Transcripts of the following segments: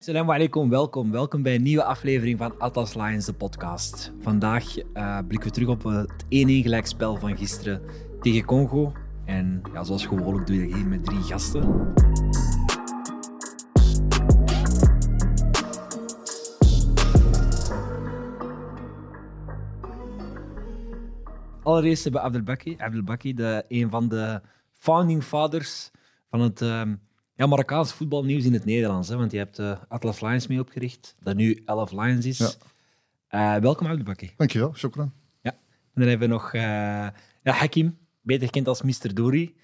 Assalamu alaikum, welkom. Welkom bij een nieuwe aflevering van Atlas Lions, de podcast. Vandaag uh, blikken we terug op het 1-1 gelijkspel van gisteren tegen Congo. En ja, zoals gewoonlijk doe dat hier met drie gasten. Allereerst hebben we Abdelbaki, Abdelbaki de, een van de founding fathers van het... Uh, ja, Marokkaans voetbalnieuws in het Nederlands. Hè? Want je hebt uh, Atlas Lions mee opgericht, dat nu 11 Lions is. Ja. Uh, welkom, Abdelbaki. Dankjewel, shukran. Ja. En dan hebben we nog uh, ja, Hakim, beter gekend als Mr. Douri.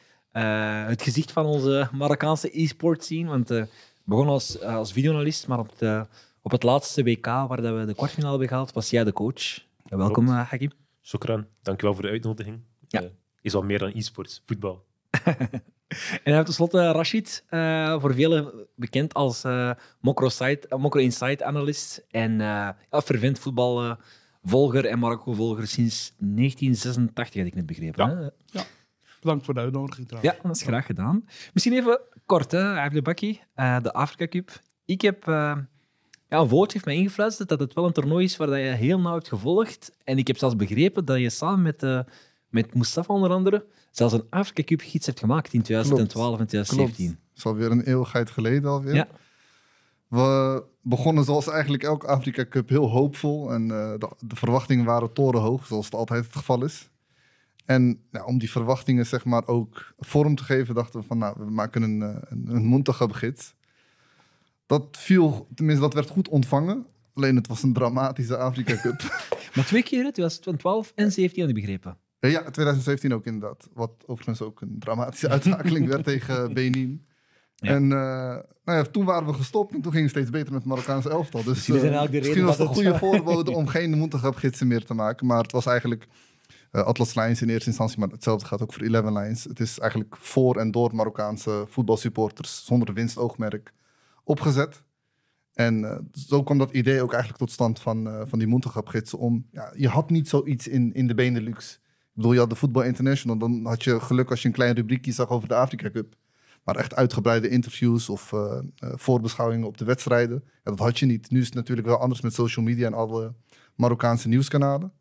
het gezicht van onze Marokkaanse e-sport scene. Want uh, begon als, als videoanalist, maar op, de, op het laatste WK, waar dat we de kwartfinale hebben gehaald, was jij de coach. welkom, Hakim. Shukran, dankjewel voor de uitnodiging. Ja. is al meer dan e-sports, voetbal. En dan hebben tenslotte Rashid, uh, voor velen bekend als uh, Mokro, site, uh, Mokro Insight analyst en uh, ja, fervent voetbalvolger en Marokko-volger sinds 1986, had ik net begrepen. Ja. ja. Bedankt voor de uitnodiging trouwens. Ja, dat is graag gedaan. Misschien even kort, hè, Bakkie, de Afrika Cup. Ik heb... ja, een woord heeft mij ingefluisterd dat het wel een toernooi is waar je heel nauw hebt gevolgd. En ik heb zelfs begrepen dat je samen met, met Mustafa onder andere zelfs een Afrika Cup gids hebt gemaakt in 2012 en 2017. Klopt. Dat is alweer een eeuwigheid geleden alweer. Ja. We begonnen zoals eigenlijk elke Afrika Cup heel hoopvol. En uh, de, de, verwachtingen waren torenhoog, zoals het altijd het geval is. En nou, om die verwachtingen zeg maar ook vorm te geven, dachten we van nou, we maken een, eh, een, een gids. Dat viel, tenminste dat werd goed ontvangen. Alleen het was een dramatische Afrika Cup. maar twee keer, 2012 en 2017 had ik begrepen. Ja, 2017 ook inderdaad. Wat overigens ook een dramatische uitschakeling werd tegen Benin. Ja. En uh, nou ja, toen waren we gestopt en toen ging het steeds beter met het Marokkaanse elftal. Dus uh, misschien was het een goede voorbode om geen Montegap-gidsen meer te maken. Maar het was eigenlijk uh, Atlas Lions in eerste instantie, maar hetzelfde gaat ook voor Eleven Lions. Het is eigenlijk voor en door Marokkaanse voetbalsupporters zonder winstoogmerk opgezet. En zo kwam dat idee ook eigenlijk tot stand van, van die Montegap-gidsen. Om, ja, je had niet zoiets in, in de Benelux bedoel, je had de Football International. Dan had je geluk als je een klein rubriekje zag over de Afrika Cup. Maar echt uitgebreide interviews of uh, uh, voorbeschouwingen op de wedstrijden. Ja, dat had je niet. Nu is het natuurlijk wel anders met social media en alle Marokkaanse nieuwskanalen.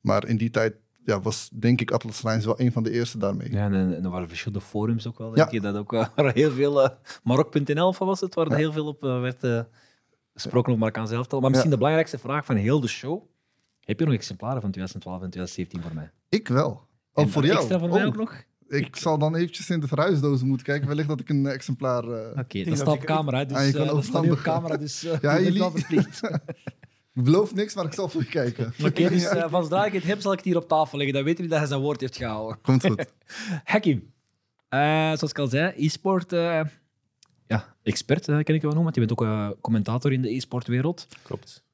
Maar in die tijd ja, was denk ik Atlas Lions wel een van de eerste daarmee. Ja, en, en er waren verschillende forums ook wel. Denk ja. je dat ook uh, heel veel. Marok.nl was het, waar ja. heel veel op werd gesproken over Marokkaanse elftal. Maar misschien de belangrijkste vraag van heel de show. Heb je nog exemplaren van 2012 en 2017 voor mij? Ik wel. Oh, voor jou? Extra voor mij ook nog? Ik zal dan eventjes in de verhuisdozen moeten kijken. Wellicht dat ik een exemplaar... Uh, Oké, okay, dat staat op camera. Dus, ah, je kan uh, dat op camera, dus uh, ja, jullie... verplicht. ik beloof niks, maar ik zal voor je kijken. Oké, okay, dus uh, van zodra ik het heb, zal ik het hier op tafel leggen. Dan weet jullie dat hij zijn woord heeft gehouden. Komt goed. Hakim, zoals ik al zei, e-sport... ja, expert ken ik wel noemen, want je bent ook commentator in de e-sportwereld. Klopt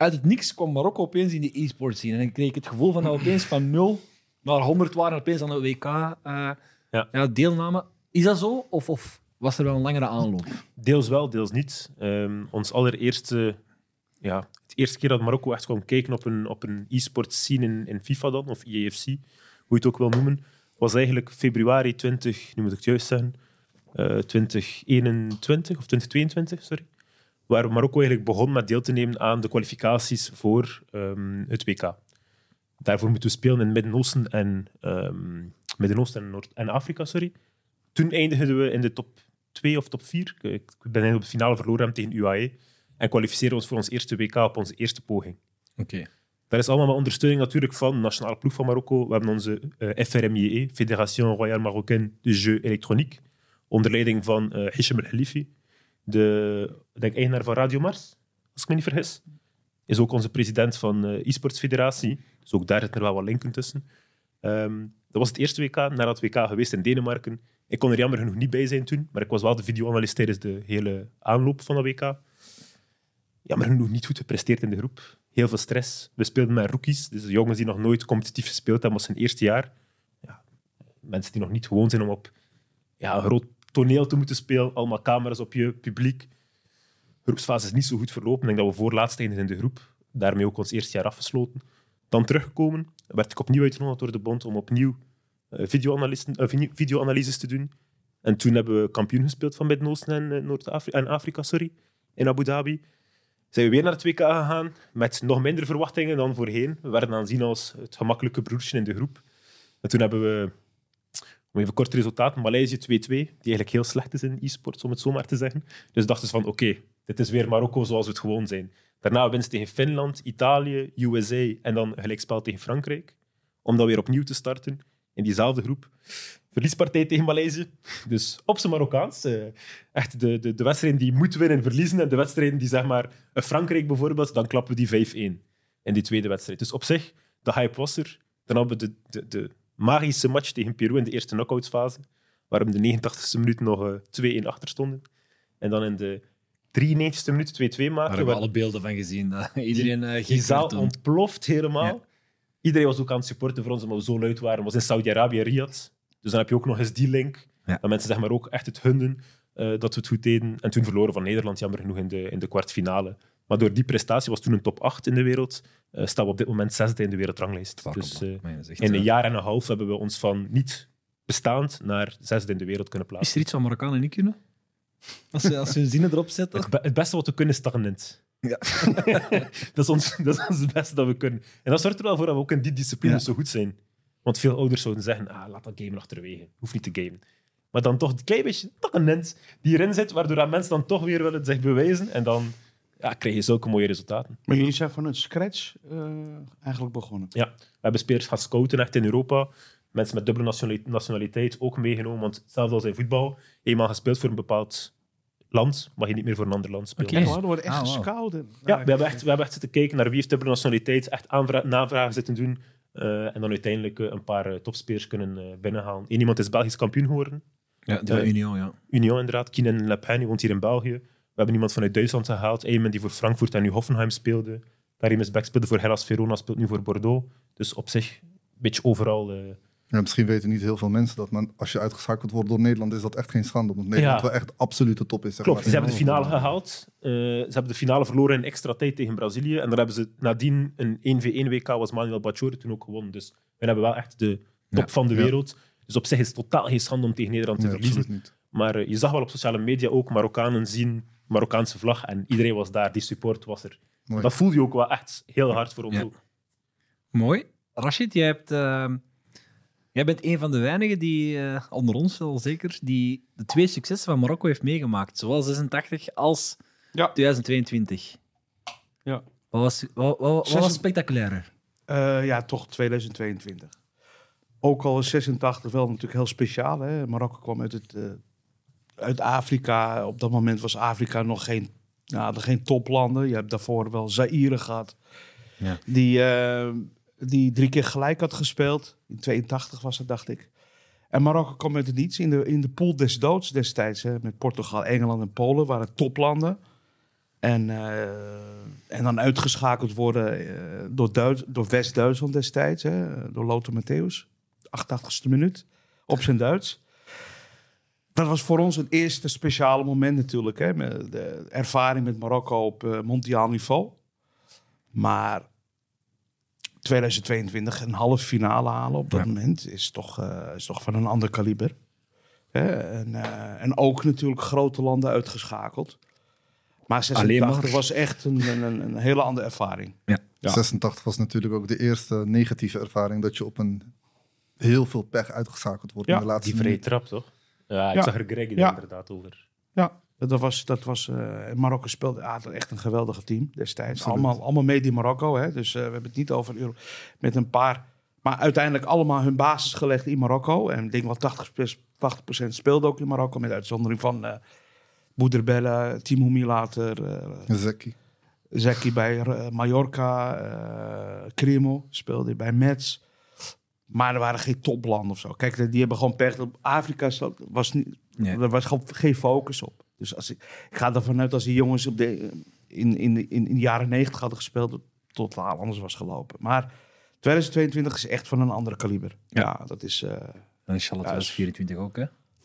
uit het niks kwam Marokko opeens in de e-sport zien. En ik kreeg het gevoel van dat opeens van 0 naar 100 waren, opeens aan de WK uh, ja. ja. deelname. Is dat zo? Of, of, was er wel een langere aanloop? Deels wel, deels niet. Um, ons allereerste, ja, het eerste keer dat Marokko echt kwam kijken op een, op een e-sport scene in, in FIFA dan, of IEFC, hoe je het ook wil noemen, was eigenlijk februari 20, nu moet ik het juist uh, 2021 of 2022, sorry waar Marokko eigenlijk begon met deel te nemen aan de kwalificaties voor um, het WK. Daarvoor moeten we spelen in het Midden-Oosten en, um, Midden-Oosten en, Noord- en Afrika. Sorry. Toen eindigden we in de top 2 of top 4. Ik ben op de finale verloren tegen UAE. En kwalificeren ons voor ons eerste WK op onze eerste poging. Oké. Okay. Dat is allemaal met ondersteuning natuurlijk van de nationale ploeg van Marokko. We hebben onze uh, eh, FRMJE, Fédération Royale Marocaine de Jeux Électroniques, onder leiding van uh, Hisham El-Khalifi de denk, eigenaar van Radio Mars, als ik me niet vergis. Is ook onze president van de uh, e-sports federatie. Dus ook daar zitten er wel wat linken tussen. Um, dat was het eerste WK, naar het WK geweest in Denemarken. Ik kon er jammer genoeg niet bij zijn toen, maar ik was wel de videoanalist tijdens de hele aanloop van dat WK. Jammer genoeg niet goed gepresteerd in de groep. Heel veel stress. We speelden met rookies, dus jongens die nog nooit competitief gespeeld hebben, was zijn eerste jaar. Ja, mensen die nog niet gewoon zijn om op ja, een groot toneel te moeten spelen, allemaal camera's op je publiek. Groepsfase is niet zo goed verlopen. Ik denk dat we voorlaatst eindigen in de groep. Daarmee ook ons eerste jaar afgesloten. Dan teruggekomen, werd ik opnieuw uitgenodigd door de bond om opnieuw uh, videoanalyses te doen. En toen hebben we kampioen gespeeld van Midden-Oosten en, uh, Noord-Afrika. Sorry. in Abu Dhabi. Zijn we weer naar het WK gegaan met nog minder verwachtingen dan voorheen. We werden aanzien als het gemakkelijke broertje in de groep. En toen hebben we, om even kort resultaat, Maleisië 2-2, die eigenlijk heel slecht is in e-sports, om het zo maar te zeggen. Dus dachten ze van, oké, dit is weer Marokko zoals we het gewoon zijn. Daarna winst tegen Finland, Italië, USA en dan gelijkspel tegen Frankrijk. Om dan weer opnieuw te starten in diezelfde groep. Verliespartij tegen Maleisië. Dus op zijn Marokkaans. Eh, echt de, de, de wedstrijden die moeten winnen verliezen. En de wedstrijden die, zeg maar, Frankrijk bijvoorbeeld, dan klappen we die 5-1 in die tweede wedstrijd. Dus op zich, de hype was er. Dan hadden we de, de, de magische match tegen Peru in de eerste knockoutsfase. Waar we in de 89ste minuut nog uh, 2-1 achter stonden. En dan in de 93ste minuut 2-2 maken. Daar hebben we alle beelden van gezien. Dat iedereen uh, Die zaal ontploft helemaal. Iedereen was ook aan het supporten voor ons, omdat we zo luid waren. was in Saudi-Arabië, Riyadh. Dus dan heb je ook nog eens die link. Dat mensen zeg maar ook echt het hunden uh, dat we het goed deden. En toen verloren van Nederland, jammer genoeg, in de, in de kwartfinale. Maar door die prestatie was toen een top 8 in de wereld. Uh, staan we op dit moment zesde in de wereldranglijst. dus uh, in een jaar en een half hebben we ons van niet bestaand naar zesde in de wereld kunnen plaatsen. Is er iets wat Marokkanen niet kunnen? Als ze, als ze hun zinnen erop zetten? Het, het beste wat we kunnen is stagnant. Ja. dat, is ons, dat is ons het beste dat we kunnen. En dat zorgt er wel voor dat we ook in die discipline zo goed zijn. Want veel ouders zouden zeggen, ah, laat dat gamen achterwege. Hoeft niet te gamen. Maar dan toch een klein beetje talent die erin zit, waardoor dat mensen dan toch weer willen zich bewijzen. En dan ja, krijg je zulke mooie resultaten. Maar jullie zijn van een scratch uh, eigenlijk begonnen? Ja, we hebben spelers gaan scouten echt in Europa. Mensen met dubbele nationaliteit ook meegenomen. Want hetzelfde als in voetbal, eenmaal gespeeld voor een bepaald land, mag je niet meer voor een ander land spelen. Oké, okay. er wordt echt ah, gescout. Ja, we hebben, echt, we hebben echt zitten kijken naar wie heeft dubbele nationaliteit, echt navragen zitten doen. Uh, en dan uiteindelijk uh, een paar uh, topspelers kunnen binnenhalen. Eén iemand is Belgisch kampioen geworden. Ja, de Union, ja. Union inderdaad. Kinen Lepin, woont hier in België. We hebben iemand vanuit Duitsland gehaald. Eamon die voor Frankfurt en nu Hoffenheim speelde. Karimus Beck speelde voor Hellas Verona, speelt nu voor Bordeaux. Dus op zich een beetje overal ja, misschien weten niet heel veel mensen dat, maar als je uitgeschakeld wordt door Nederland, is dat echt geen schande. Omdat Nederland wel echt absolute top is. Zeg Klopt, ze hebben de finale gehaald. Uh, ze hebben de finale verloren in extra tijd tegen Brazilië. En dan hebben ze nadien een 1v1 WK, was Manuel Bachore toen ook gewonnen. Dus we hebben wel echt de top van de wereld. Dus op zich is het totaal geen schande om tegen Nederland te verliezen. Maar uh, je zag wel op sociale media ook Marokkanen zien, Marokkaanse vlag. En iedereen was daar, die support was er. Mooi. Dat voelde je ook wel echt heel hard voor ons. Mooi. Rashid, jij hebt... Uh Jij bent een van de weinigen die, uh, onder ons wel zeker, die de twee successen van Marokko heeft meegemaakt. Zowel 86 als ja. 2022. Ja. Wat was, wat, wat, wat was spectaculairder? Uh, ja, toch 2022. Ook al is 86 wel natuurlijk heel speciaal. Hè? Marokko kwam uit, het, uh, uit Afrika. Op dat moment was Afrika nog geen, nou, geen toplanden. Je hebt daarvoor wel Zaire gehad. Ja. Die die drie keer gelijk had gespeeld. In 82 was het, dacht ik. En Marokko kwam met het niets in de, in de pool des doods destijds. Hè, met Portugal, Engeland en Polen waren toplanden. En, uh, en dan uitgeschakeld worden uh, door, Duits, door West-Duitsland destijds. Hè, door Lothar Matthäus. 88ste minuut. Op zijn Duits. Dat was voor ons het eerste speciale moment natuurlijk. Hè, met de ervaring met Marokko op uh, mondiaal niveau. Maar 2022 een halve finale halen op dat moment is toch, uh, is toch van een ander kaliber. En, uh, en ook natuurlijk grote landen uitgeschakeld. Maar 86 was echt een, een, een, hele andere ervaring. Ja. ja. 86 was natuurlijk ook de eerste negatieve ervaring dat je op een heel veel pech uitgeschakeld wordt ja. in de laatste Die vrije trap, toch? Ja, ik zag er Greg inderdaad over. Ja, dat was, dat was uh, Marokko speelde ah, echt een geweldige team destijds. Allemaal, allemaal mede in Marokko. Hè? Dus uh, we hebben het niet over Euro met een paar. Maar uiteindelijk allemaal hun basis gelegd in Marokko. En ik denk wel 80%, 80% speelde ook in Marokko. Met uitzondering van uh, Boederbella, Timo Milater. Uh, Zeki. Zeki bij Mallorca. Uh, Cremo speelde bij Metz. Maar er waren geen toplanden of zo. Kijk, die hebben gewoon pech. Afrika was niet, er was gewoon geen focus op. Dus als ik, ik ga ervan uit als die jongens op de, in, in, in, in de jaren 90 hadden gespeeld, totaal anders was gelopen. Maar 2022 is echt van een andere kaliber. Ja, dat is. Uh, en inshallah 2024 ook, hè?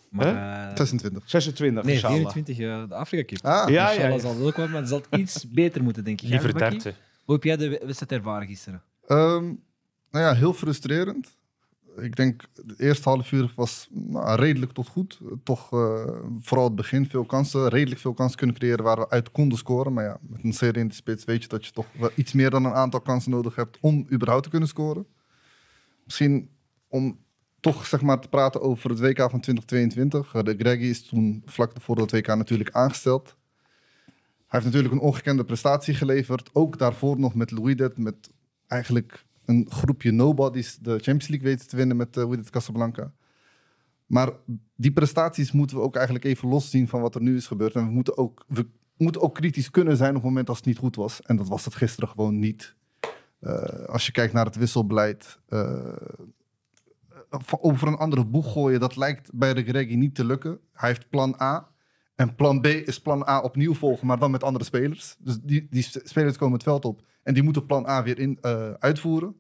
Maar, uh, 26. 26. Nee, 24, uh, de Afrika Cup. Ah, ja, ja, ja. zal wel komen, maar het zal iets beter moeten, denk ik. Liever 30. Hoe heb jij de wedstrijd ervaren gisteren? Um, nou ja, heel frustrerend. ik denk, het eerste half uur was nou, redelijk tot goed. Toch uh, vooral het begin veel kansen, redelijk veel kansen kunnen creëren waar we uit konden scoren. Maar ja, met een serie in de spits weet je dat je toch wel iets meer dan een aantal kansen nodig hebt om überhaupt te kunnen scoren. Misschien om toch zeg maar te praten over het WK van 2022. De Greggy is toen vlak voor het WK natuurlijk aangesteld. Hij heeft natuurlijk een ongekende prestatie geleverd. Ook daarvoor nog met Louis met eigenlijk een groepje nobodies de Champions League weten te winnen met uh, Casablanca. Maar die prestaties moeten we ook eigenlijk even loszien van wat er nu is gebeurd. En we moeten ook, we moeten ook kritisch kunnen zijn op het moment als het niet goed was. En dat was het gisteren gewoon niet. Uh, als je kijkt naar het wisselbeleid. Uh, over een andere boeg gooien, dat lijkt bij de Greggy niet te lukken. Hij heeft plan A. En plan B is plan A opnieuw volgen, maar dan met andere spelers. Dus die, die spelers komen het veld op en die moeten plan A weer in, uh, uitvoeren.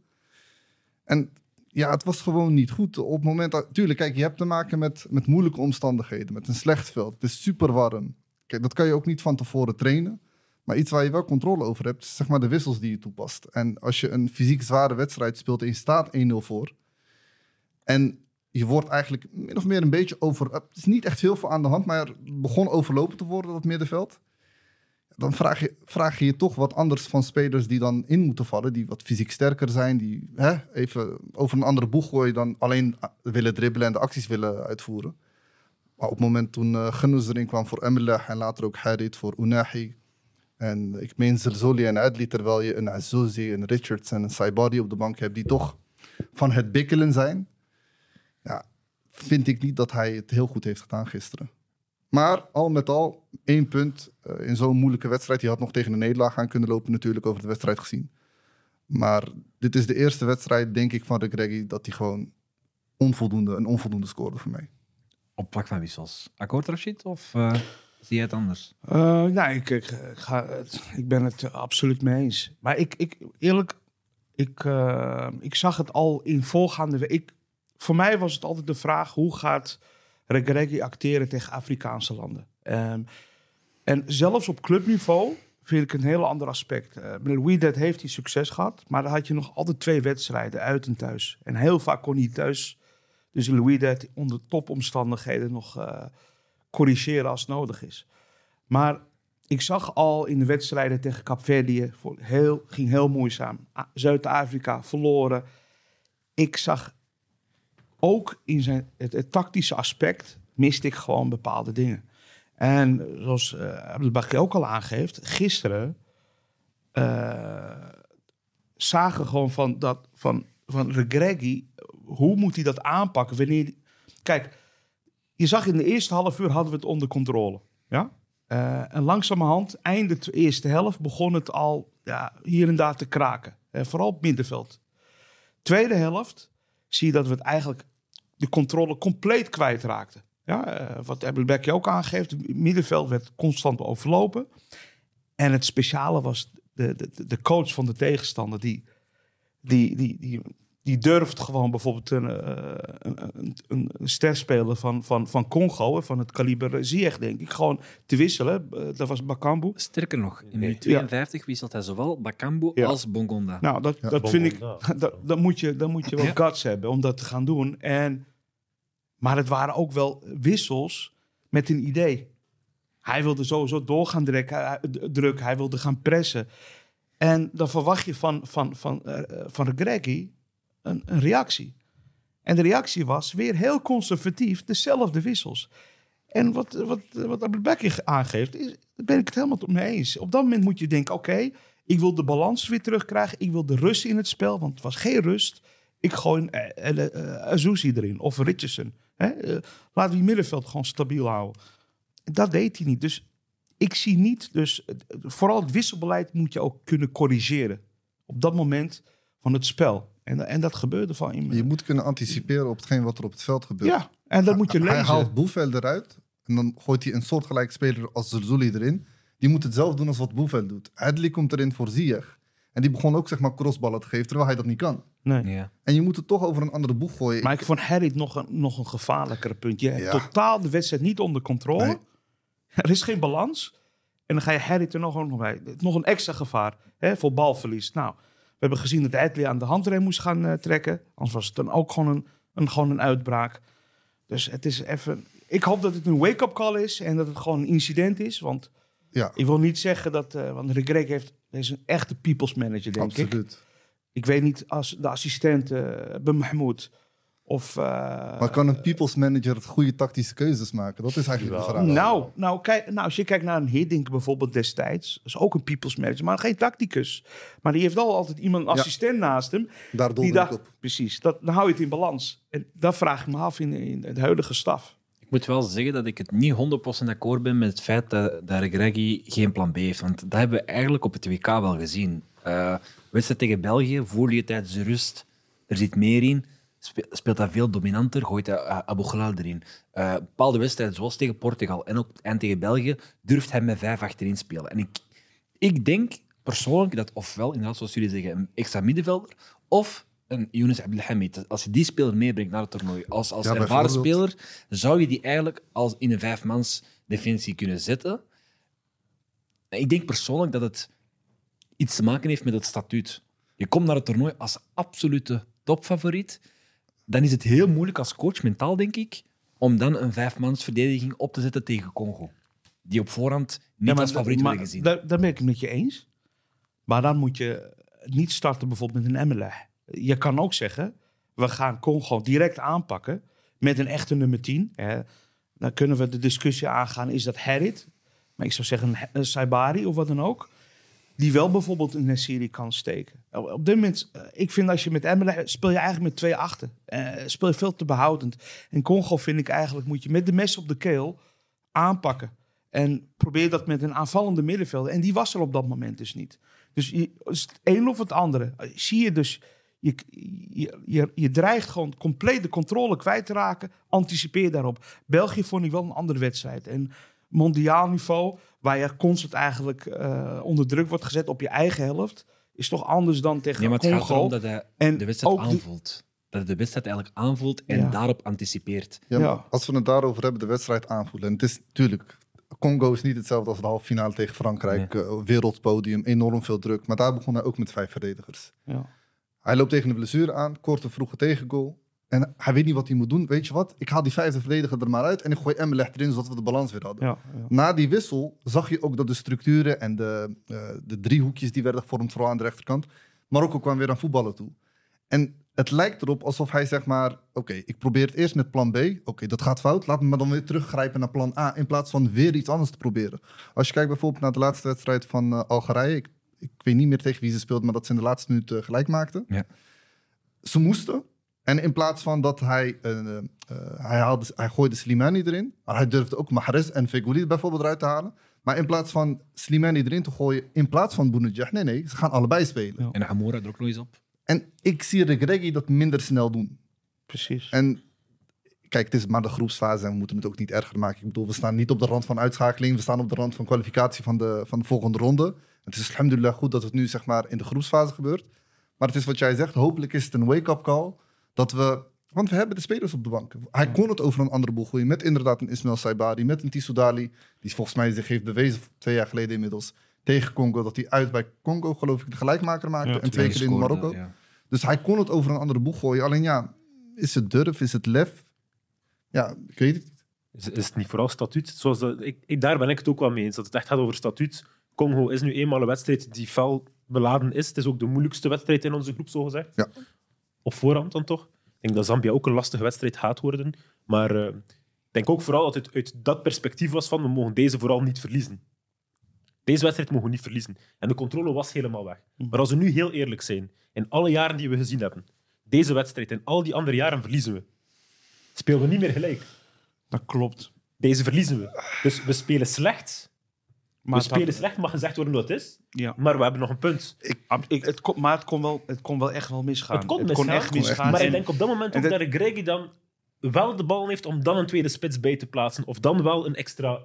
En ja, het was gewoon niet goed. Op het moment dat, tuurlijk, kijk, je hebt te maken met, met moeilijke omstandigheden, met een slecht veld. Het is super warm. Kijk, dat kan je ook niet van tevoren trainen. Maar iets waar je wel controle over hebt, is zeg maar de wissels die je toepast. En als je een fysiek zware wedstrijd speelt en je staat 1-0 voor. En je wordt eigenlijk min of meer een beetje over. Het is niet echt veel voor aan de hand, maar begon overlopen te worden, dat middenveld. Dan vraag je, vraag je je toch wat anders van spelers die dan in moeten vallen, die wat fysiek sterker zijn, die hè, even over een andere boeg gooien dan alleen willen dribbelen en de acties willen uitvoeren. Maar op het moment toen uh, erin kwam voor Emelah en later ook Harit voor Unahi. En ik meen Zerzoli en Adli, terwijl je een Azouzi, een Richards en een Saibadi op de bank hebt, die toch van het bikkelen zijn vind ik niet dat hij het heel goed heeft gedaan gisteren. Maar al met al, één punt uh, in zo'n moeilijke wedstrijd. Die had nog tegen een nederlaag aan kunnen lopen natuurlijk over de wedstrijd gezien. Maar dit is de eerste wedstrijd, denk ik, van de Greggy dat hij gewoon onvoldoende, een onvoldoende scoorde voor mij. Op plak van wissels. Akkoord Rashid of uh, zie je het anders? Uh, nee, ik, ik, ga, ik ben het absoluut mee eens. Maar ik, ik eerlijk, ik, ik zag het al in voorgaande... Ik, voor mij was het altijd de vraag: hoe gaat Regregi acteren tegen Afrikaanse landen? Um, en zelfs op clubniveau vind ik een heel ander aspect. Uh, met Louis heeft hij succes gehad, maar dan had je nog altijd twee wedstrijden, uit en thuis. En heel vaak kon hij thuis, dus Louis onder topomstandigheden nog uh, corrigeren als nodig is. Maar ik zag al in de wedstrijden tegen Capverdië, heel, ging heel moeizaam. Zuid-Afrika verloren. Ik zag ook in zijn, het, tactische aspect miste ik gewoon bepaalde dingen. En zoals uh, ook al aangeeft, gisteren uh, zagen gewoon van dat van, van Regregi, hoe moet hij dat aanpakken? Wanneer, kijk, je zag in de eerste half uur hadden we het onder controle. Ja? Uh, en langzamerhand, einde de eerste helft, begon het al ja, hier en daar te kraken. vooral op middenveld. Tweede helft zie je dat we het eigenlijk de controle compleet kwijtraakte. Ja, uh, wat Abelbekje ook aangeeft, het middenveld werd constant overlopen. En het speciale was de, de, de coach van de tegenstander, die, die, die, die, die durft gewoon bijvoorbeeld een, uh, een, een, sterspeler van, van, van Congo, van het kaliber Ziyech, denk ik, gewoon te wisselen. Uh, dat was Bakambu. Sterker nog, in minuut 52 wisselt hij zowel Bakambu ja. als Bongonda. Nou, dat, ja. dat vind ik, dat, dat, moet je, dan moet je wel guts hebben om dat te gaan doen. En, maar het waren ook wel wissels met een idee. Hij wilde sowieso doorgaan drukken, druk, hij wilde gaan pressen. En dan verwacht je van, van, van, uh, van Greggy een, een reactie. En de reactie was weer heel conservatief, dezelfde wissels. En wat, wat, wat aangeeft, is, ben ik het helemaal mee eens. Op dat moment moet je denken, oké, ik wil de balans weer terugkrijgen. Ik wil de rust in het spel, want het was geen rust. Ik gooi uh, uh, Azuzi erin of Richardson. Hè? Laat die middenveld gewoon stabiel houden. Dat deed hij niet. Dus ik zie niet, dus vooral het wisselbeleid moet je ook kunnen corrigeren. Op dat moment van het spel. En, en dat gebeurde van in Je moet kunnen anticiperen op hetgeen wat er op het veld gebeurt. Ja, en dat moet je lezen. Hij haalt Boevel eruit en dan gooit hij een soortgelijke speler als Zerzuli erin. Die moet het zelf doen als wat Boevel doet. Adli komt erin voor Ziyech. En die begon ook zeg maar crossballen te geven, terwijl hij dat niet kan. Nee. Ja. En je moet het toch over een andere boeg gooien. Maar ik vond Harry nog een, nog een gevaarlijkere punt. Je hebt totaal de wedstrijd niet onder controle. Nee. Er is geen balans. En dan ga je Harry er nog, nog bij. Nog een extra gevaar hè, voor balverlies. Nou, we hebben gezien dat Adley aan de handrem moest gaan uh, trekken. Anders was het dan ook gewoon een, een, gewoon een uitbraak. Dus het is even... Ik hoop dat het een wake-up call is en dat het gewoon een incident is. Want Ja, ik wil niet zeggen dat... eh want Rick Greg heeft, is een echte people's manager, denk ik. absoluut. Ik weet niet als de assistent uh, Ben Mahmoud of... eh, Maar kan een people's manager het goede tactische keuzes maken? Dat is eigenlijk de vraag. Nou, nou, kijk, nou, als je kijkt naar een Hiddink bijvoorbeeld destijds, is ook een people's manager, maar geen tacticus. Maar die heeft wel altijd iemand, een Ja. assistent naast hem. Daar Die dacht, op. precies, dat, dan hou je het in balans. En dat vraag ik me af in, in het huidige staf. Ik moet wel zeggen dat ik het niet 100% akkoord ben met het feit dat, dat Regregui geen plan B heeft. Want dat hebben we eigenlijk op het WK wel gezien. Eh wedstrijd tegen België, voel je tijdens de rust, er zit meer in. Spe- Speelt dat veel dominanter, gooit hij uh, Abu Ghalal erin. Eh, bepaalde wedstrijden, zoals tegen Portugal en ook en tegen België, durft hij met vijf achterin spelen. En ik, ik denk persoonlijk dat ofwel, inderdaad, zoals jullie zeggen, een extra middenvelder, of een Younes Abdelhamid. Als je die speler meebrengt naar het toernooi, als, als Ja, ervaren speler, zou je die eigenlijk als in een vijfmans defensie kunnen zetten. En Ik denk persoonlijk dat het iets te maken heeft met het statuut. Je komt naar het toernooi als absolute topfavoriet. Dan is het heel moeilijk als coach, mentaal denk ik, om dan een vijfmansverdediging op te zetten tegen Congo. Die op voorhand niet als favoriet maar, gezien. Daar, daar ben ik het met je eens. Maar dan moet je niet starten bijvoorbeeld met een Emelech. Je kan ook zeggen, we gaan Congo direct aanpakken met een echte nummer 10. Hè. Dan kunnen we de discussie aangaan, is dat Harit? Maar ik zou zeggen een Saibari of wat dan ook. Die wel bijvoorbeeld in een serie kan steken. Op dit moment, eh, ik vind als je met Emelech speel je eigenlijk met twee achten. Eh, speel je veel te behoudend. En Congo vind ik eigenlijk, moet je met de mes op de keel aanpakken. En probeer dat met een aanvallende middenvelder. En die was er op dat moment dus niet. Dus is het een of het andere. Zie je dus, je, je, je, je dreigt gewoon compleet de controle kwijt te raken. Anticipeer daarop. België vond ik wel een andere wedstrijd. En mondiaal niveau, waar je constant eigenlijk eh, onder druk wordt gezet op je eigen helft, is toch anders dan tegen Nee, maar het Congo. dat hij En de wedstrijd ook de- aanvoelt. Dat hij de wedstrijd eigenlijk aanvoelt en Ja. daarop anticipeert. Ja. Als we het daarover hebben, de wedstrijd aanvoelen. En het is natuurlijk, Congo is niet hetzelfde als de halve finale tegen Frankrijk. eh, wereldpodium, enorm veel druk. Maar daar begon hij ook met vijf verdedigers. Ja. Hij loopt tegen de blessure aan, korte vroege tegengoal. En hij weet niet wat hij moet doen. Weet je wat? Ik haal die vijfde verdediger er maar uit en ik gooi Emmeleg erin, zodat we de balans weer hadden. Ja, ja. Na die wissel zag je ook dat de structuren en de, eh, de driehoekjes die werden gevormd, vooral aan de rechterkant, Marokko kwam weer aan voetballen toe. En het lijkt erop alsof hij zeg maar, oké, ik probeer het eerst met plan B. Oké, dat gaat fout. Laat me maar dan weer teruggrijpen naar plan A, in plaats van weer iets anders te proberen. Als je kijkt bijvoorbeeld naar de laatste wedstrijd van eh, Algerije, ik, ik weet niet meer tegen wie ze speelden, maar dat ze in de laatste minuut eh, gelijk maakten. Ja. Ze moesten. En in plaats van dat hij, eh, hij, haalde, hij gooide Slimani erin, maar hij durfde ook Mahrez en Feghouli bijvoorbeeld eruit te halen. Maar in plaats van Slimani erin te gooien, in plaats van Bounedjah, nee, nee, ze gaan allebei spelen. Ja. En Hamoura er ook nog eens op. En ik zie Regregi dat minder snel doen. Precies. En kijk, het is maar de groepsfase en we moeten het ook niet erger maken. Ik bedoel, we staan niet op de rand van uitschakeling, we staan op de rand van kwalificatie van de, van de volgende ronde. Het is alhamdulillah goed dat het nu zeg maar in de groepsfase gebeurt. Maar het is wat jij zegt, hopelijk is het een wake-up call dat we... Want we hebben de spelers op de bank. Hij kon het over een andere boel gooien. Met inderdaad een Ismail Saibari, met een Tissoudali. Die volgens mij zich heeft bewezen, twee jaar geleden inmiddels, tegen Congo. Dat hij uit bij Congo, geloof ik, de gelijkmaker maakte. Ja, en twee keer in Marokko. ja. Dus hij kon het over een andere boeg gooien. Alleen ja, is het durf, is het lef? Ja, ik weet het niet. Is, is het niet vooral statuut? Zoals dat, ik, ik, daar ben ik het ook wel mee eens. Dat het echt gaat over statuut. Congo is nu eenmaal een wedstrijd die fel beladen is. Het is ook de moeilijkste wedstrijd in onze groep, zo gezegd. Ja. Op voorhand dan toch. Ik denk dat Zambia ook een lastige wedstrijd gaat worden. Maar eh, ik denk ook vooral dat het uit dat perspectief was van we mogen deze vooral niet verliezen. Deze wedstrijd mogen we niet verliezen. En de controle was helemaal weg. Maar als we nu heel eerlijk zijn, in alle jaren die we gezien hebben, deze wedstrijd en al die andere jaren verliezen we. Spelen we niet meer gelijk. Dat klopt. Deze verliezen we. Dus we spelen slecht. Maar we spelen dat- slecht, mag gezegd worden wat het is. Ja. Maar we hebben nog een punt. Ik, het kon, maar het kon, wel, het kon wel echt wel misgaan. Het kon misgaan, echt misgaan. Maar ik En- denk op dat moment ook dat- dat Gregi dan wel de bal heeft om dan een tweede spits bij te plaatsen. Of dan wel een extra...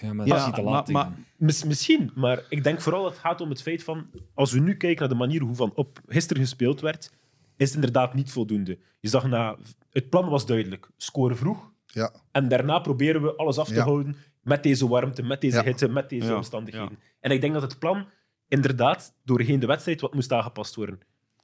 Ja, maar Ja, dat is niet te maar- laat. maar-. Mis- misschien, maar ik denk vooral dat het gaat om het feit van... Als we nu kijken naar de manier hoe van op gisteren gespeeld werd, is het inderdaad niet voldoende. Je zag na... Het plan was duidelijk. Scoren vroeg. Ja, En daarna proberen we alles af te Ja. houden met deze warmte, met deze Ja. hitte, met deze Ja, omstandigheden. En ik denk dat het plan inderdaad doorheen de wedstrijd wat moest aangepast worden.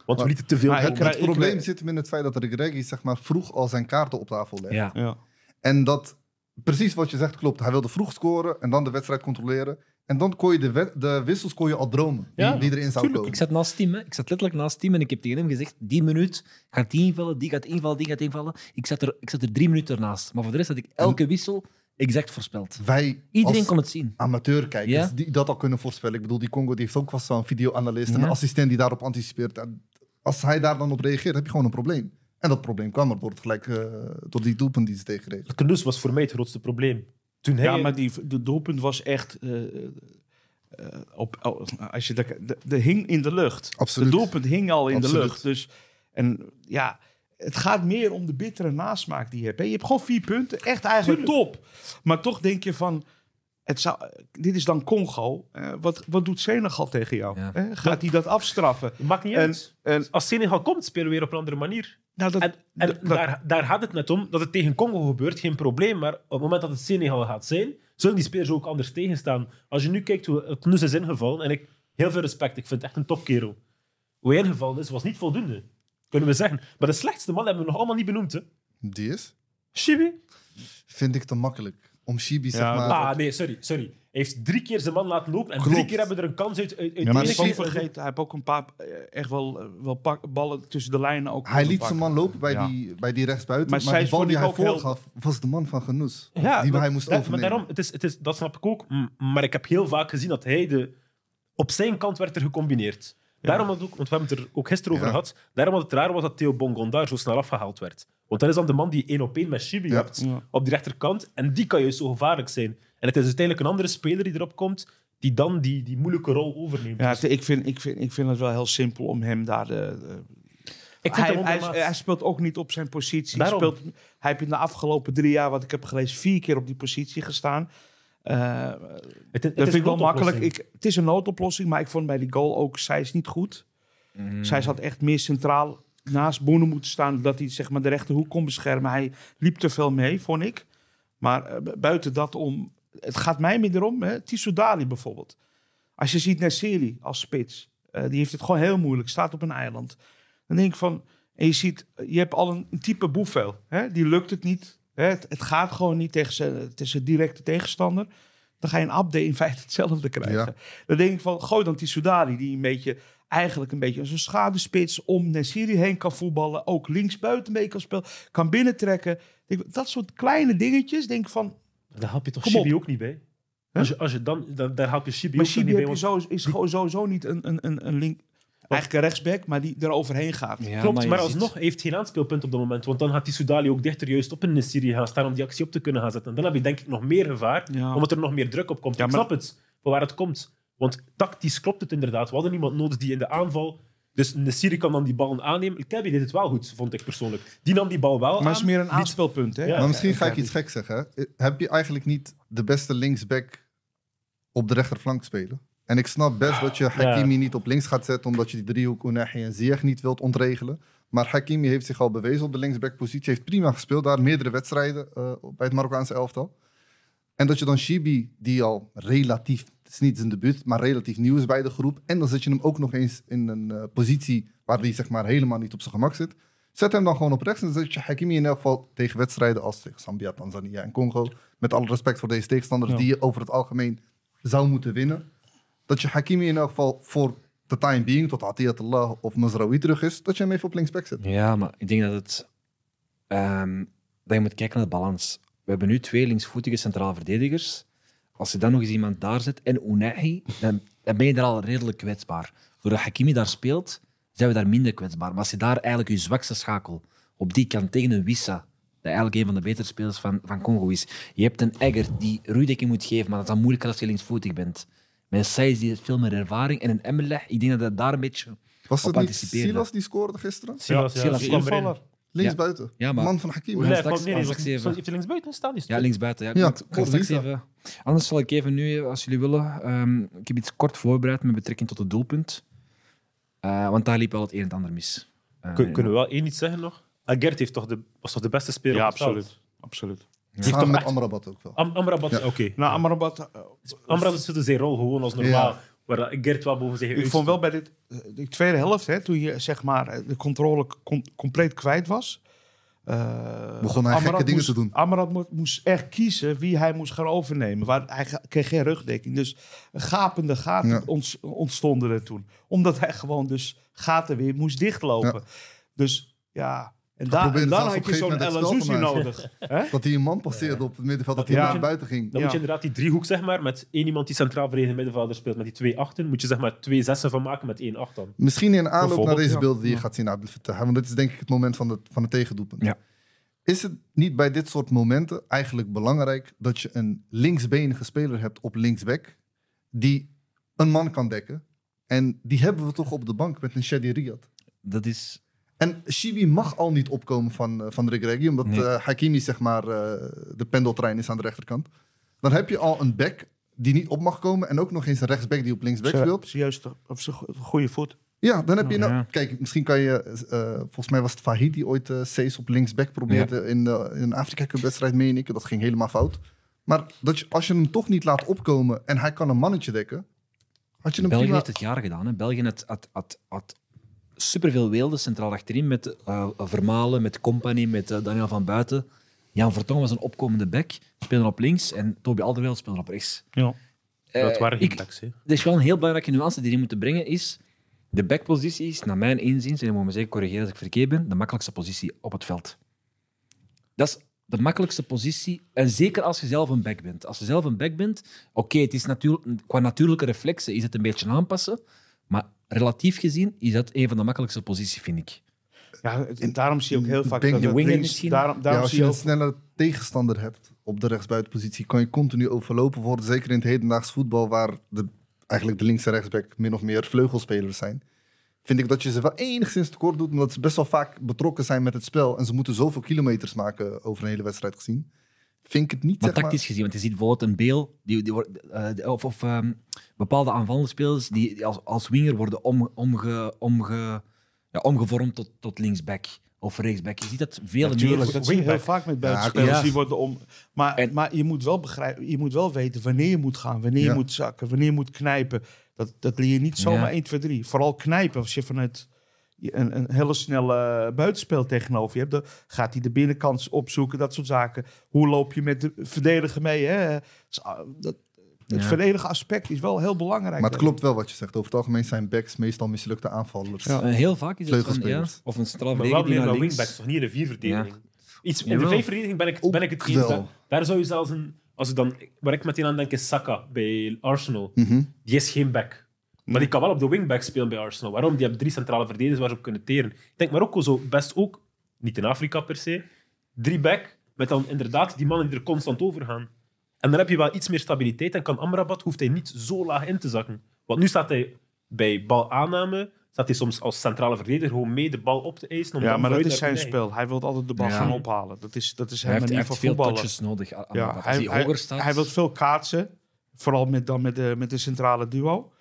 Want we lieten te veel Maar krijg- Het probleem zit hem in het feit dat Regregi zeg maar, vroeg al zijn kaarten op tafel legde. Ja. Ja. En dat, precies wat je zegt klopt. Hij wilde vroeg scoren en dan de wedstrijd controleren. En dan kon je de, de wissels kon je al dromen die, Ja, die erin zou komen. Ik zat naast Tim, hè. ik zat letterlijk naast Tim en ik heb tegen hem gezegd: die minuut gaat die invallen, die gaat invallen, die gaat invallen. Ik zat er, ik zat er drie minuten ernaast. Maar voor de rest had ik elke wissel exact voorspeld. Wij Iedereen kon het zien. amateurkijkers Ja. die dat al kunnen voorspellen. Ik bedoel, die Congo die heeft ook vast wel een videoanalist en Ja. een assistent die daarop anticipeert. En als hij daar dan op reageert, heb je gewoon een probleem. En dat probleem kwam er door, het gelijk, eh, door die doelpunt die ze tegenkregen. Knus was voor mij het grootste probleem. Toen hij... Ja, maar die, de doelpunt was echt. eh, eh, op, oh, als je de, de, de hing in de lucht. Absoluut. De doelpunt hing al in Absoluut. de lucht. Dus, en ja, het gaat meer om de bittere nasmaak die je hebt. hè. Je hebt gewoon vier punten. Echt eigenlijk top. Maar toch denk je van. Het zou, dit is dan Congo. Eh, wat, wat doet Senegal tegen jou? Ja. Hè? Gaat hij dat afstraffen? Maakt niet En, uit. en, Als Senegal komt, spelen we weer op een andere manier. nou, dat, En, en dat- daar, daar gaat het net om. Dat het tegen Congo gebeurt, geen probleem. Maar op het moment dat het Senegal gaat zijn, zullen die spelers ook anders tegenstaan. Als je nu kijkt hoe het Knus is ingevallen, en ik heel veel respect, ik vind het echt een topkerel. Hoe hij ingevallen is, was niet voldoende. Kunnen we zeggen. Maar de slechtste man hebben we nog allemaal niet benoemd. Hè? Die is, Shibi? vind ik te makkelijk. Om Shibi, zeg Ja, maar... Ah, nee, sorry, sorry. Hij heeft drie keer zijn man laten lopen en Klopt. drie keer hebben we er een kans uit. uit, uit ja, maar de ene keer- vergeten, hij heeft ook een paar eh, echt wel, eh, wel pak, ballen tussen de lijnen ook. Hij liet zijn man lopen bij, Ja. die, bij die rechtsbuiten. Maar Maar, zij die bal vond die ik hij ook heel- voorgaf, was de man van Genoes. Ja, die maar- hij moest ja, Maar daarom, het is, het is, dat snap ik ook. Maar ik heb heel vaak gezien dat hij de... Op zijn kant werd er gecombineerd. Daarom had ook, want we hebben het er ook gisteren over Ja. gehad, daarom dat het raar was dat Theo Bongonda zo snel afgehaald werd. Want dat is dan de man die één op één met Chibi Ja. hebt Ja. op die rechterkant. En die kan juist zo gevaarlijk zijn. En het is uiteindelijk een andere speler die erop komt, die dan die, die moeilijke rol overneemt. Ja, Dus ik vind, ik, vind, ik vind het wel heel simpel om hem daar... De, de- ik hij, hem hij, hij speelt ook niet op zijn positie. Daarom. Speelt, hij heeft in de afgelopen drie jaar, wat ik heb gelezen, vier keer op die positie gestaan. Eh, Het- het dat vind ik wel makkelijk. Ik, het is een noodoplossing, maar ik vond bij die goal ook zij is niet goed. Mm. Zij zat echt meer centraal naast Boene moeten staan, dat hij zeg maar, de rechterhoek kon beschermen. Hij liep te veel mee, vond ik. Maar eh, bu- buiten dat om... Het gaat mij meer erom, hè, Tissou Dali bijvoorbeeld. Als je ziet Nesseri als spits, eh, die heeft het gewoon heel moeilijk, staat op een eiland. Dan denk ik van, en je ziet, je hebt al een, een type boefvel. Hè, die lukt het niet. Het, het gaat gewoon niet tegen zijn, het is een directe tegenstander. Dan ga je een update in feite hetzelfde krijgen. Ja. Dan denk ik van, gooi dan die Soudali, die een beetje, eigenlijk een beetje als een schaduwspits om Nessiri heen kan voetballen. Ook linksbuiten mee kan spelen, kan binnentrekken. Dat soort kleine dingetjes, denk ik van, Daar help je toch op. ook niet bij? Als je, als je dan, dan, daar help je maar ook niet bij. heb je want- zo, is gewoon sowieso niet een, een, een, een link, eigenlijk een rechtsback, maar die er overheen gaat. Ja, Klopt, maar, ziet- alsnog hij heeft geen aanspeelpunt op dat moment. Want dan gaat die Soudali ook dichter juist op een Syrië gaan staan om die actie op te kunnen gaan zetten. En dan heb je denk ik nog meer gevaar, Ja. omdat er nog meer druk op komt. Ja, ik maar- snap het, van waar het komt. Want tactisch klopt het inderdaad. We hadden iemand nodig die in de aanval... Dus Syrië kan dan die ballen aannemen. Kelby deed het wel goed, vond ik persoonlijk. Die nam die bal wel Maar aan. het is meer een aanspeelpunt, hè? Ja. Maar misschien Ja, ga ik iets gek zeggen. Heb je eigenlijk niet de beste linksback op de rechterflank spelen? En ik snap best dat je Hakimi niet op links gaat zetten, omdat je die driehoek Unahi en Ziyech niet wilt ontregelen. Maar Hakimi heeft zich al bewezen op de linksbackpositie. Heeft prima gespeeld daar, meerdere wedstrijden eh, bij het Marokkaanse elftal. En dat je dan Shibi, die al relatief, het is niet zijn debuut, maar relatief nieuw is bij de groep. En dan zet je hem ook nog eens in een eh, positie waar hij zeg maar helemaal niet op zijn gemak zit. Zet hem dan gewoon op rechts en dan zet je Hakimi in elk geval tegen wedstrijden als tegen Zambia, Tanzania en Congo. Met alle respect voor deze tegenstanders Ja. die je over het algemeen zou moeten winnen. Dat je Hakimi in elk geval voor de time being, tot Atiyatullah of Mazraoui terug is, dat je hem even op linksback zet. Ja, maar ik denk dat het. ehm, dat je moet kijken naar de balans. We hebben nu twee linksvoetige centrale verdedigers. Als je dan nog eens iemand daar zet en Unahi, dan, ben je daar al redelijk kwetsbaar. Doordat Hakimi daar speelt, zijn we daar minder kwetsbaar. Maar als je daar eigenlijk je zwakste schakel op die kant tegen een Wissa, dat eigenlijk een van de betere spelers van, van Congo is. Je hebt een Egger die rudekking moet geven, maar dat is dan moeilijker als je linksvoetig bent. Met een Saïs die heeft veel meer ervaring en een Emmerlech, ik denk dat dat daar een beetje Was op het niet. Silas die scoorde gisteren? Silas, ja, Silas die kwam erin. invaller. Linksbuiten. Ja, maar- Man van Hakimi. Nee, straks- nee, nee, straks even. heeft hij linksbuiten staan? Die Ja, linksbuiten. Ja. Ja, even, anders zal ik even nu, als jullie willen, ehm, ik heb iets kort voorbereid met betrekking tot het doelpunt. Eh, want daar liep wel het een en het ander mis. Eh, Kun- Kunnen we wel één iets zeggen nog? Agert heeft toch de, was toch de beste speler Ja, op het veld? absoluut. Heeft toch met echt- Amrabat ook wel. Am Amrabat, Ja. oké. Nou, Amrabat, eh, Amrabat speelde zijn rol gewoon als normaal. waar Gert wel boven zich Ik vond wel bij dit, eh, de tweede helft, hè, toen je zeg maar de controle com- compleet kwijt was. eh, Begon hij gekke dingen moest, te doen. Amrad mo- moest echt kiezen wie hij moest gaan overnemen. Waar, hij ga- kreeg geen rugdekking. Dus gapende gaten Ja. ont- ontstonden er toen. Omdat hij gewoon dus gaten weer moest dichtlopen. Dus ja, en, daar, probeerde en dan had je een zo'n Azuzi nodig. Hè? Dat hij een man passeerde op het middenveld, dat hij Ja. naar buiten ging. Dan Ja. moet je inderdaad die driehoek, zeg maar, met één iemand die centraal verdedigende middenvelder speelt, met die twee achten, moet je zeg maar twee zessen van maken met één acht dan. Misschien in aanloop naar deze ja. beelden die je Ja. gaat zien, Fattah. Want dit is denk ik het moment van, het van het tegendoelpunt. Ja. Is het niet bij dit soort momenten eigenlijk belangrijk dat je een linksbenige speler hebt op linksback die een man kan dekken? En die hebben we toch op de bank met een Shadi Riyad. Dat is... En Shibi mag al niet opkomen van, uh, van de Regregi, omdat Nee. eh, Hakimi zeg maar uh, de pendeltrein is aan de rechterkant. Dan heb je al een back die niet op mag komen en ook nog eens een rechtsback die op linksback speelt. Serieus, op zijn go- goede voet. Ja, dan heb je nou... Ja. Kijk, misschien kan je... eh, volgens mij was het Fahid die ooit uh, op linksback probeerde in, de, in een Afrika Cup wedstrijd, meen ik. Dat ging helemaal fout. Maar dat je, als je hem toch niet laat opkomen en hij kan een mannetje dekken, had je hem België prima... heeft het jaar gedaan. Hè. België had, had, had, had superveel weelden centraal achterin met uh, Vermalen, met Company, met uh, Daniel van Buiten. Jan Vertongen was een opkomende back, speelde op links en Toby Alderweireld speelde op rechts. Ja. Dat waren geen backs, hè. Er is wel een heel belangrijke nuance die die moeten brengen, is de backpositie is, naar mijn inziens, en je moet me zeker corrigeren als ik verkeerd ben, de makkelijkste positie op het veld. Dat is de makkelijkste positie, en zeker als je zelf een back bent. Als je zelf een back bent, oké, okay, het is natuurlijk, qua natuurlijke reflexen is het een beetje aanpassen, maar relatief gezien is dat een van de makkelijkste posities, vind ik. Ja, en daarom zie je ook heel vaak dat de winger misschien? daarom, daarom ja, als je een snelle tegenstander hebt op de rechtsbuitenpositie, kan je continu overlopen worden. Zeker in het hedendaags voetbal, waar de, eigenlijk de links en rechtsback min of meer vleugelspelers zijn. Vind ik dat je ze wel enigszins tekort doet, omdat ze best wel vaak betrokken zijn met het spel. En ze moeten zoveel kilometers maken over een hele wedstrijd gezien. Vind ik het niet, Maar zeg maar... tactisch gezien, want je ziet bijvoorbeeld een Beel, die, die wordt, uh, of, of um, bepaalde aanvallende spelers die, die als, als winger worden om, omge, omge, ja, omgevormd tot, tot linksback of rechtsback. Je ziet dat veel Natuurlijk, meer. dat zie je heel vaak met buitenspelers. Ja. Die worden om, maar, En- maar je moet wel begrijpen, je moet wel weten wanneer je moet gaan, wanneer je moet zakken, wanneer je moet knijpen. Dat, dat leer je niet zomaar Ja. 1, 2, 3. Vooral knijpen als je vanuit een, een hele snelle buitenspel tegenover je hebt. Dan gaat hij de binnenkant opzoeken, dat soort zaken. Hoe loop je met de verdediger mee? Hè? Dus, ah, Dat, het Ja. verdedigen aspect is wel heel belangrijk. Maar het klopt wel wat je zegt. Over het algemeen zijn backs meestal mislukte aanvallers. Ja. Uh, heel vaak is het van, ja, Vleugelspelers. of een centraal Maar wel meer dan wingbacks, toch niet in de vierverdediging. Iets, in de vijfverdediging ben ik, ben ik het eens. Daar zou je zelfs een... Als ik dan, waar ik meteen aan denk is Saka bij Arsenal. Mhm. Die is geen back. Maar die kan wel op de wingback spelen bij Arsenal. Waarom? Die hebben drie centrale verdedigers waar ze op kunnen teren. Ik denk Marokko zo best ook, niet in Afrika per se, drie back, met dan inderdaad die mannen die er constant over gaan. En dan heb je wel iets meer stabiliteit en kan Amrabat, hoeft hij niet zo laag in te zakken. Want nu staat hij bij balaanname, staat hij soms als centrale verdediger gewoon mee de bal op te eisen. Om Ja, maar dat is zijn spel. Hij wil altijd de bal Ja. gaan ophalen. Dat is, dat is Hij heeft, hij niet heeft voor veel voetballen. touches nodig. Ja, als hij, hij, hij, hoger staat. hij wil veel kaatsen. Vooral met, dan met, de, met de centrale duo.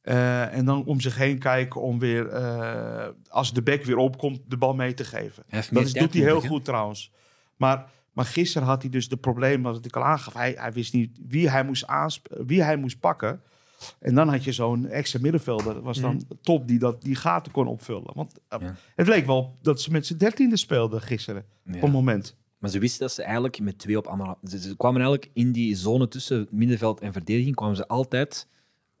Eh, en dan om zich heen kijken om weer, eh, als de back weer opkomt, de bal mee te geven. Dat is, doet hij heel goed trouwens. Maar, maar gisteren had hij dus de probleem, wat ik al aangaf. Hij, hij wist niet wie hij, moest wie hij moest pakken. En dan had je zo'n extra middenvelder. Dat was dan top die dat, die gaten kon opvullen. Want eh, Ja. het leek wel dat ze met z'n dertiende speelden gisteren. Ja. Op een moment. Maar ze wisten dat ze eigenlijk met twee op Amrabat... Ze, ze kwamen eigenlijk in die zone tussen middenveld en verdediging, kwamen ze altijd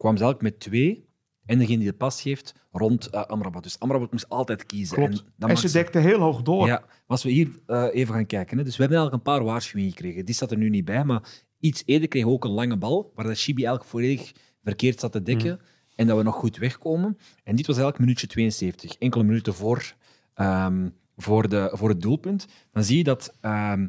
kwamen ze eigenlijk met twee en degene die de pas geeft rond eh, Amrabat. Dus Amrabat moest altijd kiezen. Klopt. En, ze dekte heel hoog door. Ja, als we hier eh, even gaan kijken. Hè. Dus we hebben eigenlijk een paar waarschuwingen gekregen. Die staat er nu niet bij, maar iets eerder kregen we ook een lange bal, waar dat Chibi eigenlijk volledig verkeerd zat te dekken en dat we nog goed wegkomen. En dit was eigenlijk minuutje 72, enkele minuten voor, ehm, voor, de, voor het doelpunt. Dan zie je dat, ehm,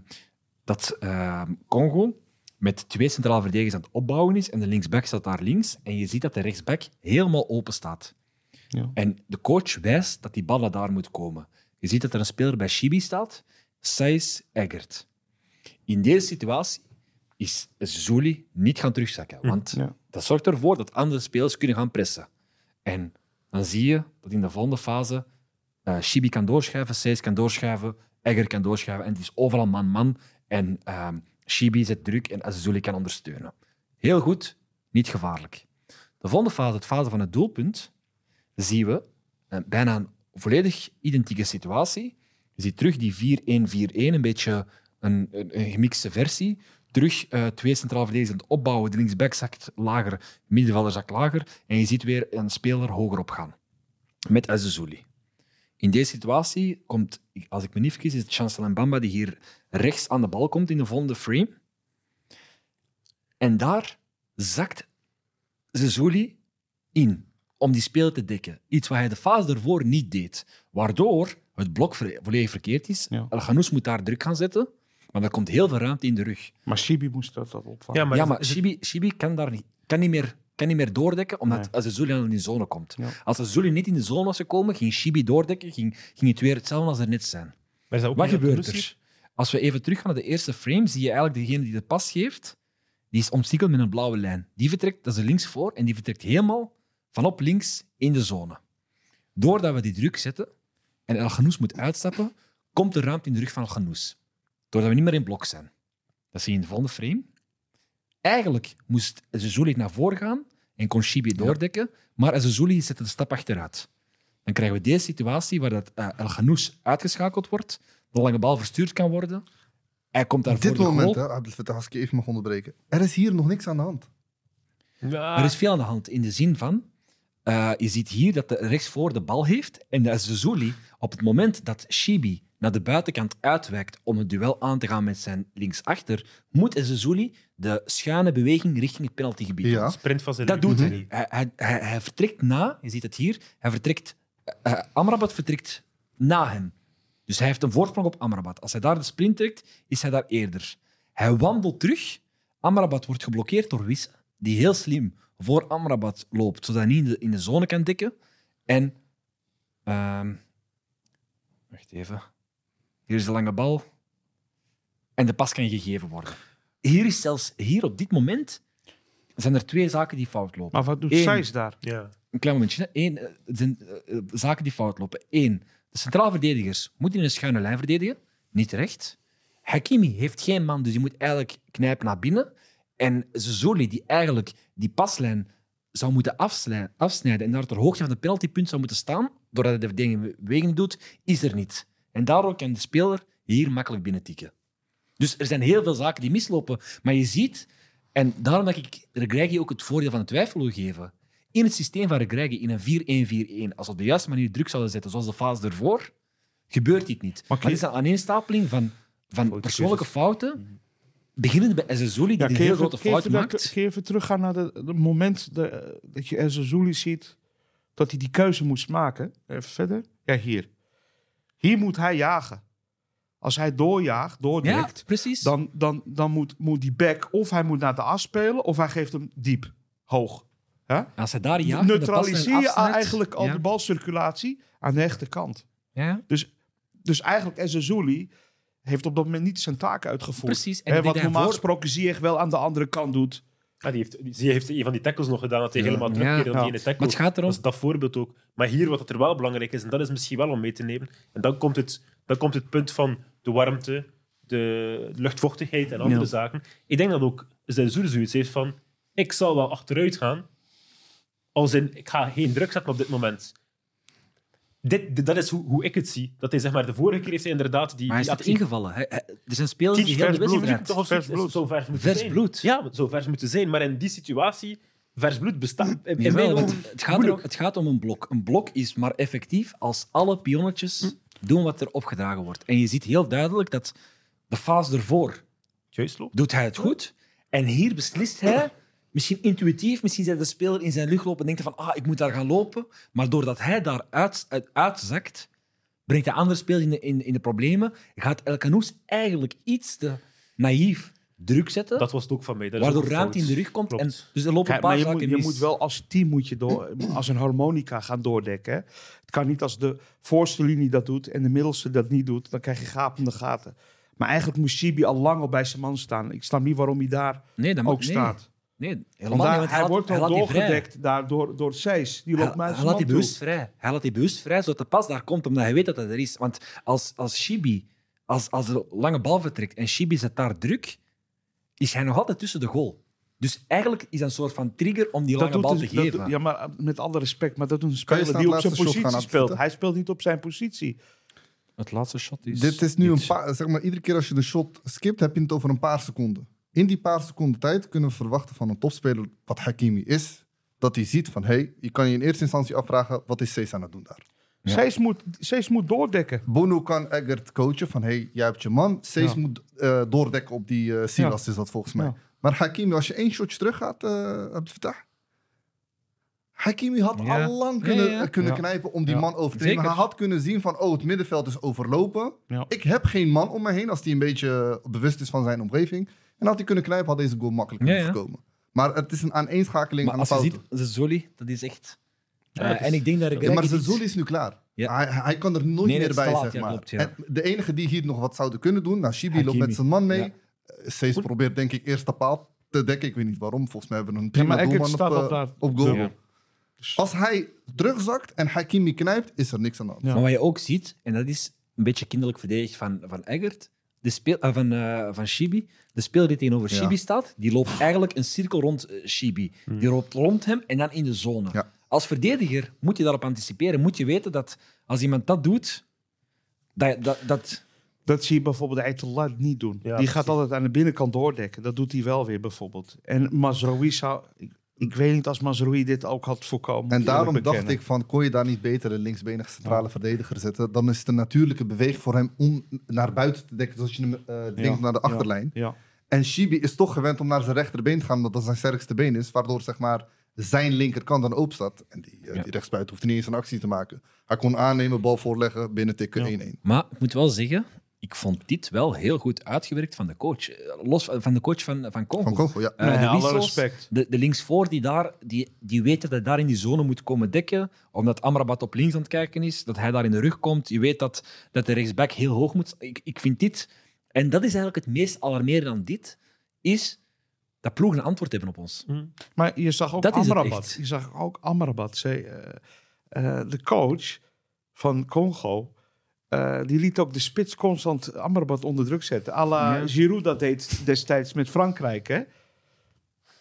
dat ehm, Congo met twee centrale verdedigers aan het opbouwen is en de linksback staat daar links. En je ziet dat de rechtsback helemaal open staat. Ja. En de coach wijst dat die bal naar daar moet komen. Je ziet dat er een speler bij Chibi staat, Sais Eggert. In deze situatie is Zuli niet gaan terugzakken, want ja. dat zorgt ervoor dat andere spelers kunnen gaan pressen. En dan zie je dat in de volgende fase eh Chibi kan doorschuiven, Sais kan doorschuiven, Egger kan doorschuiven en het is overal man-man. En ehm Chibi zet druk en Azuli kan ondersteunen. Heel goed, niet gevaarlijk. De volgende fase, het fase van het doelpunt, zien we uh, bijna een volledig identieke situatie. Je ziet terug die 4-1-4-1, een beetje een, een, gemixte versie. Terug uh, twee centraal verdedigers opbouwen. De linksback zakt lager, de middenvelder zakt lager. En je ziet weer een speler hoger op gaan. Met Azizuli. In deze situatie komt, als ik me niet vergis, is het Chancellor Bamba die hier rechts aan de bal komt in de volgende frame. En daar zakt Zezuli in om die speler te dekken. Iets wat hij de fase ervoor niet deed. Waardoor het blok volledig verkeerd is. Ja. El Ghanous moet daar druk gaan zetten, maar er komt heel veel ruimte in de rug. Maar Shibi moest dat, dat opvangen. Ja, maar, ja, maar Shibi, Shibi kan daar niet, kan niet meer kan niet meer doordekken, omdat nee. Azizuli in de zone komt. Ja. Als Azizuli niet in de zone was gekomen, ging Shibi doordekken, ging, ging het weer hetzelfde als er net zijn. Wat gebeurt er? Als we even teruggaan naar de eerste frame, zie je eigenlijk degene die de pas geeft, die is omsingeld met een blauwe lijn. Die vertrekt, dat is links voor, en die vertrekt helemaal vanop links in de zone. Doordat we die druk zetten en El Ghanous moet uitstappen, komt de ruimte in de rug van El Ghanous. Doordat we niet meer in blok zijn. Dat zie je in de volgende frame. Eigenlijk moest Zezuli naar voren gaan en kon Shibi doordekken, ja. maar Zezuli zette de stap achteruit. Dan krijgen we deze situatie waar dat, uh, El Ghanous uitgeschakeld wordt, de lange bal verstuurd kan worden. Hij komt daar Op dit moment, hè, als ik even mag onderbreken, er is hier nog niks aan de hand. Ja. Er is veel aan de hand in de zin van uh, je ziet hier dat de rechtsvoor de bal heeft en dat Zezuli op het moment dat Shibi naar de buitenkant uitwijkt om het duel aan te gaan met zijn linksachter, moet Zezuli de schuine beweging richting het penaltygebied ja. Sprint van zijn Dat doet hij niet. Hij, hij, hij, hij, vertrekt na, je ziet het hier, hij vertrekt, uh, Amrabat vertrekt na hem. Dus hij heeft een voorsprong op Amrabat. Als hij daar de sprint trekt, is hij daar eerder. Hij wandelt terug. Amrabat wordt geblokkeerd door Wisse, die heel slim voor Amrabat loopt, zodat hij niet in de, in de zone kan dekken. En... Uh, wacht even. Hier is de lange bal. En de pas kan gegeven worden. Hier is zelfs, hier op dit moment, zijn er twee zaken die fout lopen. Maar wat doet Eén, daar? Ja. Een klein momentje. Eén, er zijn uh, zaken die fout lopen. Eén, de centraal verdedigers moeten in een schuine lijn verdedigen. Niet terecht. Hakimi heeft geen man, dus die moet eigenlijk knijpen naar binnen. En Zoli, die eigenlijk die paslijn zou moeten afsnijden en daar ter hoogte van de penaltypunt zou moeten staan, doordat hij de verdediging doet, is er niet. En daardoor kan de speler hier makkelijk binnentikken. Dus er zijn heel veel zaken die mislopen. Maar je ziet, en daarom dat ik Regregi ook het voordeel van de twijfel geven. In het systeem van Regregi, in een 4-1-4-1, als we op de juiste manier druk zouden zetten, zoals de fase ervoor, gebeurt dit niet. Maar het is een aaneenstapeling van, van persoonlijke fouten beginnend bij Ezezuli, die een heel grote fout maakt. Ga even teruggaan naar het moment de, dat je Ezezuli ziet dat hij die keuze moest maken. Even verder. Ja, hier. Hier moet hij jagen. Als hij doorjaagt, doordrukt, ja, dan, dan, dan moet, moet die back of hij moet naar de as spelen of hij geeft hem diep, hoog. Ja? Als hij daar jaagt, neutraliseer je eigenlijk al de balcirculatie aan de rechterkant. Ja. Dus, dus eigenlijk Ezezuli heeft op dat moment niet zijn taak uitgevoerd. Precies. En wat normaal voor... gesproken Ziyech wel aan de andere kant doet. Ja, die heeft, Ziyech heeft een van die tackles nog gedaan, dat hij helemaal terugkeerde ja. die ene tackle. Maar het gaat erom... Dat is dat voorbeeld ook. Maar hier, wat er wel belangrijk is, en dat is misschien wel om mee te nemen, en dan komt het, dan komt het punt van de warmte, de luchtvochtigheid en andere zaken. Ik denk dat ook Zenzur zoiets heeft van, ik zal wel achteruit gaan, als in, ik ga geen druk zetten op dit moment dit, dat is hoe, hoe, ik het zie. Dat hij, zeg maar, de vorige keer heeft hij inderdaad die. Maar hij is actie... ingevallen. Er zijn spelers die heel zijn. Toch vers bloed. Zo vers, vers zijn. bloed. Ja, zo vers moeten zijn. Maar in die situatie, vers bloed bestaat. In Jawel, het, het, gaat om, het gaat om een blok. Een blok is maar effectief als alle pionnetjes hm. doen wat er opgedragen wordt. En je ziet heel duidelijk dat de fase ervoor doet hij het goed. En hier beslist hij misschien intuïtief, misschien zei de speler in zijn luchtloop en denkt van ah, ik moet daar gaan lopen. Maar doordat hij daar uit, uitzakt, brengt de andere speler in de, in, in de problemen. Gaat El Canoes eigenlijk iets te naïef druk zetten. Dat was het ook van mij. Dat waardoor ruimte in de rug komt. En, dus er lopen een paar je moet, je moet wel als team moet je door, als een harmonica gaan doordekken. Het kan niet als de voorste linie dat doet en de middelste dat niet doet. Dan krijg je gapende gaten. Maar eigenlijk moest Shibi al lang al bij zijn man staan. Ik snap niet waarom hij daar nee, ook nee. staat. Nee, helemaal niet. Hij, wordt al doorgedekt daar door, door Seis. Die loopt hij, hij laat die bewust vrij. Hij laat die bewust vrij, zodat de pas daar komt, omdat hij weet dat hij er is. Want als, als Shibi, als, als er lange bal vertrekt en Shibi zet daar druk, is hij nog altijd tussen de goal. Dus eigenlijk is dat een soort van trigger om die lange bal te geven. ja, maar met alle respect, maar dat is een speler die op zijn positie speelt. Hij speelt niet op zijn positie. Het laatste shot is. Dit is nu een paar. Zeg maar, iedere keer als je de shot skipt, heb je het over een paar seconden. In die paar seconden tijd kunnen we verwachten van een topspeler, wat Hakimi is, dat hij ziet van hé, hey, je kan je in eerste instantie afvragen: wat is Cesar aan het doen daar? Ja. moet, Cees moet doordekken. Bono kan Eggert coachen van hey, jij hebt je man. Cees moet uh, doordekken op die uh, Silas, is dat volgens mij. Maar Hakimi, als je één shotje terug gaat, uh, Hakimi had al lang kunnen, kunnen knijpen om die man over te nemen. Hij had kunnen zien van, oh, het middenveld is overlopen. Ik heb geen man om me heen als hij een beetje bewust is van zijn omgeving. En had hij kunnen knijpen, had deze goal makkelijk kunnen voorkomen. Maar het is een aaneenschakeling maar aan als je ziet, Zoli, dat is echt... Uh, en ik denk dat ja, maar Zoli is nu klaar. Hij, hij, kan er nooit meer bij, zeg maar. en de enige die hier nog wat zouden kunnen doen, nou, Shibi loopt met zijn man mee. Sees probeert denk ik eerst de paal te dekken. Ik weet niet waarom. Volgens mij hebben we een prima doelman op, uh, op goal. Als hij terugzakt en Hakimi knijpt, is er niks aan de hand. Maar wat je ook ziet, en dat is een beetje kinderlijk verdedigd van, van Eggert, de speel, uh, van, uh, van Shibi. De speler die tegenover Shibi staat, die loopt eigenlijk een cirkel rond uh, Shibi. Hmm. Die loopt rond hem en dan in de zone. Als verdediger moet je daarop anticiperen. Moet je weten dat als iemand dat doet, dat... dat, dat dat zie je bijvoorbeeld Eitolad niet doen. die gaat altijd aan de binnenkant doordekken. Dat doet hij wel weer bijvoorbeeld. En Mazraoui zou... Ik weet niet als Mazrui dit ook had voorkomen. En daarom dacht ik van, kon je daar niet beter een linksbenige centrale verdediger zetten? Dan is het een natuurlijke beweging voor hem om naar buiten te dekken, zoals je hem uh, denkt naar de achterlijn. Ja. En Shibi is toch gewend om naar zijn rechterbeen te gaan, omdat dat zijn sterkste been is, waardoor zeg maar zijn linkerkant dan open staat. En die, uh, die rechtsbuiten hoeft niet eens een actie te maken. Hij kon aannemen, bal voorleggen, binnen tikken 1-1. Maar ik moet wel zeggen, ik vond dit wel heel goed uitgewerkt van de coach. Los van de coach van, van Congo. Van Congo, ja. Uh, de, wissels, respect. De, de linksvoor die daar, die, die weten dat hij daar in die zone moet komen dekken, omdat Amrabat op links aan het kijken is, dat hij daar in de rug komt. Je weet dat, dat de rechtsback heel hoog moet. Ik, ik vind dit, en dat is eigenlijk het meest alarmerende aan dit, is dat ploegen een antwoord hebben op ons. Mm. Maar je zag ook dat Amrabat. Je zag ook Amrabat. Zei, uh, uh, de coach van Congo uh, die liet ook de spits constant Amrabat onder druk zetten. A la Giroud dat deed destijds met Frankrijk. Hè?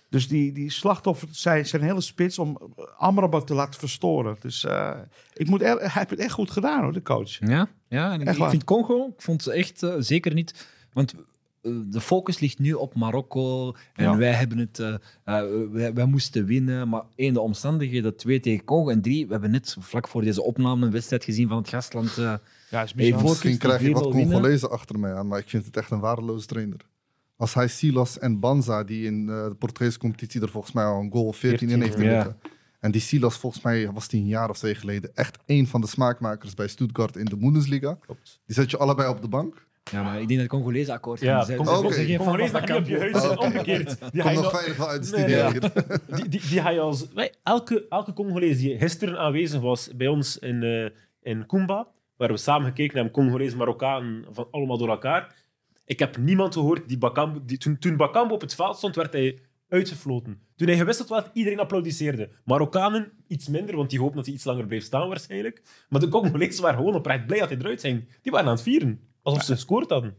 Dus die, die slachtoffers zijn, zijn hele spits om Amrabat te laten verstoren. Dus uh, ik moet er, hij heeft het echt goed gedaan hoor, de coach. Ja, ja en ik, ik vind Congo, ik vond ze echt uh, zeker niet... Want de focus ligt nu op Marokko en wij hebben het, uh, wij, wij, moesten winnen. Maar één, de omstandigheden, twee tegen Congo en drie, we hebben net vlak voor deze opname een wedstrijd gezien van het gastland. Uh, ja, is hey, Misschien krijg je wat Congolezen achter mij aan, maar ik vind het echt een waardeloze trainer. Als hij Silas en Banza, die in de Portugese competitie er volgens mij al een goal 14, in heeft liggen. En die Silas, volgens mij was die een jaar of twee geleden echt één van de smaakmakers bij Stuttgart in de Bundesliga. Klopt. Die zet je allebei op de bank. Ja, maar ik denk dat het Congolese akkoord ja, zijn. Congolese Congolees dat op je huis en omgekeerd. Die Kom nog veilig uit de studio die, die, die hij als... elke, elke Congolees die gisteren aanwezig was bij ons in, uh, in Kumba, waar we samen gekeken hebben, Congolees, Marokkaan, van allemaal door elkaar. Ik heb niemand gehoord die Bakambu... Die, toen, toen Bakambu op het veld stond, werd hij uitgefloten. Toen hij gewisseld werd, iedereen applaudisseerde. Marokkanen iets minder, want die hoopten dat hij iets langer bleef staan waarschijnlijk. Maar de Congolezen waren gewoon oprecht blij dat hij eruit ging. Die waren aan het vieren. Alsof ze gescoord hadden.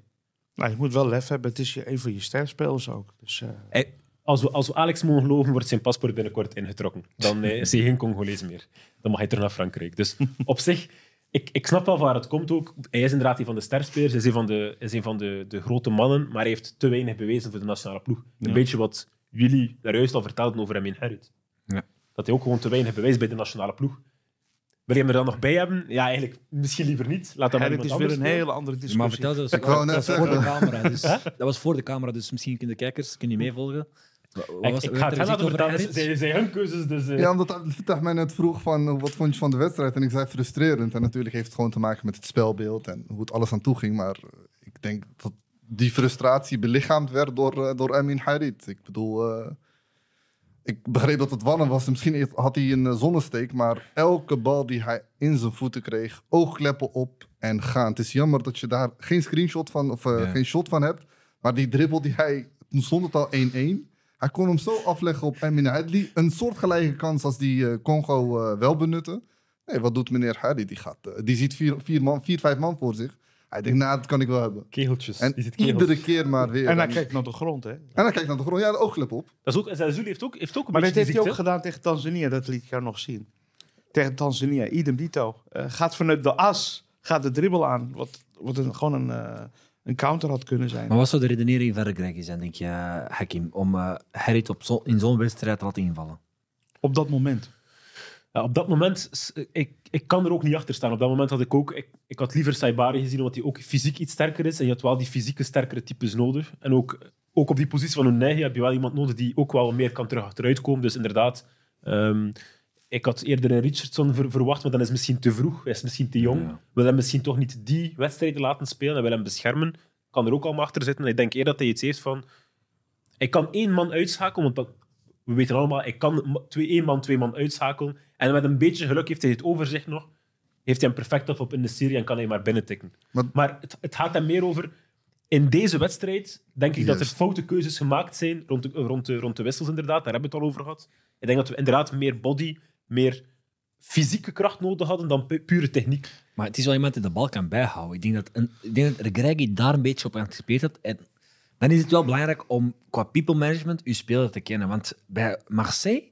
Nou, je moet wel lef hebben. Het is je, een van je sterspelers ook. Dus, uh... als, we, als we Alex mogen geloven, wordt zijn paspoort binnenkort ingetrokken. Dan uh, is hij geen Congolees meer. Dan mag hij terug naar Frankrijk. Dus op zich, ik, ik snap wel waar het komt ook. Hij is inderdaad een van de sterspelers. Hij is een van, de, is een van de, de grote mannen. Maar hij heeft te weinig bewezen voor de nationale ploeg. Een beetje wat jullie daar juist al vertelden over Amin Harit. Ja. Dat hij ook gewoon te weinig bewijs bij de nationale ploeg. Wil je hem er dan nog bij hebben? Ja, eigenlijk misschien liever niet. Laat dat maar Het is weer een hele andere discussie. Maar vertel dat, was, voor de camera. Dus, dat was voor de camera, dus misschien kunnen de kijkers kunnen meevolgen. Wat was, ik, ga het hen vertellen, zij zijn hun keuzes. Dus, uh... Ja, omdat Fatah mij net vroeg van uh, wat vond je van de wedstrijd en ik zei frustrerend. En natuurlijk heeft het gewoon te maken met het spelbeeld en hoe het alles aan toe ging. Maar uh, ik denk dat die frustratie belichaamd werd door, door Amin Harit. Ik bedoel, ik begreep dat het wannen was. Misschien had hij een zonnesteek. Maar elke bal die hij in zijn voeten kreeg, oogkleppen op en gaan. Het is jammer dat je daar geen screenshot van, of geen shot van hebt. Maar die dribbel die hij, toen stond het al 1-1. Hij kon hem zo afleggen op Emin Hadley. Een soortgelijke kans als die uh, Congo uh, wel benutten. Nee, wat doet meneer Hardy? Die, gaat, uh, die ziet vier, vier, man, vier, vijf man voor zich. Hij denkt, nou, dat kan ik wel hebben. Kegeltjes. En die zit kegels. iedere keer maar weer. En hij kijkt naar de grond, hè. En hij kijkt naar de grond. Ja, de oogklep op. Dat is ook, Zazuli heeft ook, heeft ook een Maar dit beetje heeft hij die ook gedaan tegen Tanzania, dat liet ik jou nog zien. Tegen Tanzania, idem dito. Eh, gaat vanuit de as, gaat de dribbel aan. Wat, wat een, gewoon een, eh, een counter had kunnen zijn. Maar wat zou de redenering van Greggy zijn, denk je, Hakim, om eh Gerrit op zo, in zo'n wedstrijd te laten invallen? Op dat moment. Ja, op dat moment, ik, ik kan er ook niet achter staan. Op dat moment had ik ook, ik, ik had liever Saibari gezien, omdat hij ook fysiek iets sterker is. En je had wel die fysieke sterkere types nodig. En ook, ook op die positie van Unai heb je wel iemand nodig die ook wel meer kan terug achteruit komen. Dus inderdaad, ehm, ik had eerder een Richardson ver- verwacht, maar dan is het misschien te vroeg. Hij is misschien te jong. Ja. Wil hem misschien toch niet die wedstrijden laten spelen en wil hem beschermen. Kan er ook allemaal achter zitten. En ik denk eerder dat hij iets heeft van... Ik kan één man uitschakelen, want dat, we weten allemaal, ik kan twee, één man, twee man uitschakelen. En met een beetje geluk heeft hij het overzicht nog. Heeft hij hem perfect af op in de serie en kan hij maar binnentikken. Maar- Maar het, het gaat hem meer over... In deze wedstrijd denk ik dat er foute keuzes gemaakt zijn rond de, rond, de, rond de wissels, inderdaad. Daar hebben we het al over gehad. Ik denk dat we inderdaad meer body, meer fysieke kracht nodig hadden dan pu- pure techniek. Maar het is wel iemand die de bal kan bijhouden. Ik denk dat, een, ik denk dat Greggy daar een beetje op geanticipeerd had. En dan is het wel belangrijk om qua people management uw speler te kennen. Want bij Marseille,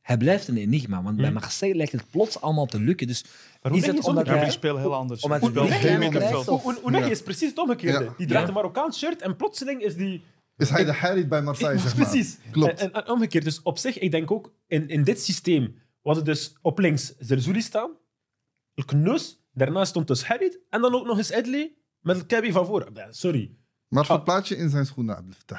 hij blijft een enigma. Want bij Marseille lijkt het plots allemaal te lukken. Dus Waarom is het omdat hij... spelen heel anders. Omdat het niet heel Ja. is precies het omgekeerde. Ja. Die draagt Ja. een Marokkaans shirt en plotseling is die... Is hij de Harry bij Marseille, zeg maar. Precies. Klopt. En, en omgekeerd. Dus op zich, ik denk ook, in, in dit systeem was het dus op links Zerzouli staan, El Knus, daarna stond dus Harit, en dan ook nog eens Edley met El Kabi van voor. Sorry. Maar verplaats je in zijn schoenen, Abdel.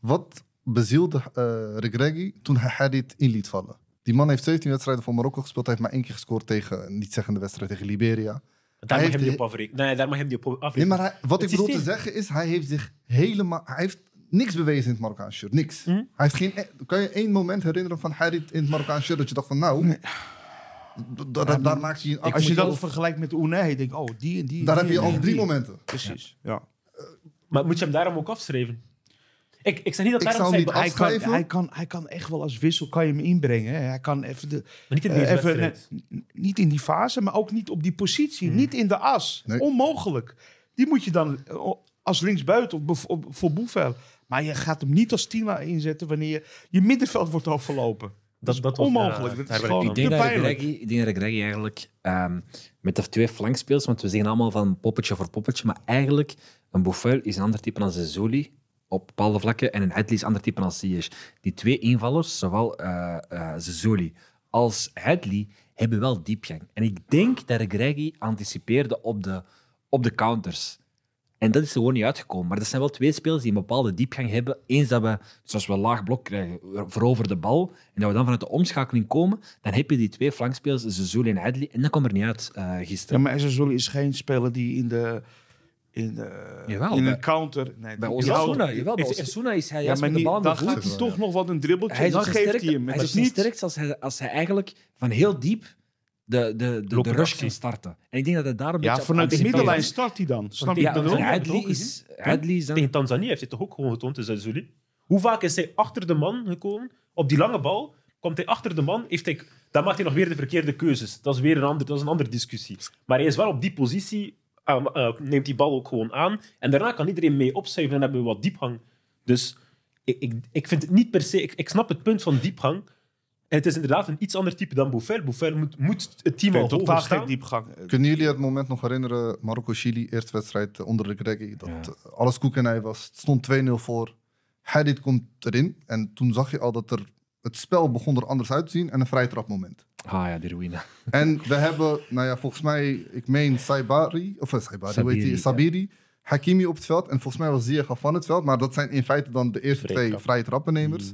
Wat bezielde uh, Regregi toen hij Harit in liet vallen? Die man heeft 17 wedstrijden voor Marokko gespeeld. Hij heeft maar één keer gescoord tegen, een niet zeggende wedstrijd tegen Liberia. Daar Hij mag heeft hem niet op afrekenen. Nee, daar mag hem niet op Nee, maar hij- wat Het ik bedoel te zeggen is, hij heeft zich helemaal... Hij heeft niks bewezen in het Marokkaanse shirt. Niks. Hm? Hij heeft geen... e- Kan je één moment herinneren van Harit in het Marokkaanse shirt dat je dacht van nou... d- daar maakt hij een Als je dat vergelijkt met Unai, denk ik, oh, die en die. Daar die heb je al drie die. momenten. Precies, ja. Maar moet je hem daarom ook afschrijven? Ik, ik zeg niet dat Ik daarom niet maar Hij kan, Afschrijven? hij, kan, hij kan echt wel als wissel kan je hem inbrengen. Hè. Hij kan even de, niet in eh, even, nee, niet in die fase, maar ook niet op die positie. Niet in de as. Nee. Onmogelijk. Die moet je dan eh, als linksbuiten voor Boevel. Maar je gaat hem niet als Tina inzetten wanneer je, je middenveld wordt overlopen. Dat, is dat was- onmogelijk. dat is gewoon ik denk, te dat pijnlijk. Greggy, ik denk dat eigenlijk ehm, met de twee flankspeels, want we zeggen allemaal van poppetje voor poppetje, maar eigenlijk een Buffel is een ander type dan Zezuli op bepaalde vlakken en een Hadley is een ander type dan Ziyech. Die twee invallers, zowel eh eh, Zezuli als Hadley, hebben wel diepgang. En ik denk dat Greggy anticipeerde op de, op de counters. En dat is er gewoon niet uitgekomen. Maar dat zijn wel twee spelers die een bepaalde diepgang hebben. Eens dat we, zoals we een laag blok krijgen, verover de bal, en dat we dan vanuit de omschakeling komen, dan heb je die twee flankspelers, Zezuli en Adli, en dat komt er niet uit eh, Ja, gisteren. maar Ezazuli is geen speler die in de... In, de, Jawel, in bij- een counter... Nee, bij Osasuna, jawel, bij Osasuna is hij Ja, maar met de bal dan gaat hij toch nog wat een dribbeltje. Hij dan geeft sterk- hij hem. hij Het is niet... sterkst als hij, als hij eigenlijk van heel diep de, de, de, de rush kan starten. En ik denk dat hij daar een Ja, beetje vanuit de middenlijn start hij dan. Snap je Ja, wat ik Ja, bedoel? en heb het Adli ook is, Adli is dan... Tegen Tanzania heeft hij toch ook gewoon getoond in Zazuli. Hoe vaak is hij achter de man gekomen? Op die lange bal komt hij achter de man. Heeft hij, dan maakt hij nog weer de verkeerde keuzes. Dat is weer een, ander, dat is een andere discussie. Maar hij is wel op die positie, ah, eh, neemt die bal ook gewoon aan. En daarna kan iedereen mee opzuigen en hebben we wat diepgang. Dus ik, ik, ik vind het niet per se... Ik, ik snap het punt van diepgang. En het is inderdaad een iets ander type dan Bouffel. Bouffel moet, moet het team al hoger geen staan. diepgang. Kunnen jullie het moment nog herinneren, Marokko-Chili, eerste wedstrijd onder de Greggy, dat alles koek en ei was. Het stond 2-0 voor. Hadid komt erin en toen zag je al dat er, het spel begon er anders uit te zien en een vrij trapmoment. Ah ja, die ruïne. En we hebben, nou ja, volgens mij, ik meen Saibari, of eh, Saibari, hoe heet die? Sabiri, Sabiri, Hakimi op het veld en volgens mij was Ziyech al van het veld, maar dat zijn in feite dan de eerste twee vrije trappennemers.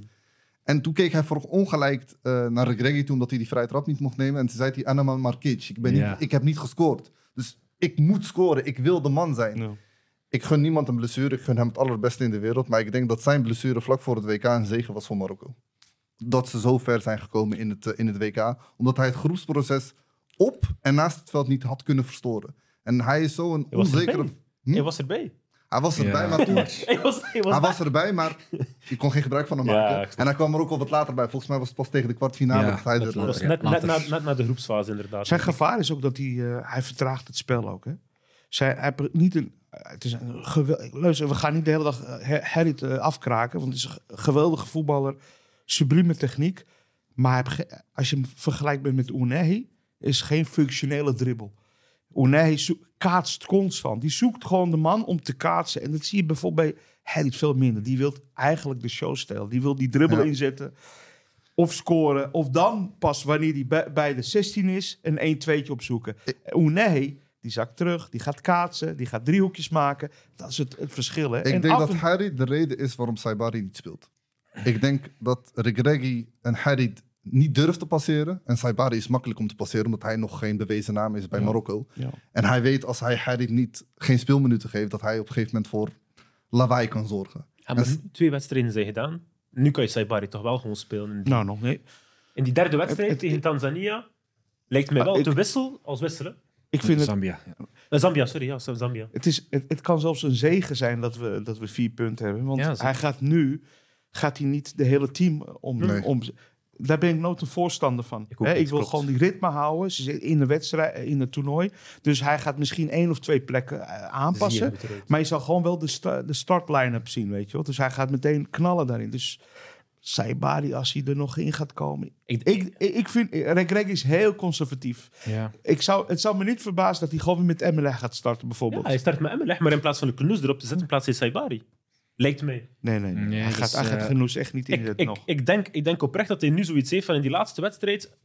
En toen keek hij voor ongelijk eh, naar Regreggi toen omdat hij die vrije trap niet mocht nemen. En toen zei hij, Anaman Markic, ik, ben Ja. niet, ik heb niet gescoord. Dus ik moet scoren, ik wil de man zijn. Ja. Ik gun niemand een blessure, ik gun hem het allerbeste in de wereld. Maar ik denk dat zijn blessure vlak voor het WK een zegen was voor Marokko. Dat ze zo ver zijn gekomen in het, eh, in het WK. Omdat hij het groepsproces op en naast het veld niet had kunnen verstoren. En hij is zo een Hij was onzekere... erbij. Hm? Hij was erbij. Hij was erbij, Ja. maar toen... Hij was, hij was Hij was erbij, maar je kon geen gebruik van hem maken. en hij kwam er ook al wat later bij. Volgens mij was het pas tegen de kwartfinale Ja, dat hij er was Ja, net, net, na, net na de groepsfase, inderdaad. Zijn gevaar is ook dat hij, eh, hij vertraagt het spel ook. Hè? Zij hebben niet een. Het is een geweldig. We gaan niet de hele dag Harry uh, afkraken, want het is een geweldige voetballer, sublieme techniek. Maar als je hem vergelijkt bent met Unai, is geen functionele dribbel. Unai kaatst constant. Die zoekt gewoon de man om te kaatsen. En dat zie je bijvoorbeeld bij Harry veel minder. Die wil eigenlijk de show stellen. Die wil die dribbel inzetten of scoren. Of dan pas wanneer hij bij, de 16 is, een 1-2'tje opzoeken. Unai, die zakt terug, die gaat kaatsen, die gaat driehoekjes maken. Dat is het, het verschil. Hè? Ik en denk dat Harry de reden is waarom Saibari niet speelt. Ik denk dat Regregi en Harry niet durft te passeren. En Saibari is makkelijk om te passeren, omdat hij nog geen bewezen naam is bij Marokko. Ja. En hij weet als hij Harry niet, geen speelminuten geeft, dat hij op een gegeven moment voor lawaai kan zorgen. Ja, maar twee wedstrijden zijn gedaan. Nu kan je Saibari toch wel gewoon spelen. In die, nou, nog nee. In die derde wedstrijd tegen Tanzania lijkt mij wel te wissel als wisselen. Ik vind Zambia. Ja. Eh, Zambia, sorry, ja, Zambia. Het, is, het, het, kan zelfs een zegen zijn dat we, dat we vier punten hebben. Want hij gaat nu gaat hij niet de hele team om, om daar ben ik nooit een voorstander van. Ik, ik wil gewoon die ritme houden. In de wedstrijd, in het toernooi. Dus hij gaat misschien één of twee plekken uh, aanpassen. Maar je zal gewoon wel de, sta de start-line-up zien, weet je wel. Dus hij gaat meteen knallen daarin. Dus Saibari, als hij er nog in gaat komen. Ik, ik, ik vind, Rek Rek is heel conservatief. Ja. Ik zou, het zou me niet verbazen dat hij gewoon weer met Emelech gaat starten, bijvoorbeeld. Ja, hij start met Emelech, maar in plaats van de Knoes erop te zetten, plaats is Saibari. Lijkt mij. Nee, nee, nee. hij, gaat, hij gaat genoeg echt niet in ik, het ik, nog. Ik denk, ik denk oprecht dat hij nu zoiets heeft van in die laatste wedstrijd...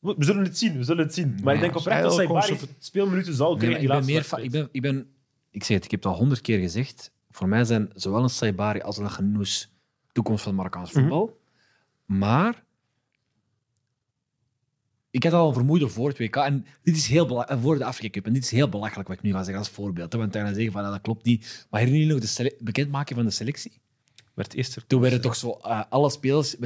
We, zullen het zien, we zullen het zien. Maar ik denk oprecht dat hij speelminuten zal krijgen nee, ik, ben meer ik, ben, ik ben... Ik zeg het, ik heb het al honderd keer gezegd. Voor mij zijn zowel een Saibari als een Genoes toekomst van Marokkaans voetbal. Maar ik had al een vermoeden voor het WK. En dit is heel belachelijk. Voor de Afrika Cup. En dit is heel belachelijk wat ik nu ga zeggen als voorbeeld. Want dan zeggen van dat klopt niet. Maar herinner je nog de bekendmaking van de selectie? Werd eerst Toen werden toch zo uh, alle spelers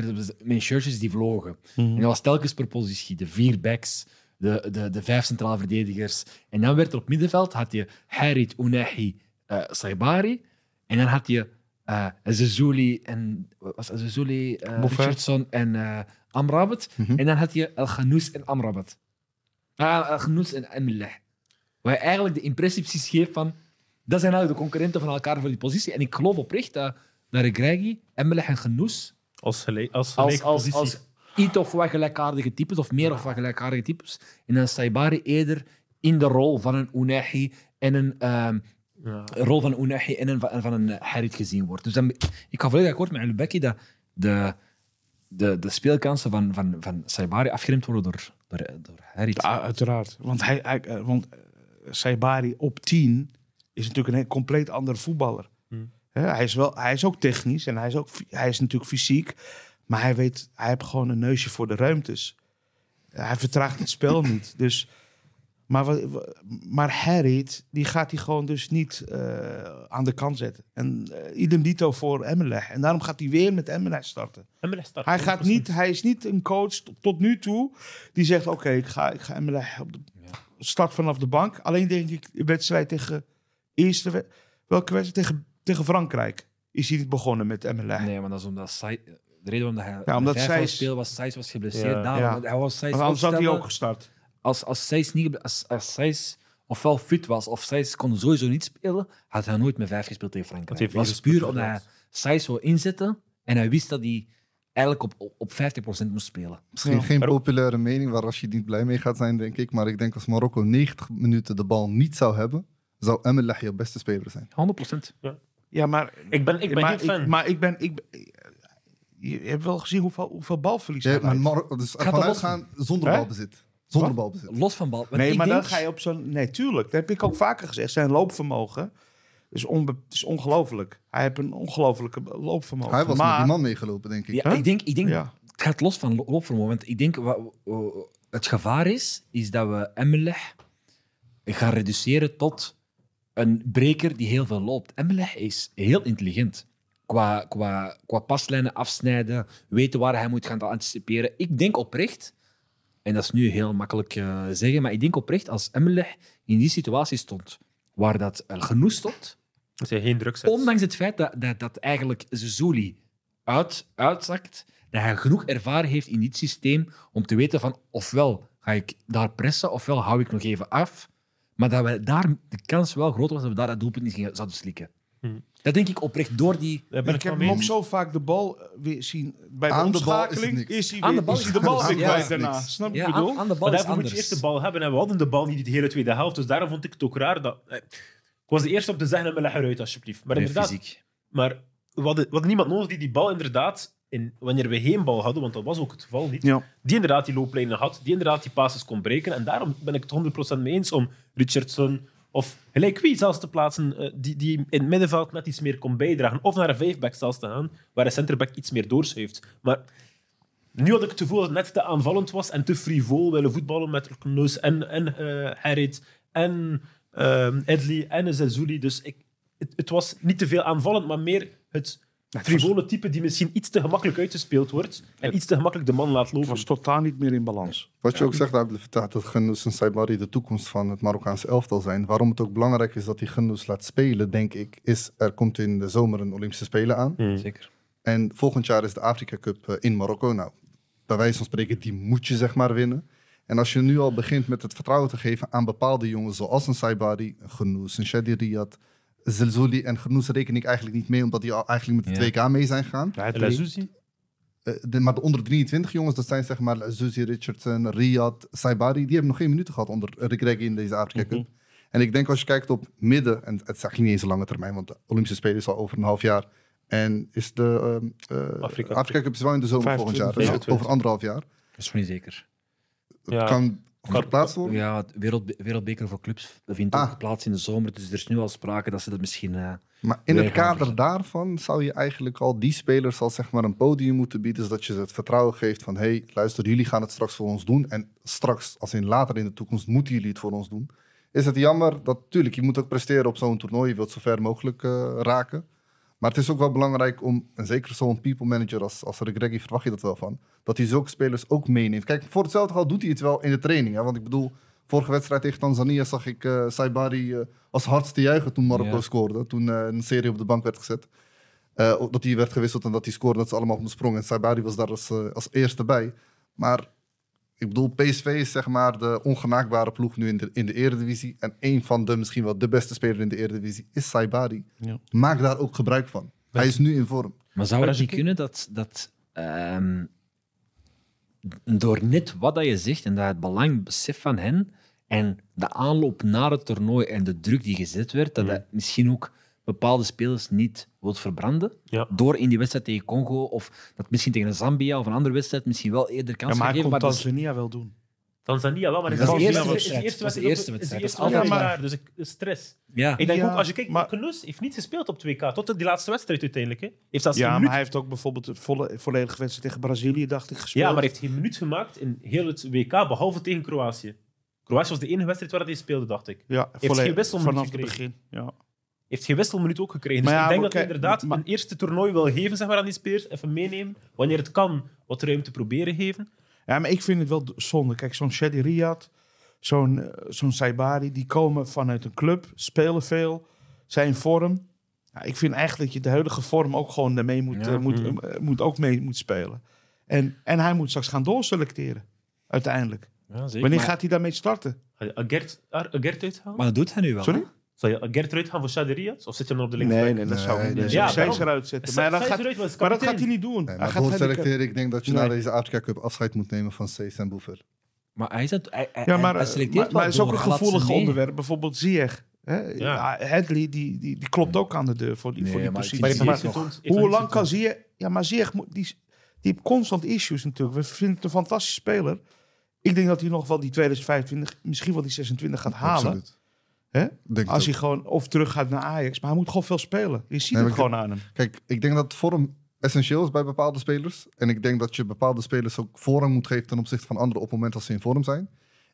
met shirtjes die vlogen. Mhm. En dat was telkens per positie. De vier backs, de, de, de vijf centrale verdedigers. En dan werd er op middenveld had je Harit, Unahi, uh, Saibari. En dan had je uh, Zezuli en was Zezuli, uh, Richardson en uh, Amrabat. Mm -hmm. En dan had je El Ghanous en Amrabat. Ah, El Ghanous en Emileh. Waar je eigenlijk de impressie precies geeft van... Dat zijn eigenlijk de concurrenten van elkaar voor die positie. En ik geloof oprecht dat, dat Regregi, Emileh en Ghanous... Als, als, als, als, als iets of wat gelijkaardige types, of meer of wat gelijkaardige types. En dan Saibari eerder in de rol van een Unahi en een... Um, ja. rol van Unahi en een, van een Harit gezien wordt. Dus dan, ik ga volledig akkoord met Alubeki dat de, de, de speelkansen van, van, van Saibari afgeremd worden door, door, door Harit. Ja, uiteraard. Want, hij, hij, eh, want eh, Saibari op 10 is natuurlijk een compleet andere voetballer. Hmm. hij, is wel, hij is ook technisch en hij is, ook, hij is natuurlijk fysiek. Maar hij weet, hij heeft gewoon een neusje voor de ruimtes. Hij vertraagt het spel niet. Dus maar, maar Harriet, die gaat hij gewoon dus niet uh, aan de kant zetten. En uh, idem dito voor Emelech. En daarom gaat hij weer met Emelech starten. Starten. Hij, gaat niet, hij is niet een coach tot, nu toe die zegt... oké, ik ga, ik ga op de start vanaf de bank. Alleen denk ik, de wedstrijd tegen... Eerste, welke wedstrijd? Tegen, tegen Frankrijk is hij niet begonnen met Emelech. Nee, maar dat is omdat zij... De reden waarom hij ja, omdat zij speel was, Saïs was geblesseerd. Ja. ja. Hij was Saïs anders had hij ook gestart als, als Seis niet, als, als Seis ofwel fit was of Seis kon sowieso niet spelen, had hij nooit met vijf gespeeld tegen Frankrijk. Het was puur omdat hij Seis wil inzetten en hij wist dat hij eigenlijk op, op 50% moest spelen. Misschien geen populaire mening waar als je niet blij mee gaat zijn, denk ik. Maar ik denk als Marokko 90 minuten de bal niet zou hebben, zou Emel je beste speler zijn. 100%. Ja, ja maar ik ben, ik ben maar, niet fan. Ik, maar ik ben, ik, je hebt wel gezien hoeveel, hoeveel balverlies ja, hij maar Dus vanuit gaan zonder balbezit. Zonder balbezit. Los van bal. nee, maar dan ga je op zo'n... Nee, tuurlijk. Dat heb ik ook vaker gezegd. Zijn loopvermogen is, onbe... is ongelooflijk. Hij heeft een ongelofelijke loopvermogen. Hij was met die man meegelopen, denk ik. Ja, ik denk... Ik denk Het gaat los van loopvermogen. Want ik denk... Wat, het gevaar is, is dat we Emelech gaan reduceren tot een breker die heel veel loopt. Emelech is heel intelligent. Qua, qua, qua paslijnen afsnijden, weten waar hij moet gaan anticiperen. Ik denk oprecht en dat is nu heel makkelijk uh, zeggen, maar ik denk oprecht als Emelech in die situatie stond, waar dat genoeg stond, dat hij geen druk zet. Ondanks het feit dat, dat, dat eigenlijk Zezuli uit, uitzakt, dat hij genoeg ervaring heeft in dit systeem om te weten van ofwel ga ik daar pressen, ofwel hou ik nog even af. Maar dat we daar de kans wel groot was dat we daar dat doelpunt niet gingen, zouden slikken. Hmm. Dat denk ik oprecht door die... Ik ik heb hem ook zo vaak de bal eh, weer zien. Bij de Aan de bal is hij Aan de bal is is hij de bal weer kwijt daarna. niks. Snap je Ja, wat ik bedoel? aan, aan de bal Maar daarvoor moet je eerst de bal hebben. En we hadden de bal niet de hele tweede helft. Dus daarom vond ik het ook raar dat... eh, Ik was de eerste op te zeggen, met eruit alsjeblieft. Maar Nee, inderdaad, fysiek. maar we hadden, we hadden niemand nodig die die bal inderdaad, in, wanneer we geen bal hadden, want dat was ook het geval niet, Ja. die inderdaad die looplijnen had, die inderdaad die passes kon breken. En daarom ben ik het 100% mee eens om Richardson of wie zelfs te plaatsen, eh, die, die in het middenveld net iets meer kon bijdragen. Of naar een vijfback zelfs te gaan, waar de centerback iets meer doorschuift. Maar nu had ik het gevoel dat het net te aanvallend was en te frivol willen voetballen met Knoes en, en eh Harit en ehm Edley en Zelzouli. Dus ik, het, het was niet te veel aanvallend, maar meer het frivole type die misschien iets te gemakkelijk uitgespeeld wordt en iets te gemakkelijk de man laat lopen. was totaal niet meer in balans. Wat je ook zegt, dat Gennous en Saibari de toekomst van het Marokkaanse elftal zijn. Waarom het ook belangrijk is dat hij Gennous laat spelen, denk ik, is er komt in de zomer een Olympische Spelen aan. Zeker. En volgend jaar is de Afrika Cup eh, in Marokko. Nou, bij wijze van spreken, die moet je zeg maar winnen. En als je nu al begint met het vertrouwen te geven aan bepaalde jongens, zoals een Saibari, een Gennous, een Shadi Riyad, Zelzouli en Gennous reken ik eigenlijk niet mee, omdat die al eigenlijk met de Ja. 2K mee zijn gegaan. Ja? Eh, de, maar de onder 23 jongens, dat zijn zeg maar Zuzi Richardson, Riyad, Saibari, die hebben nog geen minuten gehad onder Rick Reggie in deze Afrika Cup. En ik denk als je kijkt op midden, en het is eigenlijk niet eens een lange termijn, want de Olympische Spelen is al over een half jaar. En is de ehm, eh, Afrika. Afrika Cup is wel in de zomer volgend jaar, dus 25. over anderhalf jaar. Dat is gewoon niet zeker. Het Ja. kan verplaatst worden. Ja, het wereld, wereldbeker voor clubs vindt Ah. ook plaats in de zomer. Dus er is nu al sprake dat ze dat misschien... eh, Maar in het gaan kader daarvan zou je eigenlijk al die spelers al zeg maar een podium moeten bieden, zodat je ze het vertrouwen geeft van, hey, luister, jullie gaan het straks voor ons doen en straks, als in later in de toekomst, moeten jullie het voor ons doen. Is het jammer dat, tuurlijk, je moet ook presteren op zo'n toernooi, je wilt zo ver mogelijk eh, raken. Maar het is ook wel belangrijk om, en zeker zo'n people manager als, als Rick Reggie verwacht je dat wel van, dat hij zulke spelers ook meeneemt. Kijk, voor hetzelfde geld doet hij het wel in de training. Hè? Want ik bedoel, vorige wedstrijd tegen Tanzania zag ik eh Saibari eh, als hardste juichen toen Marokko scoorde. Toen eh, een serie op de bank werd gezet. Dat hij werd gewisseld en dat hij scoorde, dat ze allemaal op de sprong. En Saibari was daar als, als eerste bij. Maar ik bedoel, PSV is zeg maar de ongenaakbare ploeg nu in de, in de eredivisie. En een van de, misschien wel de beste speler in de eredivisie, is Saibari. Ja. Maak daar ook gebruik van. Hij is nu in vorm. Maar zou het niet kunnen dat, dat ehm, door net wat dat je zegt en dat het belang besef van hen en de aanloop naar het toernooi en de druk die gezet werd, dat dat misschien ook bepaalde spelers niet wilt verbranden? Ja. Door in die wedstrijd tegen Congo of dat misschien tegen een Zambia of een andere wedstrijd misschien wel eerder Ja, kans maar hij Maar dat is- Tanzania wel doen. Tanzania wel, maar Dat het is de eerste wedstrijd. Dat is de wedstrijd. eerste op- het is de wedstrijd. Dat is altijd jaar, dus ik, stress. ja. Ik denk Ja, ook, als je kijkt, maar- Knus heeft niet gespeeld op 2K, tot die laatste wedstrijd uiteindelijk. Hè. Heeft zelfs Ja, geen maar hij heeft ook bijvoorbeeld de volle, volledige wedstrijd tegen Brazilië, dacht ik, gespeeld. Ja, maar hij heeft geen minuut gemaakt in heel het WK, behalve tegen Kroatië. Kroatië was de enige wedstrijd waar hij speelde, dacht ik. ja, geen volledig- wisselminuut vanaf het begin. Ja. Heeft geen wisselminuut ook gekregen. Dus ja, ik denk dat hij inderdaad maar- een eerste toernooi wil geven zeg maar, aan die spelers. Even meenemen. Wanneer het kan, wat ruimte proberen geven. ja, maar ik vind het wel zonde. Kijk, zo'n Shadi Riyad, zo'n eh, zo'n Saibari, die komen vanuit een club, spelen veel, zijn in vorm. Ja, ik vind eigenlijk dat je de huidige vorm ook gewoon daarmee moet, Ja. eh, moet, Mhm. eh, moet ook mee moet spelen. En, en hij moet straks gaan doorselecteren, uiteindelijk. Ja, zeker. Wanneer Maar- gaat hij daarmee starten? Agert uithalen? Maar dat doet hij nu wel. Sorry? Zal je Agert eruit gaan voor Shaderiat? Of zit je hem nog op de linksback? Nee, nee, dat zou Nee, ik niet. Ja, zij eruit zetten. Maar, dat gaat, hij is maar dat gaat kapitein. hij niet doen. Nee, hij maar hij niet- selecteren, ik denk dat je Nee. na deze Afrika Cup afscheid moet nemen van Cees en Boevel. Maar hij, is het, hij, hij, Ja, maar, hij eh, selecteert maar, het is ook een gevoelig onderwerp. Bijvoorbeeld Ziyech. Hè? Ja. Hadley, die, die, die klopt ook aan de deur voor die, Nee, voor die positie. Maar Hoe lang kan? Ziyech... Ja, maar Ziyech, moet- die, die heeft constant issues natuurlijk. We vinden het een fantastische speler. Ik denk dat hij nog wel die 2025, misschien wel die 26 gaat halen. Absoluut. Denk Als hij gewoon of terug gaat naar Ajax. Maar hij moet gewoon veel spelen. Je ziet Nee, het gewoon aan hem. Kijk, ik denk dat vorm essentieel is bij bepaalde spelers. En ik denk dat je bepaalde spelers ook voorrang moet geven ten opzichte van anderen op het moment dat ze in vorm zijn.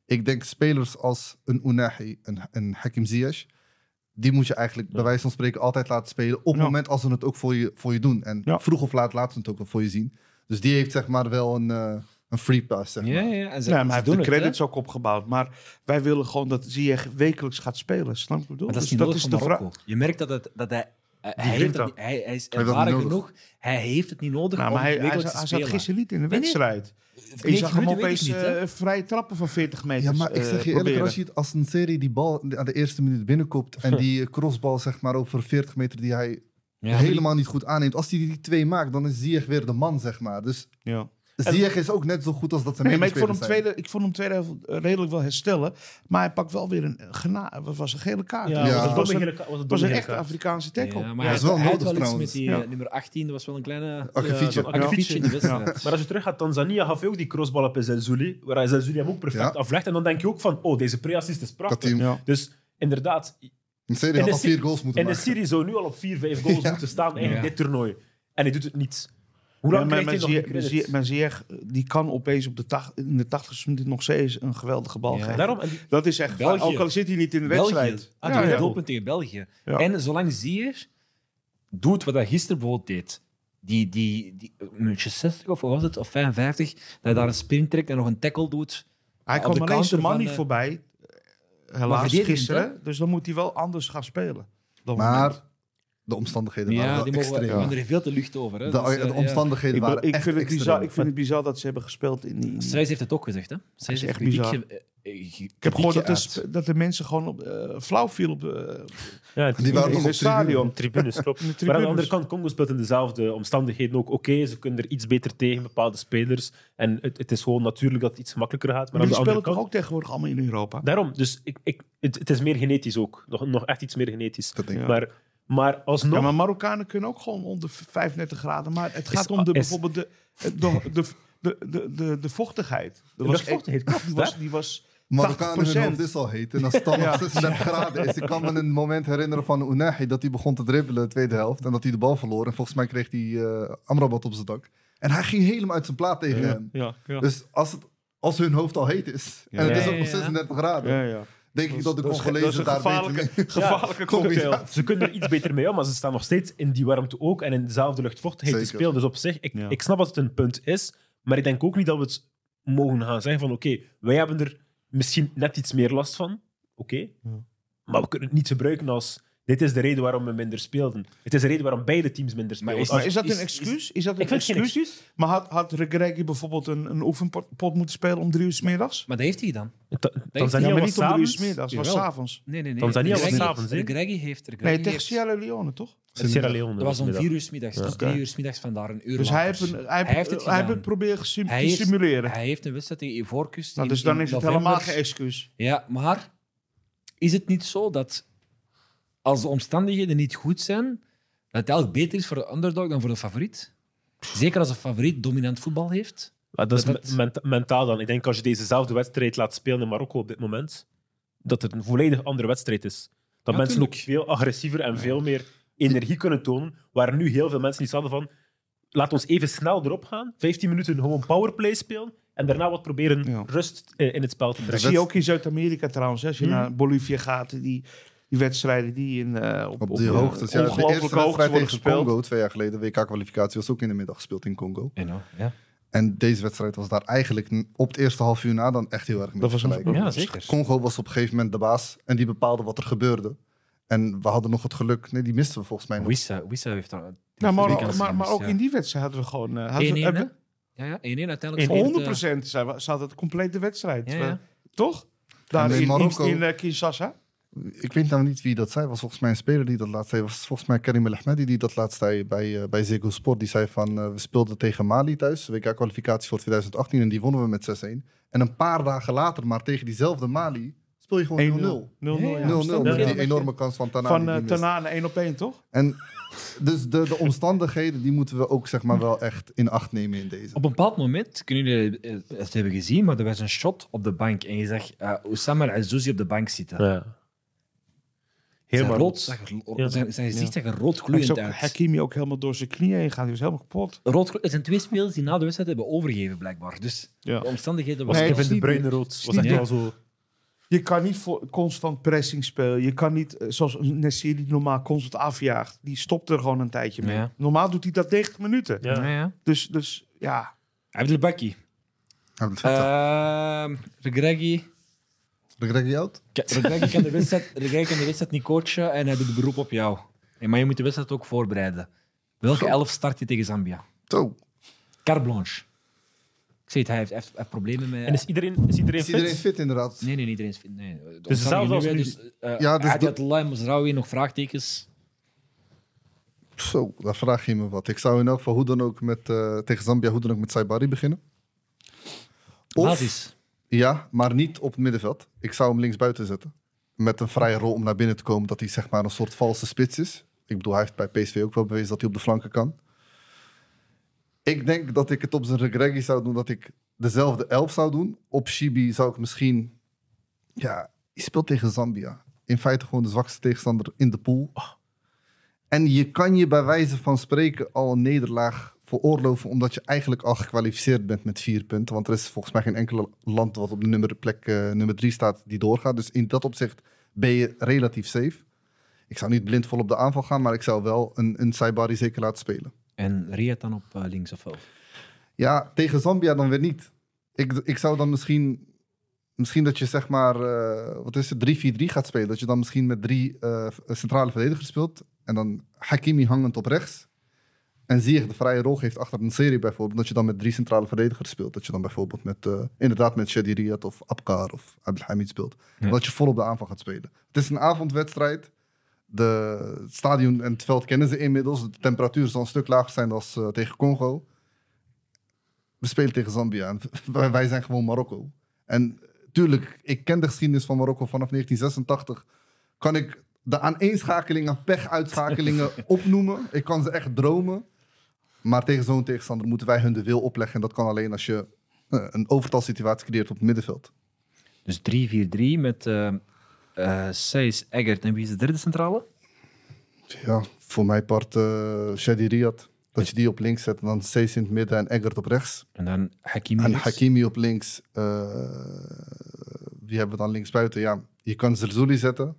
Ik denk spelers als een Unahi, een, een Hakim Ziyech, die moet je eigenlijk bij wijze van spreken altijd laten spelen op het Ja. moment als ze het ook voor je, voor je doen. En Ja. vroeg of laat laten ze het ook wel voor je zien. Dus die heeft zeg maar wel een, eh, een free pass, zeg maar. Ja, ja, en ze, Ja, maar ze hij heeft doen de het, hè. credits ook opgebouwd. Maar wij willen gewoon dat Ziyech wekelijks gaat spelen. Snap je wat ik bedoel? Maar dat is Dus niet nodig van de vraag. Je merkt dat, het, dat hij hij, heeft wint het dat. niet- hij, hij is Hij heeft ervaren dat niet genoeg. Hij heeft het niet nodig Nou, om maar hij, hij, hij zat gisteren niet in de Nee, nee. wedstrijd. Je 90 zag hem ik opeens niet, eh, vrije trappen van 40 meter. Ja, maar ik zeg je eerlijk, als je als een serie die bal aan de eerste minuut binnenkomt en die crossbal zeg maar over 40 meter die hij Ja, helemaal niet goed aanneemt, als hij die twee maakt, dan is Ziyech weer de man zeg maar. Dus ja. Ziyech is ook net zo goed als dat zijn Nee, maar ik vond, hem zijn. tweede, ik vond hem tweede helft eh, redelijk wel herstellen. Maar hij pakt wel weer een gena wat was een gele kaart. Ja, Dat een was een, was een was een echte. Afrikaanse tackle. Ja, maar hij is wel hij had nodig wel iets trouwens. met die Ja. eh, nummer 18. Dat was wel een kleine... Akkefietje. Maar als je terug gaat, Tanzania gaf hij ook die crossbal op Zelzuli, waar hij Zelzuli hem ook perfect Ja. aflegt. En dan denk je ook van, oh, deze pre-assist is prachtig. Dus inderdaad, een serie In had de al serie- vier goals moeten in de maken. serie zou nu al op 4, 5 goals moeten staan in dit toernooi. En hij doet het niet. Hoe lang nog die kan opeens op de tach, in de 80 minuut nog steeds een geweldige bal Ja. geven. Daarom, die- Dat is echt, België. ook al zit hij niet in de België. wedstrijd. Had Ja, hij ja. een doelpunt tegen België. Ja. En zolang Zier doet wat hij gisteren bijvoorbeeld deed, die, die, die minuutje 60 of wat was het, of 55, dat hij daar een sprint trekt en nog een tackle doet. Hij kwam de alleen zijn man van, niet eh, voorbij. maar Helaas gisteren. Dus dan moet hij wel anders gaan spelen. Maar de omstandigheden waren Ja, wel die mogen, extreem. want er is veel te lucht over. Hè. De, Dus, eh, de ja. omstandigheden ik, waren ik, echt vind het extreem. bizar, ik vind het bizar dat ze hebben gespeeld in die... Strijd heeft het ook gezegd, hè? Strijd is echt bizar. eh, Ik heb gehoord dat de, dat de mensen gewoon op, eh, flauw viel op ja, Die waren in- nog in op het stadion. tribunes, klopt. Maar aan de andere kant, Congo speelt in dezelfde omstandigheden ook. Oké, ze kunnen er iets beter tegen, bepaalde spelers. En het, het is gewoon natuurlijk dat het iets gemakkelijker gaat. Maar Maar aan die de andere spelen toch kant... ook tegenwoordig allemaal in Europa? Daarom, dus ik, ik, het, het is meer genetisch ook. Nog, nog echt iets meer genetisch. Dat denk ik. Ja. Maar, maar alsnog... Ja, maar Marokkanen kunnen ook gewoon onder 35 graden. Maar het gaat Is- om de, is- bijvoorbeeld de, de, de, de, de, de, de vochtigheid. Er was luchtvochtigheid, klopt, Die was, die was Marokkanen, hun 80%. hoofd is al heet. En als het dan nog 36 graden is. Ik kan me een moment herinneren van Unahi dat hij begon te dribbelen de tweede helft. En dat hij de bal verloor. En volgens mij kreeg hij eh, Amrabat op zijn dak. En hij ging helemaal uit zijn plaat tegen hem. Ja, ja. Dus als, het, als hun hoofd al heet is. En het Ja, is ook ja, nog ja. 36 graden. Denk ik dat de Congolezen daar beter gevaarlijke, mee... gevaarlijke cocktail. ja. Ze kunnen er iets beter mee om, maar ze staan nog steeds in die warmte ook en in dezelfde luchtvochtigheid te spelen. Dus op zich, ik, Ja. ik snap dat het een punt is, maar ik denk ook niet dat we het mogen gaan zeggen van oké, wij hebben er misschien net iets meer last van, oké, maar we kunnen het niet gebruiken als dit is de reden waarom we minder speelden. Het is de reden waarom beide teams minder Maar spelen. is- Als- Maar is dat een Is- excuus? Is dat een ik vind het geen excuus? Maar had, had Regregi bijvoorbeeld een, een oefenpot pot moeten spelen om drie uur 's middags? Maar dat heeft hij. Ta- Tanzania Ja, maar was niet om drie uur 's middags, het was s'avonds. Nee, nee, nee. Tanzania was s'avonds, hè? Regragui heeft... Nee, tegen Sierra Leone, toch? Sierra Leone. Dat was om vier uur 's middags. Dus drie uur 's middags vandaar een uur Dus hij heeft, een, hij, Hij heeft het hij heeft gedaan. het proberen te heeft- simuleren. Hij heeft een wedstrijd tegen Ivoorkust nou, dus dan is het helemaal geen excuus. Ja, maar is het niet zo dat als de omstandigheden niet goed zijn, dat het eigenlijk beter is voor de underdog dan voor de favoriet? Zeker als een favoriet dominant voetbal heeft. Maar dat is Dat het- me- menta- mentaal dan. Ik denk als je dezezelfde wedstrijd laat spelen in Marokko op dit moment, dat het een volledig andere wedstrijd is. Dat Ja, mensen tuurlijk. ook veel agressiever en veel meer energie kunnen tonen, waar nu heel veel mensen iets hadden van laat ons even snel erop gaan, 15 minuten gewoon powerplay spelen en daarna wat proberen Ja. rust eh, in het spel te Dat brengen. zie je ook in Zuid-Amerika trouwens. hè. Als je Hmm. naar Bolivia gaat, die, die wedstrijden die in, eh, op, Op die eh, hoogte. Ja, de eerste ongelooflijke hoogte wedstrijd worden tegen gespeeld. Congo, twee jaar geleden, WK-kwalificatie, was ook in de middag gespeeld in Congo. Ja. En deze wedstrijd was daar eigenlijk op het eerste half uur na dan echt heel erg mee Dat was een vergelijken. ja, zeker. Congo was op een gegeven moment de baas en die bepaalde wat er gebeurde. En we hadden nog het geluk, nee, die misten we volgens mij nog. Wissa, Wissa heeft daar... Nou, maar, maar, maar gemist, ook ja. in die wedstrijd hadden we gewoon... eh, hadden 1-1, we- hè? hebben Ja, ja, 1-1 uiteindelijk. we- speelt, eh, 100% zijn we- zat het complete wedstrijd. Ja, ja. Toch? Daar in in, in, Marokko- in eh, Kinshasa. Ik weet nou niet wie dat zei. was volgens mij een speler die dat laatst zei. was volgens mij Karim El Ahmedi die dat laatst zei bij, eh bij Ziggo Sport. Die zei van, eh, we speelden tegen Mali thuis. WK-kwalificatie voor 2018 en die wonnen we met 6-1. En een paar dagen later, maar tegen diezelfde Mali, speel je gewoon 0-0. 0-0. 0-0, Ja, 0-0 ja. met die enorme kans van Tanani. Van die uh. Tanane 1 op 1, toch? En dus de, de omstandigheden, die moeten we ook zeg maar wel echt in acht nemen in deze. Op een bepaald moment, kunnen jullie het hebben gezien, maar er was een shot op de bank en je zag uh, Oussama al-Azouzi op de bank zitten. Ja. Zijn Helemaal rood, rood. zag er, Ja. zijn, zijn gezicht zag er rood Hij is gloeiend ook uit. Hakimi ook helemaal door zijn knieën heen gaan. Die was helemaal kapot. Rood, er zijn twee spelers die na de wedstrijd hebben overgegeven, blijkbaar. Dus Ja. de omstandigheden Was waren... Nee, het Kevin de Bruyne rood. Was echt de- wel zo... Je kan niet voor constant pressing spelen. Je kan niet, eh, zoals Nessiri die normaal constant afjaagt. Die stopt er gewoon een tijdje mee. Ja. Normaal doet hij dat 90 minuten. Ja. Ja, ja. Dus, dus ja. Abdelbaki. Het vet, Uh, Regragui. De Greggy out? Regragui kan de wedstrijd niet coachen en hij doet de beroep op jou. maar je moet de wedstrijd ook voorbereiden. Welke elf start je tegen Zambia? Zo. Carte blanche. Ik zeg het, hij heeft, hij heeft, problemen met... En is iedereen, is iedereen Is fit? iedereen fit inderdaad? Nee, nee, niet iedereen is fit. Nee. Dus hetzelfde als nu. Dus, uh, Ja, dus Mosraoui, nog vraagtekens. Zo, daar vraag je me wat. Ik zou in elk geval hoe dan ook met, eh, tegen Zambia hoe dan ook met Saibari beginnen. Of, Basis. Ja, maar niet op het middenveld. Ik zou hem links buiten zetten. Met een vrije rol om naar binnen te komen. Dat hij zeg maar een soort valse spits is. Ik bedoel, hij heeft bij PSV ook wel bewezen dat hij op de flanken kan. Ik denk dat ik het op zijn Regregi zou doen. Dat ik dezelfde elf zou doen. Op Shibi zou ik misschien... Ja, je speelt tegen Zambia. In feite gewoon de zwakste tegenstander in de pool. En je kan je bij wijze van spreken al een nederlaag veroorloven, omdat je eigenlijk al gekwalificeerd bent met vier punten. Want er is volgens mij geen enkele land wat op de nummer, plek eh, nummer drie staat die doorgaat. Dus in dat opzicht ben je relatief safe. Ik zou niet blind vol op de aanval gaan, maar ik zou wel een, een Saibari zeker laten spelen. En Riyad dan op eh, links of wel? Ja, tegen Zambia dan weer niet. Ik, ik zou dan misschien, misschien dat je zeg maar, eh, wat is het, 3-4-3 gaat spelen. Dat je dan misschien met drie centrale verdedigers speelt. En dan Hakimi hangend op rechts. En Ziyech de vrije rol geeft achter een serie bijvoorbeeld. Dat je dan met drie centrale verdedigers speelt. Dat je dan bijvoorbeeld met, eh, inderdaad met Shadi Riyad of Abkar of Abdelhamid speelt. Ja. Dat je vol op de aanval gaat spelen. Het is een avondwedstrijd. De, het stadion en het veld kennen ze inmiddels. De temperatuur zal een stuk lager zijn dan eh, tegen Congo we spelen tegen Zambia. En wij wij zijn gewoon Marokko. En tuurlijk, ik ken de geschiedenis van Marokko vanaf 1986. Kan ik de aaneenschakelingen, pechuitschakelingen opnoemen. Ik kan ze echt dromen. Maar tegen zo'n tegenstander moeten wij hun de wil opleggen. En dat kan alleen als je eh, een overtalsituatie creëert op het middenveld. Dus 3-4-3 met eh eh Seis, Eggert en wie is de derde centrale? Ja, voor mijn part uh, Shadi Riyad. Dat je die op links zet en dan Seis in het midden en Eggert op rechts. En dan Hakimi. En. Hakimi op links. wie hebben we dan links buiten? Ja, je kan Zerzuli zetten.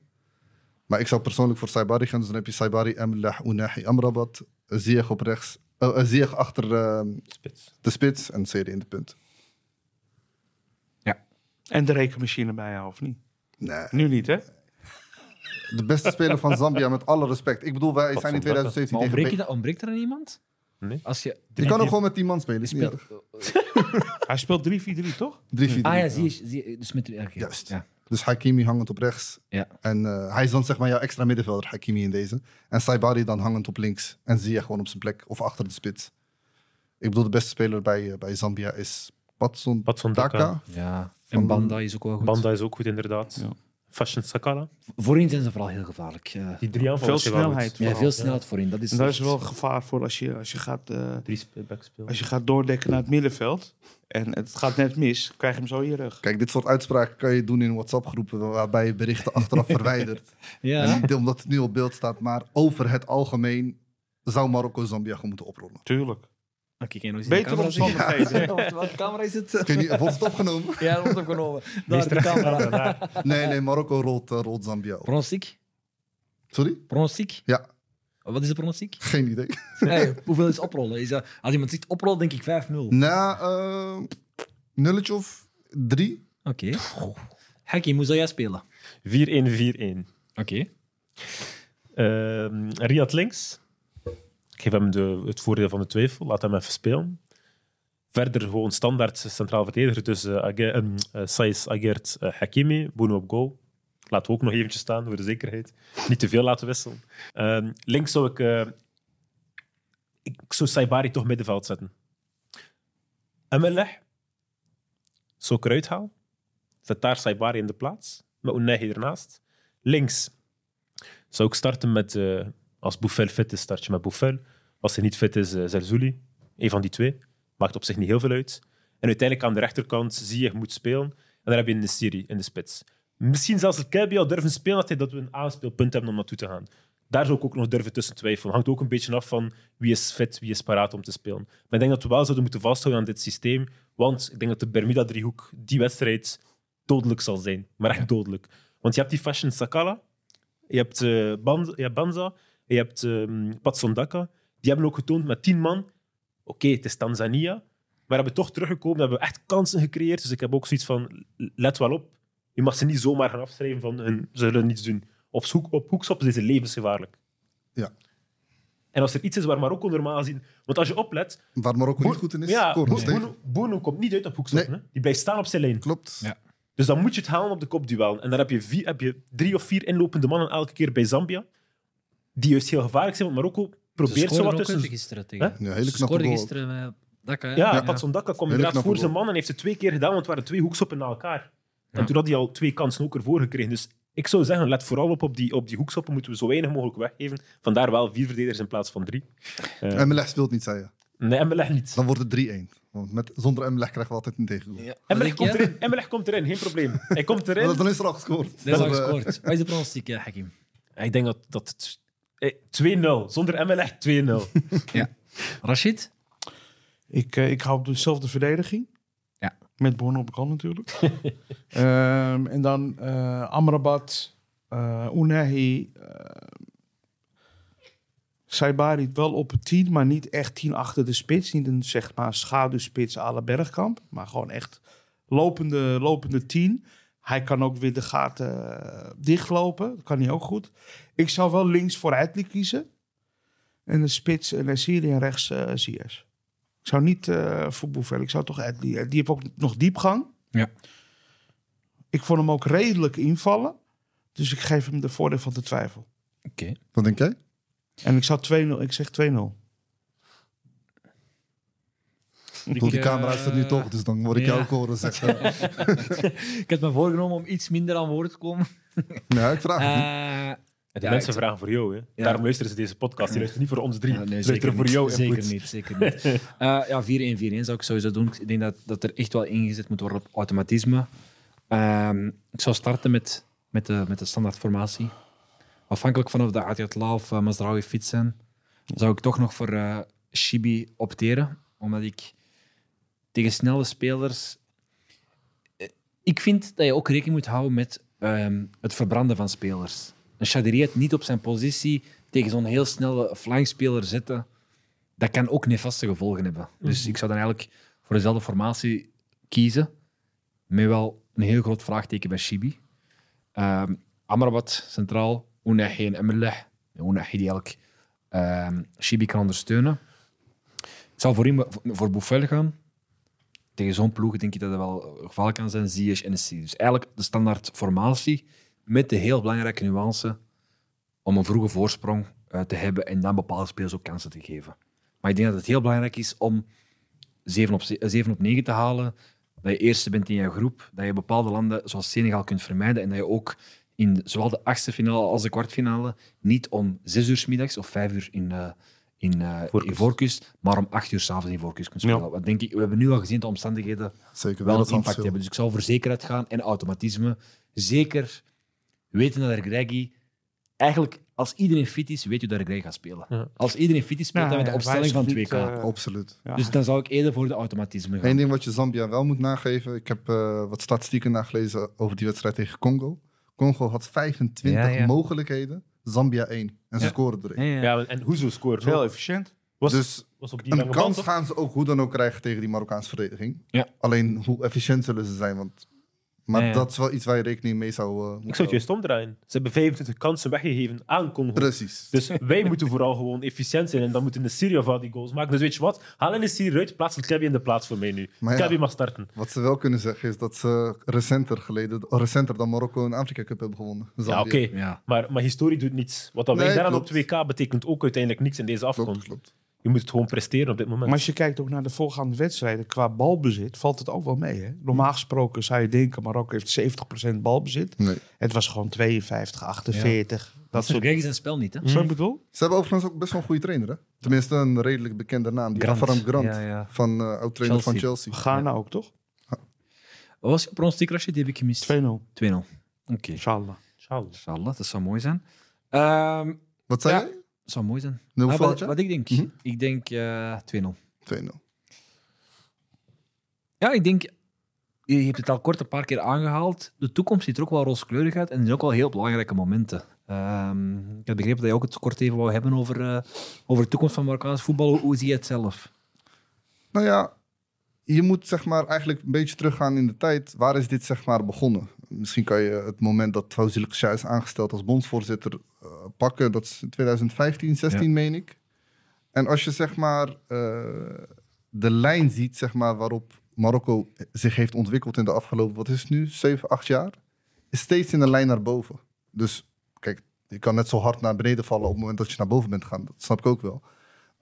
Maar ik zou persoonlijk voor Saibari gaan. Dus dan heb je Saibari, Emlah, Unahi, Amrabat. Ziyech op rechts. Eh eh, Ziyech achter eh, Spits. de spits en CD in de punt. En de rekenmachine bij jou, of niet? Nee. Nu niet, hè? De beste speler van Zambia, met alle respect. Ik bedoel, wij zijn in van 2017 Maar tegen... ontbreekt, dat, ontbreekt er iemand? Nee. Als je... Je kan ook gewoon met die man spelen. Speelt... Hij speelt 3-4-3, toch? 3 4 Ah ja, zie je, zie je- dus met... oké. Juist. Ja. Dus Hakimi hangend op rechts. Ja. En eh, hij is dan zeg maar jouw extra middenvelder, Hakimi in deze. En Saibari dan hangend op links. En zie je gewoon op zijn plek of achter de spits. Ik bedoel, de beste speler bij, eh, bij Zambia is Patson Patson Daka. Daka. ja. En Banda is ook wel goed. Banda is ook goed, inderdaad. Ja. Fashion Sakala. Voorin zijn ze vooral heel gevaarlijk. Die drie Veel zijn wel snelheid. ja veel snelheid voorin. Dat is, En daar is wel gevaar voor als je, als je, gaat, eh, backspelers. als je gaat doordekken naar het middenveld. En het gaat net mis, krijg je hem zo in je rug. Kijk, dit soort uitspraken kan je doen in WhatsApp-groepen waarbij je berichten achteraf verwijdert. Ja. En niet omdat het nu op beeld staat, maar over het algemeen zou Marokko Zambia gewoon moeten oprollen. Tuurlijk. Oké, kan je nog eens in de camera zien? omstandigheden. Ja, Welke camera is het? Ik weet niet, wordt het opgenomen? Ja, dat wordt opgenomen. Daar, de camera. Nee, nee, Marokko rolt, eh, rolt Zambia op. Pronostiek? Sorry? Pronostiek? Ja, Wat is de pronostiek? geen idee. Hey, hoeveel is oprollen? Is dat, als iemand zegt oprollen, denk ik 5-0. Oké. Na eh nulletje of drie? Hakkie, hoe zou jij spelen? 4-1-4-1. Oké. Ehm Riyad links. Geef hem de, het voordeel van de twijfel. Laat hem even spelen. Verder gewoon standaard centraal verdediger. Dus uh, Sais, Agert, Hakimi. Bono op goal. Laten we ook nog eventjes staan voor de zekerheid. Niet te veel laten wisselen. Ehm, links zou ik... eh, ik zou Saibari toch middenveld zetten. Emelech zou ik eruit halen. Zet daar Saibari in de plaats. Met Unai ernaast. Links zou ik starten met, eh, als Bouffel fit is, start je met Bouffel. Als hij niet fit is, uh, Zerzouli. Eén van die twee. Maakt op zich niet heel veel uit. En uiteindelijk aan de rechterkant zie je moet spelen. En dan heb je een serie in de spits. Misschien zelfs het Kelby al durven spelen, dat, hij, dat we een aanspeelpunt hebben om naartoe te gaan. Daar zou ik ook nog durven tussen twijfelen. Hangt ook een beetje af van wie is fit, wie is paraat om te spelen. Maar ik denk dat we wel zouden moeten vasthouden aan dit systeem. Want ik denk dat de Bermuda-driehoek die wedstrijd dodelijk zal zijn. Maar echt dodelijk. Want je hebt die Fashion Sakala, je hebt, eh, Ban- je hebt Banza, je hebt ehm. Die hebben ook getoond met tien man. Oké, het is Tanzania. Maar hebben toch teruggekomen, hebben echt kansen gecreëerd. Dus ik heb ook zoiets van, let wel op. Je mag ze niet zomaar gaan afschrijven van hun, ze zullen niets doen. Op, hoek, op hoekstoppen zijn ze levensgevaarlijk. Ja. En als er iets is waar Marokko normaal gezien... Want als je oplet... Waar Marokko niet goed in is, ja. Bono, Bono komt niet uit op hoekschop. Nee. Die blijft staan op zijn lijn. Klopt. Ja. Dus dan moet je het halen op de kopduel. En dan heb je, vier, heb je drie of vier inlopende mannen elke keer bij Zambia. Die juist heel gevaarlijk zijn, want Marokko probeert zo wat tussen... gisteren tegen. Ja, hele knappe goal. gisteren met Dakka. Ja, Patson Daka kwam inderdaad voor zijn man en heeft het twee keer gedaan, want het waren twee hoekschoppen na elkaar. En toen had hij al twee kansen ook ervoor gekregen. Dus ik zou zeggen, let vooral op op die, op die hoekschoppen. Moeten we zo weinig mogelijk weggeven. Vandaar wel vier verdedigers in plaats van drie. Eh, En Melech speelt niet, zei je. nee, Emelech niet. Dan wordt het 3-1. Want met, zonder Melech krijgen we altijd een tegengoal. Ja. Komt erin. Komt erin, geen probleem. Hij komt erin. Dan is er al gescoord. Dat is al eh, gescoord. Wat is de pronostiek, eh, Hakim? Ik denk dat, dat het... eh, 2-0. Zonder Emelech 2-0. Rashid? Ik, eh, ik hou op dezelfde verdediging. Ja. Met Born op kan natuurlijk. Ehm, en dan eh Amrabat, eh Unahi, eh Saibari wel op het 10, maar niet echt 10 achter de spits. Niet een zeg maar schaduwspits à la Bergkamp, maar gewoon echt lopende, lopende 10. Hij kan ook weer de gaten eh, dichtlopen. Dat kan hij ook goed. Ik zou wel links voor Adli kiezen. En de spits en de Syrië en rechts CS. Ik zou niet eh voor. Ik zou toch Adli. Die heeft ook nog diepgang. Ja. Ik vond hem ook redelijk invallen. Dus ik geef hem de voordeel van de twijfel. Oké. Wat denk jij? En ik zou 2-0. Ik zeg 2-0. Want die eh, camera is er nu toch, dus dan word ik jou ook horen zeggen. Ik had me voorgenomen om iets minder aan woord te komen. ja, ik vraag het niet. Eh, En de Ja, mensen ik- vragen voor jou. Hè. Ja. Daarom luisteren ze deze podcast. Die luisteren niet voor ons drie. Ja, nee, luisteren voor jou Zeker input. niet, zeker niet. Eh, ja, 4-1-4-1 zou ik sowieso doen. Ik denk dat, dat er echt wel ingezet moet worden op automatisme. Ehm, ik zou starten met, met, de, met de standaardformatie. Afhankelijk van of de Adiatla of uh, Mazraoui fit zijn, zou ik toch nog voor eh Shibi opteren. Omdat ik tegen snelle spelers... eh, Ik vind dat je ook rekening moet houden met ehm, het verbranden van spelers. Een Chadiri het niet op zijn positie tegen zo'n heel snelle flankspeler zetten, dat kan ook nefaste gevolgen hebben. Dus ik zou dan eigenlijk voor dezelfde formatie kiezen, met wel een heel groot vraagteken bij Shibi. Ehm Amrabat centraal, Unahi en Emelech. Unahi die eigenlijk ehm Shibi kan ondersteunen. Ik zou voor hem voor Bouffel gaan. Tegen zo'n ploeg denk ik dat het wel gevaarlijk kan zijn, Ziyech en Nessi. Dus eigenlijk de standaard formatie met de heel belangrijke nuance om een vroege voorsprong eh, te hebben en dan bepaalde spelers ook kansen te geven. Maar ik denk dat het heel belangrijk is om 7 op, ze- eh, 7 op 9 te halen, dat je eerste bent in je groep, dat je bepaalde landen zoals Senegal kunt vermijden en dat je ook in zowel de achtste finale als de kwartfinale niet om 6 uur middags of 5 uur in, eh in, eh Voorkust. in voorkust, maar om 8 uur s'avonds in voorkust kunt spelen. Ja. Wat denk ik, we hebben nu al gezien dat de omstandigheden Zeker wel dat een impact hebben. Dus ik zou voor zekerheid gaan en automatisme. Zeker weten dat Regregi... Eigenlijk, als iedereen fit is, weet je dat Regregi gaat spelen. Ja. Als iedereen fit is, speelt hij met de opstelling van 2K. eh, Absoluut. ja. dus dan zou ik eerder voor de automatisme gaan. Eén ding wat je Zambia wel moet nageven. Ik heb eh, wat statistieken nagelezen over die wedstrijd tegen Congo. Congo had 25 Ja, ja. mogelijkheden. Zambia 1. En ze Ja. scoren erin. Ja, ja. Ja, en Huzo scoort. heel efficiënt. Was, Dus was op die een lange kans gaan ze ook hoe dan ook krijgen tegen die Marokkaanse verdediging. Ja. Alleen hoe efficiënt zullen ze zijn. Want, maar Ja, ja. dat is wel iets waar je rekening mee zou eh, moeten Ik zou het juist omdraaien. Ze hebben 25 kansen weggegeven aan Congo. houden. Precies. Dus wij moeten vooral gewoon efficiënt zijn en dan moeten de Syrië van die goals maken. Dus weet je wat? Haal in de Syrië uit, plaats het in de plaats voor mij nu. Maar ja. Mag starten. Wat ze wel kunnen zeggen is dat ze recenter, geleden, recenter dan Marokko een Afrika Cup hebben gewonnen. Ja, oké. Ja. Maar, maar historie doet niets. Wat dat wij gedaan op klopt. 2K betekent ook uiteindelijk niks in deze afkomst. Klopt, klopt. Je moet het gewoon presteren op dit moment. Maar als je kijkt ook naar de voorgaande wedstrijden, qua balbezit, valt het ook wel mee. Hè? Normaal gesproken zou je denken, Marokko heeft 70% balbezit. Nee. Het was gewoon 52, 48. Dat Dat soort... Regregi zijn spel niet, hè? Zo ik bedoel? Ze hebben overigens ook best wel een goede trainer. Hè? Tenminste, een redelijk bekende naam. Die Grant. Grant. Ja, ja. Van eh oud-trainer van Chelsea. Ghana ook, toch? 2-0. Wat was je pronostiek? Die heb ik gemist. 2-0. Oké. Inshallah. Inshallah. Inshallah, dat zou mooi zijn. Ehm, Wat zei Ja. jij? Zou mooi zijn. Nul Ah, wat, ik denk? Mhm. Ik denk eh 2-0. 2-0. Ja, ik denk, je hebt het al kort een paar keer aangehaald. De toekomst ziet er ook wel rooskleurig uit en er zijn ook wel heel belangrijke momenten. Ehm, ik heb begrepen dat je ook het kort even wou hebben over, eh, over de toekomst van Marokkaans voetbal. Hoe, hoe zie je het zelf? Nou ja, je moet zeg maar eigenlijk een beetje teruggaan in de tijd. Waar is dit zeg maar begonnen? Misschien kan je het moment dat Fawzi is aangesteld als bondsvoorzitter uh, pakken. Dat is in 2015, 16 meen ik. En als je zeg maar uh, de lijn ziet zeg maar, waarop Marokko zich heeft ontwikkeld in de afgelopen, wat is het nu, 7, 8 jaar, is steeds in een lijn naar boven. Dus kijk, je kan net zo hard naar beneden vallen op het moment dat je naar boven bent gegaan. Dat snap ik ook wel.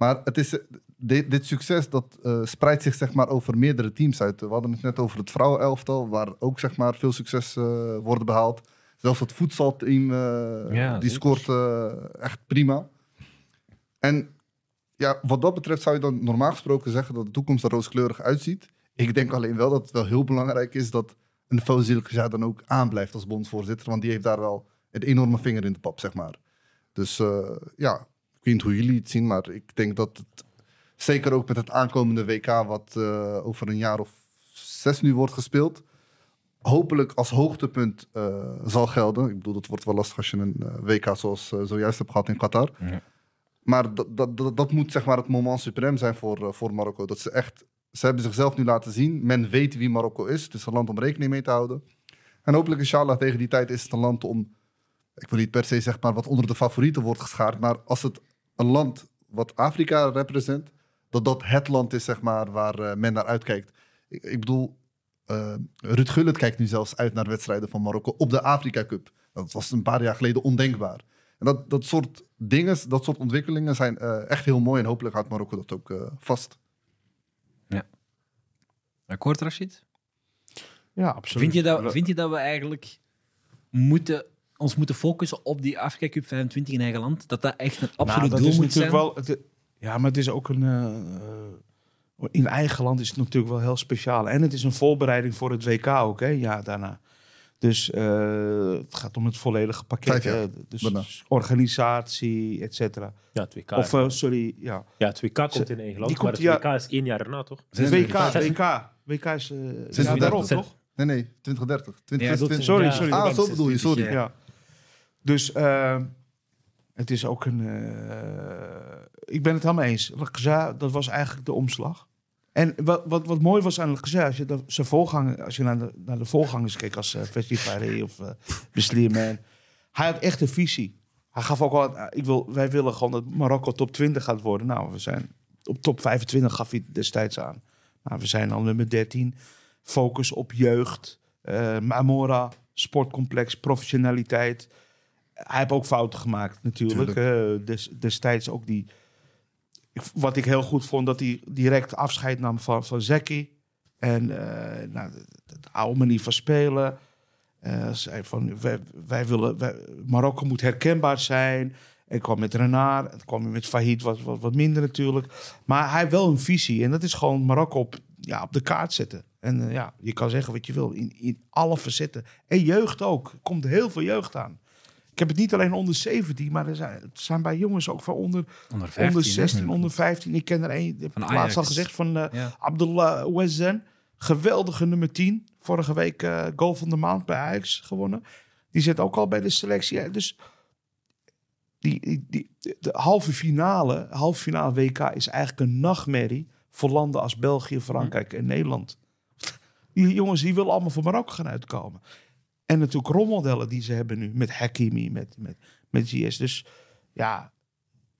Maar het is, dit, dit succes dat, uh, spreidt zich zeg maar, over meerdere teams uit. We hadden het net over het vrouwenelftal, waar ook zeg maar, veel succes uh, wordt behaald. Zelfs het voetbalteam, uh, die scoort echt prima. En ja, wat dat betreft zou je dan normaal gesproken zeggen dat de toekomst er rooskleurig uitziet. Ik denk alleen wel dat het wel heel belangrijk is dat een Fawzi dan ook aanblijft als bondsvoorzitter. Want die heeft daar wel een enorme vinger in de pap, zeg maar. Dus ja, weet niet hoe jullie het zien, maar ik denk dat het zeker ook met het aankomende WK, wat uh, over een jaar of zes nu wordt gespeeld, hopelijk als hoogtepunt uh, zal gelden. Ik bedoel, dat wordt wel lastig als je een uh, WK zoals zojuist hebt gehad in Qatar. Ja. Maar dat, dat, dat, dat, moet zeg maar het moment suprem zijn voor, voor Marokko. Dat ze echt, ze hebben zichzelf nu laten zien. Men weet wie Marokko is. Het is een land om rekening mee te houden. En hopelijk, inshallah, tegen die tijd is het een land om ik wil niet per se zeg maar wat onder de favorieten wordt geschaard, maar als het een land wat Afrika represent, dat dat het land is zeg maar, waar uh, men naar uitkijkt. Ik, ik bedoel, uh, Ruud Gullit kijkt nu zelfs uit naar wedstrijden van Marokko op de Afrika Cup. Dat was een paar jaar geleden ondenkbaar. En dat, dat soort dingen, dat soort ontwikkelingen zijn uh, echt heel mooi en hopelijk houdt Marokko dat ook vast. Ja. Akkoord, Rashid? Ja, absoluut. Vind je dat, vind je dat we eigenlijk moeten ons moeten focussen op die Afrika Cup 25 in eigen land. Dat dat echt een nou, absoluut nou, doel moet zijn. Wel, het, ja, maar het is ook een... Uh, in eigen land is het natuurlijk wel heel speciaal. En het is een voorbereiding voor het WK ook, hè, ja, daarna. Dus uh, het gaat om het volledige pakket. Uh, dus organisatie, et cetera. Ja, het WK. Of, uh, sorry, ja. Ja, het WK komt in eigen land, maar het WK is één jaar erna, toch? Het WK, WK. WK is uh, daarop, toch? Nee, nee, 2030. 20, ja, sorry, sorry. Ah, zo bedoel je, sorry. Ja. Dus uh, het is ook een. Uh, ik ben het helemaal eens. Lagza, dat was eigenlijk de omslag. En wat, wat, wat mooi was aan Lagza, als je, de, zijn als je naar, de, naar de voorgangers keek, als uh, of uh, hij had echt een visie. Hij gaf ook al, ik wil, wij willen gewoon dat Marokko top 20 gaat worden. Nou, we zijn op top 25 gaf hij destijds aan. Nou, we zijn al nummer 13. Focus op jeugd, uh, Mamora, sportcomplex, professionaliteit hij heeft ook fouten gemaakt natuurlijk. Uh, des, destijds ook die... Wat ik heel goed vond, dat hij direct afscheid nam van, van Zeki. En uh, nou, de, oude manier van spelen. Uh, zei van, wij, willen... Marokko moet herkenbaar zijn. En kwam met Renard. Het kwam met Fahid wat, wat, wat minder natuurlijk. Maar hij heeft wel een visie. En dat is gewoon Marokko op, ja, op de kaart zetten. En ja, je kan zeggen wat je wil. In, in alle facetten. En jeugd ook. Er komt heel veel jeugd aan. Ik heb het niet alleen onder 17, maar er zijn, het zijn bij jongens ook van onder, onder, 15, onder 16, onder 15. Ik ken er één, heb ik laatst al gezegd, van uh, ja. Abdullah Wezen. Geweldige nummer 10. Vorige week uh, goal van de maand bij Ajax gewonnen. Die zit ook al bij de selectie. Dus die, die, de halve finale, halve finale WK is eigenlijk een nachtmerrie voor landen als België, Frankrijk en Nederland. Die jongens die willen allemaal voor Marokko gaan uitkomen. En natuurlijk rolmodellen die ze hebben nu. Met Hakimi, met, met, met GS. Dus ja,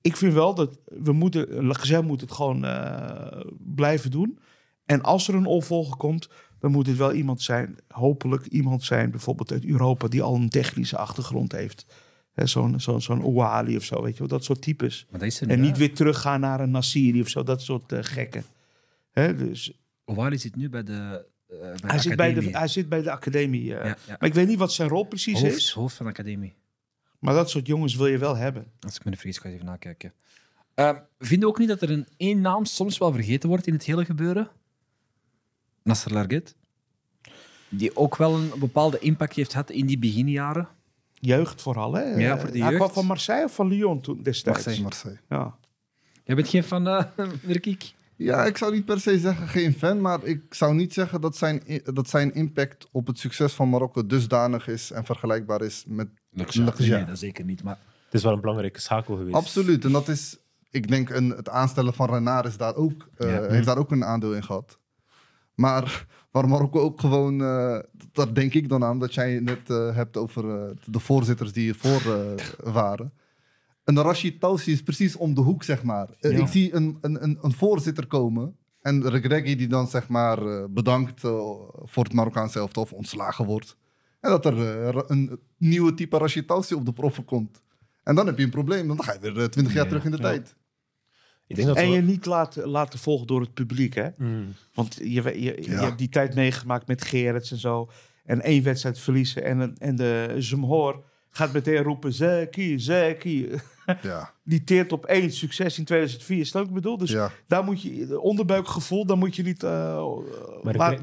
ik vind wel dat we moeten... Lacazette moet het gewoon uh, blijven doen. En als er een opvolger komt, dan moet het wel iemand zijn. Hopelijk iemand zijn, bijvoorbeeld uit Europa... die al een technische achtergrond heeft. Zo'n zo'n zo'n Ouali of zo, weet je wel. Dat soort types. en niet weer teruggaan naar een Nassiri of zo. Dat soort uh, gekken. Hè, dus... Ouali zit nu bij de uh, hij, zit bij de, hij zit bij de academie. Uh, ja, ja. Maar ik weet niet wat zijn rol precies hoofd, is. Hoofd van de academie. Maar dat soort jongens wil je wel hebben. Als ik me vergis, ga ik even nakijken. Uh, vinden we ook niet dat er een één naam soms wel vergeten wordt in het hele gebeuren? Nasser Larget. Die ook wel een bepaalde impact heeft gehad in die beginjaren. Jeugd vooral, hè? Ja, voor de jeugd. Hij kwam van Marseille of van Lyon toen destijds? Marseille. Marseille. Ja. Jij bent geen van uh, Merkiek? Ja, ik zou niet per se zeggen geen fan, maar ik zou niet zeggen dat zijn, dat zijn impact op het succes van Marokko dusdanig is en vergelijkbaar is met Luxemburg. Nee, dat zeker niet. Maar... Het is wel een belangrijke schakel geweest. Absoluut, en dat is, ik denk, een, het aanstellen van Renard is daar ook, uh, heeft daar ook een aandeel in gehad. Maar waar Marokko ook gewoon, uh, daar denk ik dan aan, dat jij net uh, hebt over uh, de voorzitters die hiervoor waren. En Rashid Tausi is precies om de hoek, zeg maar. Ja. Ik zie een, een, een, een, voorzitter komen en Regregi die dan zeg maar bedankt voor het Marokkaanse elftal of ontslagen wordt. En dat er een nieuwe type Rashid Tausi op de proffen komt. En dan heb je een probleem, dan ga je weer twintig jaar terug in de tijd. Ik denk dat en je niet laten, laten volgen door het publiek, hè? Mm. Want je, je, je, hebt die tijd meegemaakt met Gerrits en zo. En één wedstrijd verliezen. En, en de Zumhoor gaat meteen roepen: Zeki, Zeki. Ja. Die teert op één succes in 2004. Is dat ik bedoel? Dus ja. daar moet je, onderbuikgevoel, daar moet je niet uh,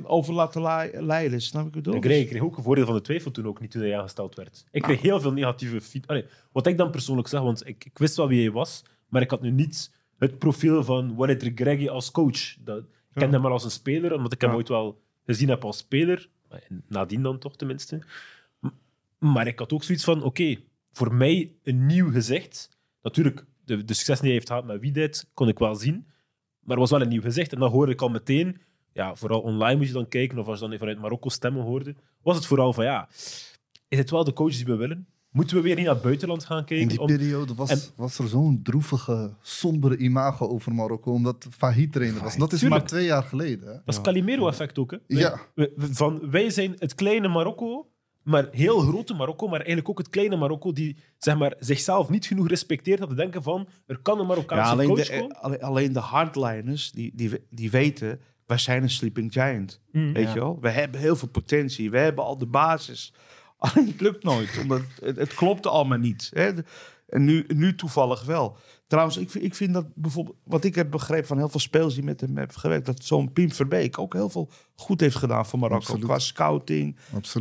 over laten leiden. Snap ik bedoel? Ik kreeg, ik kreeg ook een voordeel van de twijfel toen ook niet toen hij aangesteld werd. Ik kreeg ah. heel veel negatieve feedback. Wat ik dan persoonlijk zeg, want ik, ik wist wel wie hij was, maar ik had nu niet het profiel van Walid Greggy als coach. Dat, ik ja. ken hem maar als een speler, omdat ik hem ooit wel gezien heb als speler. Nadien dan toch tenminste. Maar ik had ook zoiets van, oké, voor mij een nieuw gezicht. Natuurlijk, de, de succes die hij heeft gehad met wie dit, kon ik wel zien. Maar het was wel een nieuw gezicht. En dan hoorde ik al meteen, ja, vooral online moet je dan kijken, of als je dan vanuit Marokko stemmen hoorde, was het vooral van, ja, is het wel de coach die we willen? Moeten we weer niet naar het buitenland gaan kijken? In die periode was, was er zo'n droevige, sombere imago over Marokko, omdat Fahid trainer was. Dat is maar twee jaar geleden. Hè? Dat is Calimero-effect ook. Hè? ja. van, wij zijn het kleine Marokko, maar heel grote Marokko, maar eigenlijk ook het kleine Marokko die zeg maar, zichzelf niet genoeg respecteert dat te denken van er kan een Marokkaanse ja, alleen coach de, komen. Alleen de hardliners die, die, die weten, wij zijn een sleeping giant. Mm. weet je wel? We hebben heel veel potentie, we hebben al de basis. Alleen het lukt nooit, omdat het, het klopte allemaal niet. Hè? En nu, nu toevallig wel. Trouwens, ik, ik vind dat bijvoorbeeld, wat ik heb begrepen van heel veel spelers die met hem hebben gewerkt, dat zo'n Piem Verbeek ook heel veel goed heeft gedaan voor Marokko. Absoluut. Qua scouting,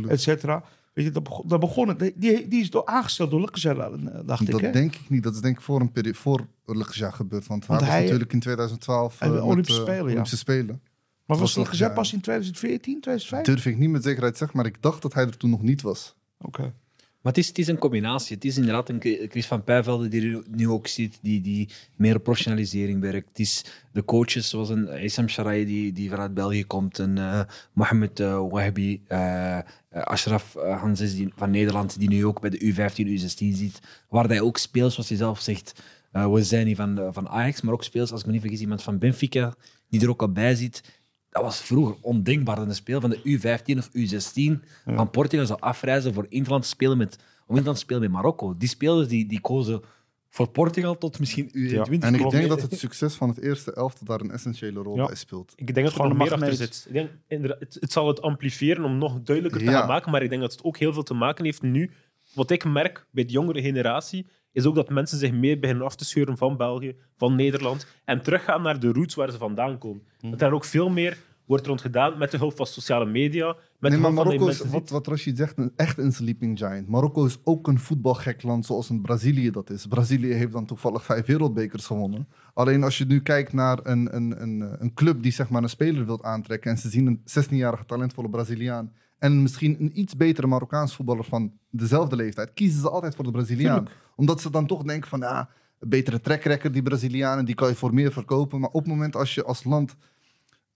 et cetera. Weet je, dat, dat begon het. Die, die is door, aangesteld door Lukkeja, dacht dat ik. Dat denk ik niet. Dat is denk ik voor een periode voor Lukkeja gebeurd. Want, want hij was natuurlijk in 2012 uh, Olympische, Spelen, Olympische ja. Spelen. Maar was Lukkeja pas in 2014, 2015? Durf ik niet met zekerheid zeggen, maar ik dacht dat hij er toen nog niet was. Oké. Maar het is, is een combinatie. Het is inderdaad een Chris van Pijvelde die nu ook ziet, die, die meer op professionalisering werkt. Het is de coaches zoals een Isam Sharai die, die vanuit België komt, een uh, Mohamed uh, Wahbi, uh, Ashraf Hanses van Nederland, die nu ook bij de U15, U16 zit, waar hij ook speelt, zoals hij zelf zegt. we zijn niet van, van Ajax, maar ook speelt, als ik me niet vergis, iemand van Benfica, die er ook al bij zit dat was vroeger ondenkbaar. Een speel van de U15 of U16 van Portugal zou afreizen voor Interland te spelen met, om Interland te spelen met Marokko. Die spelers die, die kozen voor Portugal tot misschien U21. En ik denk dat het succes van het eerste elftal daar een essentiële rol bij speelt. Ik denk dat er nog meer achter zit. Ik denk, het, het, zal het amplifiëren om nog duidelijker te gaan maken, maar ik denk dat het ook heel veel te maken heeft nu. Wat ik merk bij de jongere generatie, is ook dat mensen zich meer beginnen af te scheuren van België, van Nederland en teruggaan naar de roots waar ze vandaan komen. Hm. Dat er ook veel meer wordt rond gedaan met de hulp van sociale media. Met nee, maar Marokko is, wat, wat Rashid zegt, een, echt een sleeping giant. Marokko is ook een voetbalgek land zoals een Brazilië dat is. Brazilië heeft dan toevallig vijf wereldbekers gewonnen. Alleen als je nu kijkt naar een, een, een, een club die zeg maar een speler wilt aantrekken en ze zien een 16-jarige talentvolle Braziliaan en misschien een iets betere Marokkaans voetballer van dezelfde leeftijd, kiezen ze altijd voor de Braziliaan. Omdat ze dan toch denken van, ja, een betere trekrekker, die Brazilianen, die kan je voor meer verkopen. Maar op het moment als je als land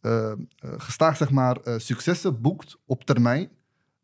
uh, gestaag zeg maar, uh, successen boekt op termijn,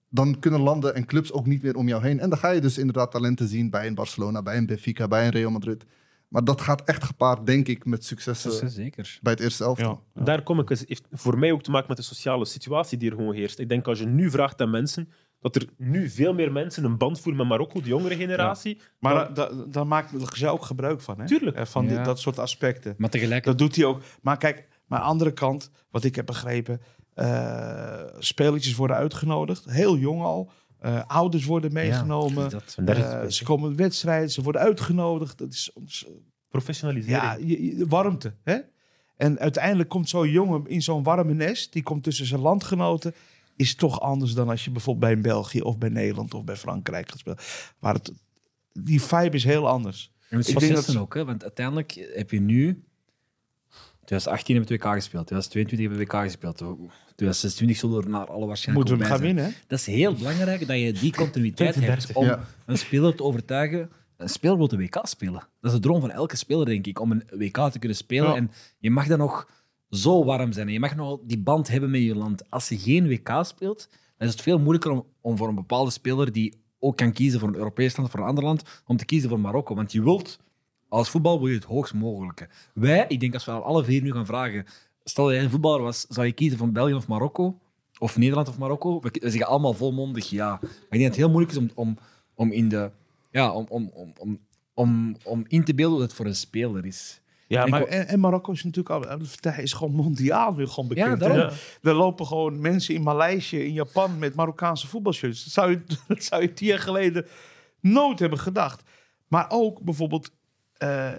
dan kunnen landen en clubs ook niet meer om jou heen. En dan ga je dus inderdaad talenten zien bij een Barcelona, bij een Benfica, bij een Real Madrid. Maar dat gaat echt gepaard, denk ik, met successen zeker. bij het eerste elftal. Ja, Daar kom ik, het heeft voor mij ook te maken met de sociale situatie die er gewoon heerst. Ik denk als je nu vraagt aan mensen, dat er nu veel meer mensen een band voelen met Marokko, de jongere generatie. Maar daar maakt ook gebruik van. Hè? Tuurlijk. Van die, dat soort aspecten. Maar tegelijk... Dat doet hij ook. Maar kijk, maar aan de andere kant, wat ik heb begrepen, uh, spelertjes worden uitgenodigd, heel jong al. Uh, ouders worden meegenomen. Ja, dat, uh, ze komen wedstrijden, ze worden uitgenodigd. Dat is professionalisering. Ja, je, warmte. Hè? En uiteindelijk komt zo'n jongen in zo'n warme nest, die komt tussen zijn landgenoten, is toch anders dan als je bijvoorbeeld bij een België of bij Nederland of bij Frankrijk gaat spelen. Waar het, die vibe is heel anders. En het is dat... ook, hè? want uiteindelijk heb je nu 2018 hebben we WK gespeeld, 2022 hebben we WK gespeeld. 2026 zullen er naar alle waarschijnlijkheid Moeten we gaan winnen? Dat is heel belangrijk dat je die continuïteit hebt om een speler te overtuigen. Een speler wil de WK spelen. Dat is de droom van elke speler, denk ik, om een WK te kunnen spelen. En je mag dan nog zo warm zijn. En je mag nog die band hebben met je land. Als je geen WK speelt, dan is het veel moeilijker om, om voor een bepaalde speler die ook kan kiezen voor een Europees land of voor een ander land, om te kiezen voor Marokko. Want je wilt, als voetbal wil je het hoogst mogelijke. Wij, ik denk als we aan alle vier nu gaan vragen, stel dat jij een voetballer was, zou je kiezen van België of Marokko? Of Nederland of Marokko? We, we zeggen allemaal volmondig ja. Maar ik denk dat het heel moeilijk is om, om, om in de... Ja, om, om, om, om, om, om in te beelden wat het voor een speler is. Ja, maar en, en Marokko is natuurlijk al, hij is gewoon mondiaal nu gewoon bekend. Ja. Er lopen gewoon mensen in Maleisië, in Japan met Marokkaanse voetbalshirts. Dat zou je, dat zou je tien jaar geleden nooit hebben gedacht. Maar ook bijvoorbeeld eh,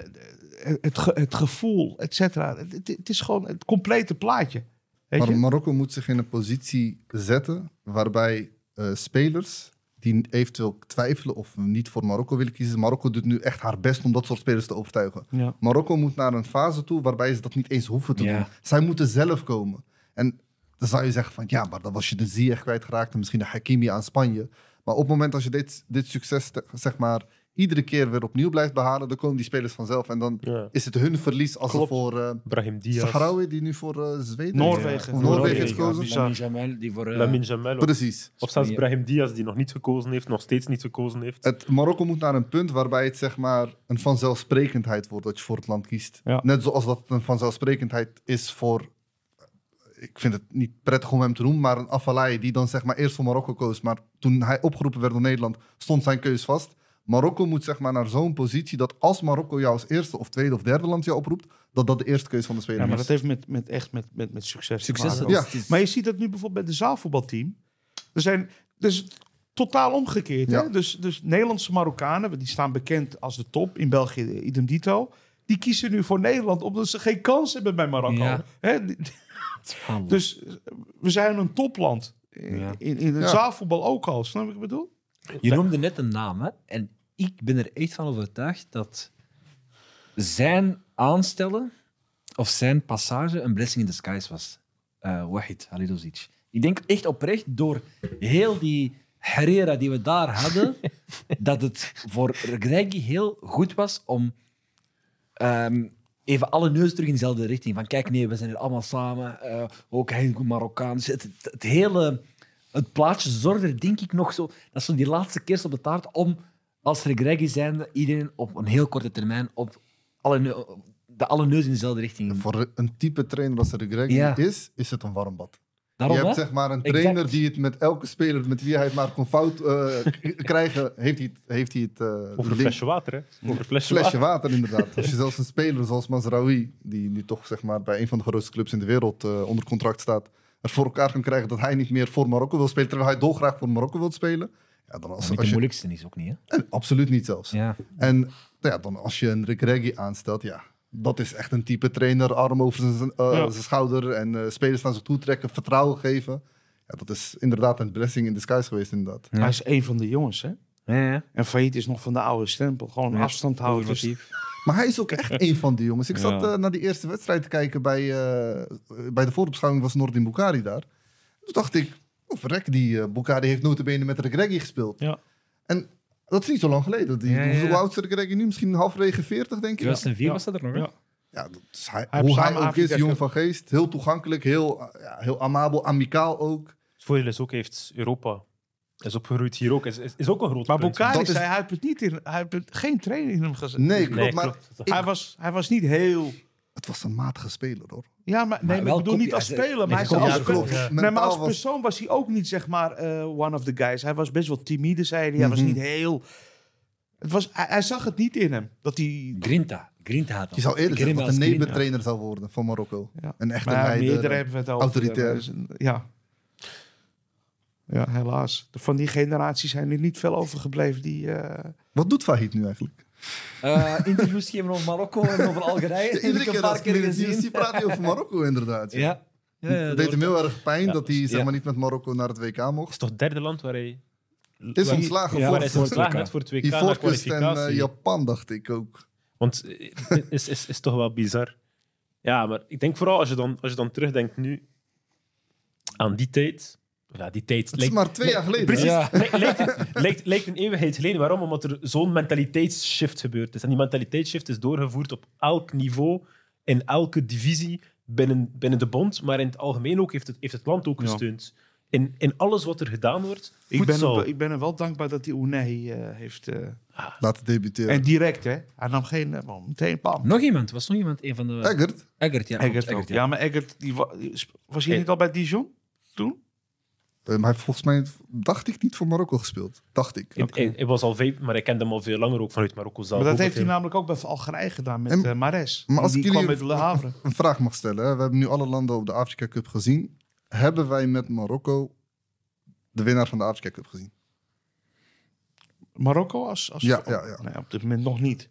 het, ge- het gevoel, et cetera. Het, het- het is gewoon het complete plaatje. Weet Maar je? Marokko moet zich in een positie zetten waarbij eh, spelers die eventueel twijfelen of niet voor Marokko willen kiezen. Marokko doet nu echt haar best om dat soort spelers te overtuigen. Ja. Marokko moet naar een fase toe waarbij ze dat niet eens hoeven te Ja. doen. Zij moeten zelf komen. En dan zou je zeggen van ja, maar dan was je de Ziyech kwijtgeraakt en misschien de Hakimi aan Spanje. Maar op het moment als je dit, dit succes te- zeg maar iedere keer weer opnieuw blijft behalen, dan komen die spelers vanzelf. En dan Ja. is het hun verlies als Klopt. ze voor eh Brahim Diaz. Sahraoui, die nu voor eh, Zweden Noorwegen. Of Noorwegen heeft ja, gekozen. bizar. Lamine Jamal, die voor... eh, Precies. of zelfs Ja. Brahim Diaz, die nog niet gekozen heeft, nog steeds niet gekozen heeft. Het Marokko moet naar een punt waarbij het zeg maar een vanzelfsprekendheid wordt dat je voor het land kiest. Ja. Net zoals dat een vanzelfsprekendheid is voor. Ik vind het niet prettig om hem te noemen, maar een Afalai die dan zeg maar eerst voor Marokko koos. Maar toen hij opgeroepen werd door Nederland, stond zijn keus vast. Marokko moet zeg maar naar zo'n positie dat als Marokko jou als eerste of tweede of derde land jou oproept, dat dat de eerste keus van de speler Ja, maar is. dat heeft met, met, echt met, met, met succes, Succes. te dat maken. Ja. is- Maar je ziet dat nu bijvoorbeeld bij de zaalvoetbalteam. Er zijn dus totaal omgekeerd. Ja. Hè? Dus, dus Nederlandse Marokkanen, die staan bekend als de top. In België idem dito. Die kiezen nu voor Nederland omdat ze geen kans hebben bij Marokko. Ja. Hè? Dus we zijn een topland. Ja. In, in het Ja. zaalvoetbal ook al. Snap je wat ik bedoel? Je noemde net een naam, hè? en ik ben er echt van overtuigd dat zijn aanstellen of zijn passage een blessing in disguise was. Eh Wahid Halilovic. Ik denk echt oprecht door heel die Herrera die we daar hadden, dat het voor Greggy heel goed was om ehm, even alle neuzen terug in dezelfde richting. Van kijk, nee, we zijn hier allemaal samen. eh, ook is goed Marokkaan. Dus het, het, het hele het plaatje zorgde er denk ik nog zo... Dat is zo die laatste kerst op de taart om als Greggy zijnde iedereen op een heel korte termijn op alle, de alle neuzen in dezelfde richting. Voor een type trainer als er Greg Ja. is, is het een warm bad. Daarom, je hebt hè? zeg maar een Exact. trainer die het met elke speler met wie hij het maar kon fout eh, k- krijgen, heeft hij het, heeft hij het eh, Over een flesje water, hè? Over een flesje, flesje water. water inderdaad. Als je zelfs een speler zoals Mazraoui, die nu toch zeg maar bij een van de grootste clubs in de wereld eh, onder contract staat, er voor elkaar kan krijgen dat hij niet meer voor Marokko wil spelen, terwijl hij dolgraag voor Marokko wil spelen. Ja, dan als, Niet als de je, moeilijkste is ook niet, hè? en absoluut niet zelfs. Ja. En nou ja, dan als je een Rick Reggie aanstelt, ja, dat is echt een type trainer. Arm over zijn, eh, Ja. zijn schouder en eh, spelers naar zich toe trekken, vertrouwen geven. Ja, dat is inderdaad een blessing in disguise geweest, inderdaad. Ja. Hij is een van de jongens, hè? Ja, ja. En Failliet is nog van de oude stempel. Gewoon Ja, afstand houden. Maar hij is ook echt een van die jongens. Ik zat Ja. eh, naar die eerste wedstrijd te kijken bij, eh, bij de voorbeschouwing was Nordin Bukhari daar. Toen dacht ik, oh verrek, die eh Bukhari heeft notabene met Rick Reggie gespeeld. Ja. En dat is niet zo lang geleden. Die, Ja, ja, ja. Hoe oud is Rick Reggie nu? Misschien halverwege 40, denk ik. 2004 Ja. was dat er nog, hè? Ja. Ja, dat is hij, Hij hoe hij ook Afrika is, jong van geest. Heel toegankelijk, heel, ja, heel amabel, amicaal ook. Het voordeel is ook, heeft Europa. Is opgegroeid hier ook. Is, is, is ook een groot Maar punt. Bukari Dat is- zei, hij heeft, het niet in, hij heeft geen training in hem gezet. Nee, klopt. Nee, maar klopt. Hij, was, hij was niet heel... het was een matige speler, hoor. Ja, maar, nee, maar ik bedoel niet als speler, maar hij zei als. Ja. Nee, maar als persoon was hij ook niet, zeg maar, eh, one of the guys. Hij was best wel timide, zei hij. Hij was Mhm. niet heel... Het was, hij, hij zag het niet in hem. Dat hij... Grinta. Grinta had. Je zou eerder zeggen dat een neventrainer zou worden van Marokko. Ja. Een echte leider. meerdere hebben we het over. autoritair. Dus, Ja. Ja, helaas. Van die generatie zijn er niet veel overgebleven die... eh, Wat doet Fahid nu eigenlijk? Eh, interviews geven over Marokko en over Algerije. heb Iedere ik een keer paar als keer het gezien. zie, praat hij over Marokko inderdaad. Ja. Ja, ja, het dat deed hem heel erg pijn Ja, dat hij zeg ja. maar, niet met Marokko naar het WK Het mocht. is toch het derde land waar hij... Is waar- ontslagen ja, voor, waar hij is voor het ontslagen WK. net voor het WK na Ivoorkust en eh, Japan, dacht ik ook. Want het is, is, is toch wel bizar. Ja, maar ik denk vooral als je dan, als je dan terugdenkt nu aan die tijd. Ja, die tijd. Het is lijkt- maar twee jaar geleden. Precies. Ja. Lijkt een eeuwigheid geleden. Waarom? Omdat er zo'n mentaliteitsshift gebeurd is. En die mentaliteitsshift is doorgevoerd op elk niveau, in elke divisie binnen, binnen de bond, maar in het algemeen ook heeft het, heeft het land ook Ja. gesteund. In, in alles wat er gedaan wordt, Ik ben, ik ben hem wel dankbaar dat hij Unai eh, heeft... eh, Laten debuteren. en direct, hè. Hij nam geen... wel, meteen pam. Nog iemand? Was nog iemand? Een van de... Eggert, Eggert, ja. Eggert. Ja, maar Eggert, die was hij Hey. niet al bij Dijon toen? Eh, maar hij heeft volgens mij, dacht ik, niet voor Marokko gespeeld. Dacht ik. Hij- hij was al vijf, maar ik kende hem al veel langer ook vanuit Marokko zelf. Maar dat heeft hij namelijk ook bij Algerije gedaan met En- eh Mares. maar als die ik jullie kwam met Le Havre. een vraag mag stellen. Hè. We hebben nu alle landen op de Afrika Cup gezien. Hebben wij met Marokko de winnaar van de Afrika Cup gezien? Marokko als... als Ja, ja, ja. Nee, op dit moment nog niet.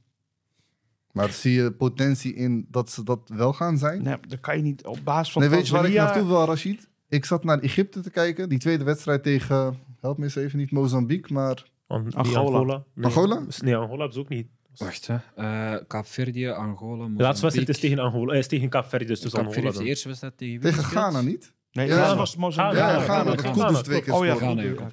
Maar zie je potentie in dat ze dat wel gaan zijn? Nee, dan kan je niet op basis van Nee, weet je waar ik naartoe wil, Rashid? Ik zat naar Egypte te kijken. Die tweede wedstrijd tegen, help me eens even, niet Mozambique, maar... An- Angola. Angola. Nee. Angola? Nee, Angola ze ook niet. Wacht, hè. Eh Kaapverdië, Angola, De laatste wedstrijd is tegen Angola, eh, is tegen Kaapverdi, dus dus Kaapverdië Angola de eerste wedstrijd tegen Tegen? Ghana niet? Nee, Ja, maar- was Mozambique. Ja, Ghana, Dat Kudus twee keer Oh ja. Ghana.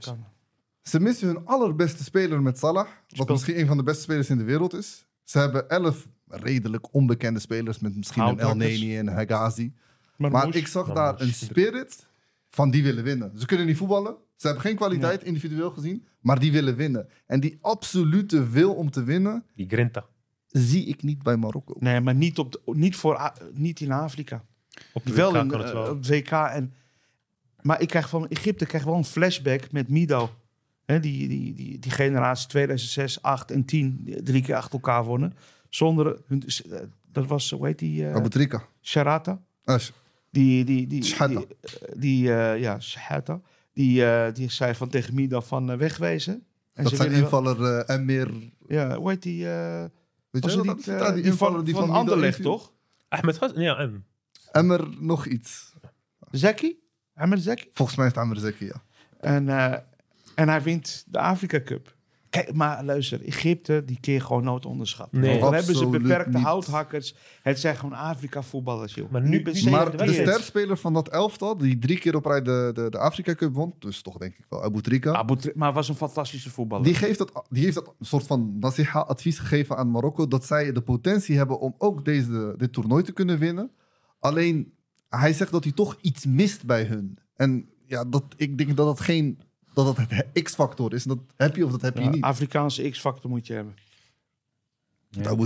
Ze missen hun allerbeste speler met Salah. Wat misschien een van de beste spelers in de wereld is. Ze hebben elf redelijk onbekende spelers. Met misschien een El. Neni en Hegazi. Maar, ik zag Maar daar Moes. een spirit van die willen winnen. Ze kunnen niet voetballen. Ze hebben geen kwaliteit individueel gezien. Maar die willen winnen. En die absolute wil om te winnen Die Grinta. zie ik niet bij Marokko. Nee, maar niet, op de- niet, voor, niet in Afrika. Op de wel WK in kan het eh, wel. op het WK. En, maar ik krijg van Egypte krijg wel een flashback met Mido. Hè, die, die, die, die generatie 2006, 8 en 10 die drie keer achter elkaar wonnen. Zonder hun, eh, dat was, hoe heet die? eh Abu Trika. Sharata. Ah, Die, die, die, die, eh, die eh, ja, Shahata. Die, eh, die zei van tegen Mido van wegwezen. En dat ze zijn winnen wel- invaller eh, Emir. Ja, hoe heet die? eh, Weet je het dat? niet, eh, die invaller van, die van van Anderlecht, toch? Ahmed Gas? Ja, en. Emmer nog iets. Zeki? Ahmed Zeki? Volgens mij is het Emmer Zeki, ja. En, eh, en hij wint de Afrika Cup. Kijk, maar luister, Egypte, die keer gewoon nooit onderschatten. Nee. Hebben ze beperkte niet. houthakkers. Het zijn gewoon Afrika-voetballers, joh. Maar nu- nu- Maar de sterspeler van dat elftal, die drie keer op rij de, de, de Afrika Cup won, dus toch denk ik wel Abu Trika. Abu Tri- maar was een fantastische voetballer. Die, geeft dat, die heeft dat een soort van nasiha advies gegeven aan Marokko. Dat zij de potentie hebben om ook deze, dit toernooi te kunnen winnen. Alleen, hij zegt dat hij toch iets mist bij hun. En ja, dat, ik denk dat dat geen dat dat het X-factor is. Dat heb je of dat heb je Ja, niet. Afrikaanse X-factor moet je hebben.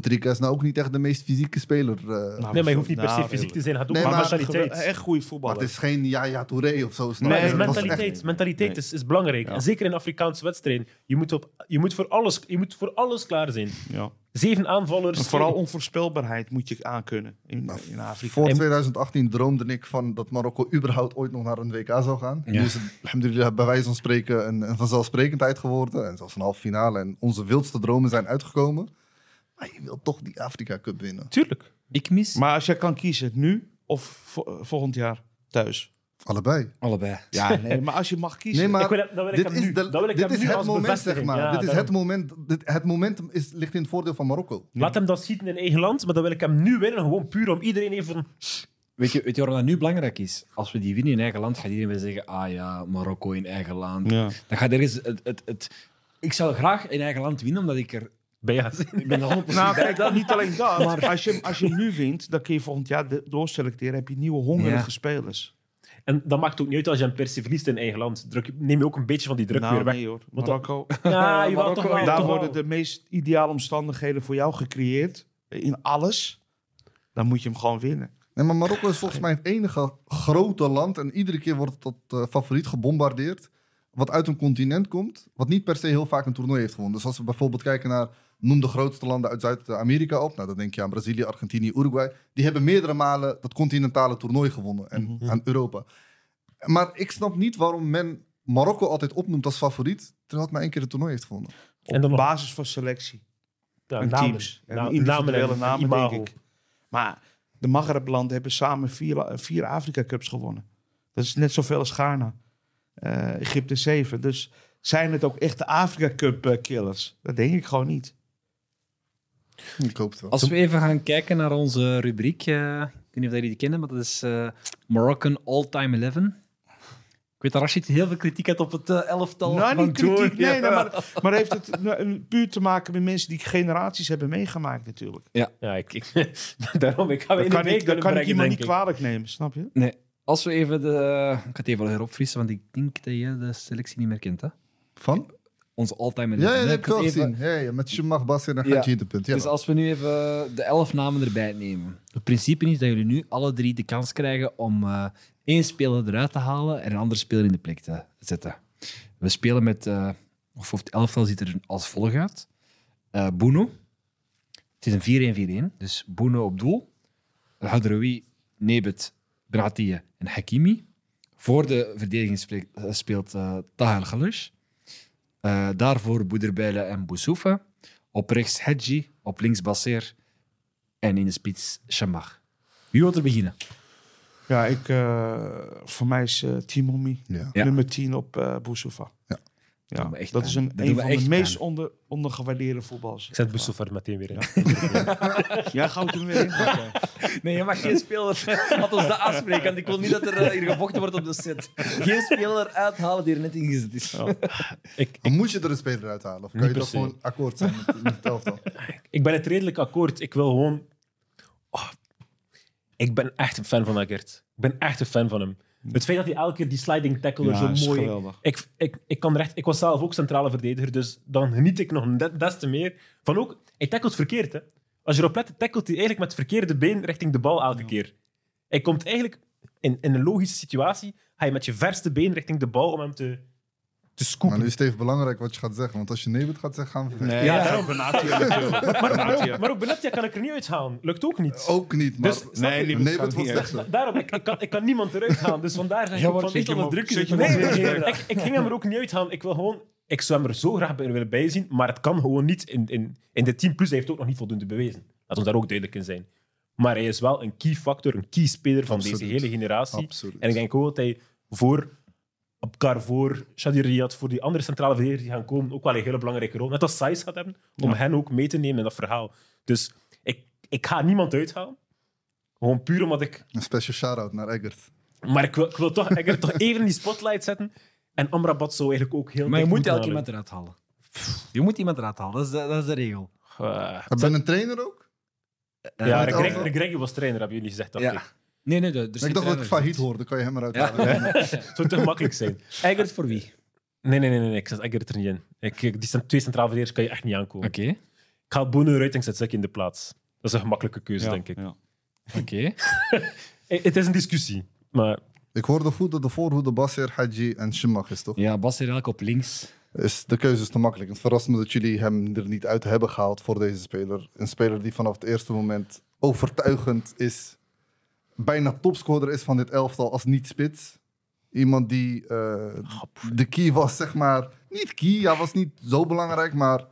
Trika is nou ook niet echt de meest fysieke speler. eh. Nou, Nee, maar je hoeft niet per se nou, fysiek te zijn. Gaat ook Nee, maar- mentaliteit. Echt goede het is geen Yaya Touré of zo. Nee, mentaliteit, echt- mentaliteit Nee. is, is belangrijk. Ja. En zeker in Afrikaanse wedstrijden. Je moet, op, je, moet voor alles, je moet voor alles klaar zijn. Ja. Zeven aanvallers. En vooral onvoorspelbaarheid moet je aankunnen in, in Afrika. Voor En- 2018 droomde ik van dat Marokko überhaupt ooit nog naar een WK zou gaan. Ja. Nu is het bij wijze van spreken een, een vanzelfsprekendheid geworden. En zelfs een halve finale. En onze wildste dromen zijn uitgekomen. Maar je wilt toch die Afrika Cup winnen. Tuurlijk. Ik mis Maar als jij kan kiezen, nu of vo- volgend jaar thuis? Allebei. allebei. Ja, nee, maar als je mag kiezen. Nee, maar Ik wil, dat wil ik dit hem is, nu. de- dat wil ik dit hem is nu het moment, zeg maar. Ja, dit is daarom. het moment. Dit, het momentum is, ligt in het voordeel van Marokko. Laat hem dat schieten in eigen land, maar dan wil ik hem nu winnen. Gewoon puur om iedereen even... Weet je, weet je waarom dat nu belangrijk is? Als we die winnen in eigen land, gaat iedereen weer zeggen: ah ja, Marokko in eigen land. Ja. Dan gaat er eens het, het, het, Ik zou graag in eigen land winnen, omdat ik er. Zijn. Ik ben er 100% Nou, bij. kijk, dat, niet alleen dat. Maar als je, als je hem nu wint, dan kun je volgend jaar doorselecteren. heb je nieuwe hongerige Ja. spelers. En dat maakt ook niet uit als je hem per se verliest in eigen land. Druk, neem je ook een beetje van die druk nou, weer weg. nee hoor. Marokko. Ja, je Marokko, toch wel. Daar toch wel. worden de meest ideale omstandigheden voor jou gecreëerd. In alles. Dan moet je hem gewoon winnen. Nee, maar Marokko is volgens mij het enige grote land. En iedere keer wordt het tot eh, favoriet gebombardeerd. Wat uit een continent komt. Wat niet per se heel vaak een toernooi heeft gewonnen. Dus als we bijvoorbeeld kijken naar. Noem de grootste landen uit Zuid-Amerika op. Nou, dan denk je aan Brazilië, Argentinië, Uruguay. Die hebben meerdere malen dat continentale toernooi gewonnen. En Mhm. aan Europa. Maar ik snap niet waarom men Marokko altijd opnoemt als favoriet. Terwijl het maar één keer het toernooi heeft gewonnen. Op En dan nog- basis van selectie. Ja, en namen. teams. En Na- individuele namen, denk ik. Maar de Maghreb-landen hebben samen vier, vier Afrika-cups gewonnen. Dat is net zoveel als Ghana. Eh, Egypte zeven. Dus zijn het ook echte Afrika-cup-killers? Dat denk ik gewoon niet. Ik hoop het wel. Als we even gaan kijken naar onze rubriek, eh, ik weet niet of jullie die kennen, maar dat is eh, Moroccan All-Time 11. Ik weet dat Rashid heel veel kritiek had op het uh, elftal nou, van niet kritiek, nee, nee, maar, maar heeft het nou, puur te maken met mensen die generaties hebben meegemaakt natuurlijk. Ja, ja ik, ik daarom ik ga dat kan, ik, dat kan ik iemand niet kwalijk nemen, snap je? Nee. Als we even de... Ik ga het even heropfrissen, want ik denk dat je de selectie niet meer kent, hè? Van? Onze all-time Ja, ja, ik heb. Ja, ja, met Bas en dan gaat je de punt. Ja, dus als we nu even de elf namen erbij nemen. Het principe is dat jullie nu alle drie de kans krijgen om uh, één speler eruit te halen en een andere speler in de plek te zetten. We spelen met... Uh, of het elftal ziet er als volgt uit. Uh. Het is een 4-1-4-1. Dus Bruno op doel. Hadroui, Nebet, Bratia en Hakimi. Voor de verdediging speelt, speelt uh, Ghalush. Uh, daarvoor Boederbijlen en Boussoufa. Op rechts Hedji, op links Basser en in de spits Shamach. Wie wil er beginnen? Ja, ik, uh, voor mij is uh, Timomi ja. nummer 10 op uh, Boussoufa. Ja. Ja, dat, dat is een, een van de meest onder, ondergewaardeerde voetballers. Ik zet er meteen weer in. Ja, ja gauw er weer in. Nee, je mag geen speler... Laat ons dat afspreken, want ik wil niet dat er hier gevochten wordt op de set. Geen speler uithalen die er net ingezet is. Ik, ik, moet je er een speler uithalen? Of kan je toch gewoon akkoord zijn met, met het elftal? Ik ben het redelijk akkoord. Ik wil gewoon... Oh, ik ben echt een fan van Agert. Ik ben echt een fan van hem. Het feit dat hij elke keer die sliding tackle ja, zo mooi... Ik, ik, ik, kan recht, ik was zelf ook centrale verdediger, dus dan geniet ik nog des te meer van ook... Hij tackelt verkeerd, hè. Als je erop let, tackelt hij eigenlijk met het verkeerde been richting de bal elke keer. Hij komt eigenlijk in, in een logische situatie, ga je met je verste been richting de bal om hem te, te scoopen. Maar nu is het even belangrijk wat je gaat zeggen, want als je Nebet gaat zeggen, gaan we Nee, ja, daarom Benatia. Maar, maar, ook, maar ook Benatia kan ik er niet uithalen. Lukt ook niet. Ook niet, maar... Dus, nee, was slechter. Daarom, ik, ik, kan, ik kan niemand eruit halen, dus vandaar zeg ik ja, van niet onder druk. Nee, ik, ik ging hem er ook niet uithalen. Ik wil gewoon... Ik zou hem er zo graag bij willen bijzien, maar het kan gewoon niet in, in, in de 10 plus. Hij heeft ook nog niet voldoende bewezen. Laat ons daar ook duidelijk in zijn. Maar hij is wel een key factor, een key speler van deze hele generatie. Absoluut. En ik denk ook dat hij voor op Carrefour, Shadir Riyad, voor die andere centrale verdedigers die gaan komen, ook wel een hele belangrijke rol. Net als Saiz gaat hebben, om hen ook mee te nemen in dat verhaal. Dus ik, ik ga niemand uithalen. Gewoon puur omdat ik... Een special shout-out naar Eggert. Maar ik wil, ik wil toch Eggert toch even in die spotlight zetten. En Amrabat zou eigenlijk ook heel... Maar je moet elke iemand eruit halen. Je moet iemand eruit halen, dat is de, dat is de regel. Uh, ben je een trainer ook? Uh, ja, de Greg, was trainer, hebben jullie gezegd. Ja. Ik. Nee, nee. De, ik dacht dat ik failliet hoorde, kan je hem eruit halen. Ja. Zou te makkelijk zijn. Eggert voor wie? Nee, nee, nee, nee, ik zet Eggert er niet in. Ik, die twee centraal verdedigers kan je echt niet aankomen. Oké. Ik ga Bono eruit en zet in de plaats. Dat is een gemakkelijke keuze, denk ik. Oké. het is een discussie, maar... Ik hoorde goed dat de voorhoede Basir, Haji en Shimach is, toch? Ja, Basir eigenlijk op links. Is, de keuze is te makkelijk. Het verrast me dat jullie hem er niet uit hebben gehaald voor deze speler. Een speler die vanaf het eerste moment overtuigend is bijna topscorer is van dit elftal als niet-spits. Iemand die uh, de key was, zeg maar. Niet key, hij was niet zo belangrijk, maar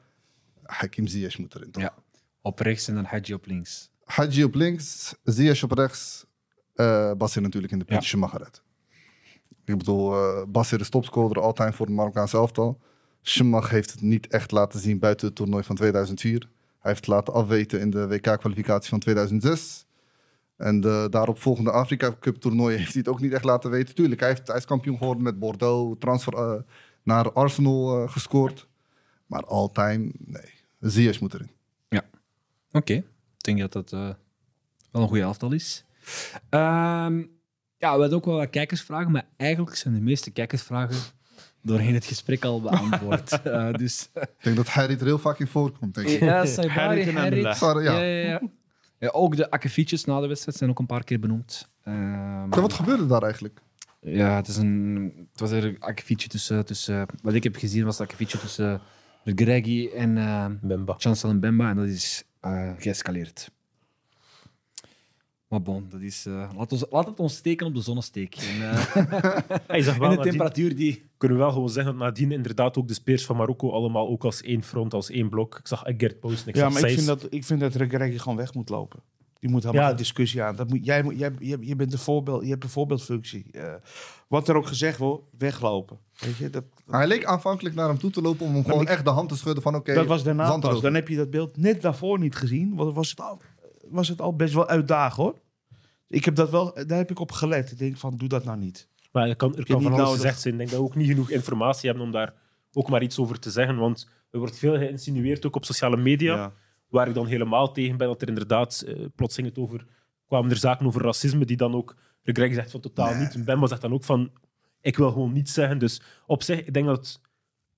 Hakim Ziyech moet erin, toch? Ja, op rechts en dan Hadji op links. Hadji op links, Ziyech op rechts. Uh, Basir natuurlijk in de puntje ja. Magaret. Ik bedoel, uh, Basir is topscorer altijd voor het Marokkaanse elftal. Schmach heeft het niet echt laten zien buiten het toernooi van 2004. Hij heeft het laten afweten in de WK-kwalificatie van 2006. En de daaropvolgende Afrika Cup toernooi heeft hij het ook niet echt laten weten. Tuurlijk, hij, heeft, hij is kampioen geworden met Bordeaux, transfer uh, naar Arsenal uh, gescoord. Maar all-time, nee. Ziyech moet erin. Ja, oké. Ik denk dat dat uh, wel een goede elftal is. Um, ja, we hadden ook wel wat kijkersvragen, maar eigenlijk zijn de meeste kijkersvragen doorheen het gesprek al beantwoord. uh, dus, ik denk dat Harry er heel vaak in voorkomt, denk ik. Ja, Saibari, Harry. Harry. Ja. Ja, ja, ja. Ja, ook de akkefietjes na de wedstrijd zijn ook een paar keer benoemd. Uh, wat gebeurde daar eigenlijk? Ja, het, is een, het was een akkefietje tussen, tussen... Wat ik heb gezien was een akkefietje tussen uh, Greggy en uh, Bemba. Chancel en Bemba. En dat is uh, geëscaleerd. Maar bon, dat is, uh, laat, ons, laat het ons steken op de zonnesteek. En, uh, Hij zag wel en de temperatuur die... Kunnen we wel gewoon zeggen dat nadien inderdaad ook de speers van Marokko allemaal ook als één front, als één blok. Ik zag Gert posten. Ik ja, zag maar ik vind, dat, ik vind dat gewoon weg moet lopen. Die moet helemaal ja. een discussie aan. Dat moet, jij, moet, jij, je, je bent de voorbeeld, je hebt een voorbeeldfunctie. Uh, wat er ook gezegd wordt, weglopen. Weet je, dat, Hij leek aanvankelijk naar hem toe te lopen om hem gewoon ik, echt de hand te schudden van oké. Okay, dat was daarna pas. Dan heb je dat beeld net daarvoor niet gezien. Want was het al, was het al best wel uitdagend hoor. Ik heb dat wel, daar heb ik op gelet. Ik denk van, doe dat nou niet. Maar er kan, er kan van alles gezegd zijn. Ik denk dat we ook niet genoeg informatie hebben om daar ook maar iets over te zeggen. Want er wordt veel geïnsinueerd, ook op sociale media, waar ik dan helemaal tegen ben dat er inderdaad uh, plotseling het over kwamen er zaken over racisme die dan ook Greg zegt van totaal niet. En Bemba zegt dan ook van ik wil gewoon niets zeggen. Dus op zich, ik denk dat,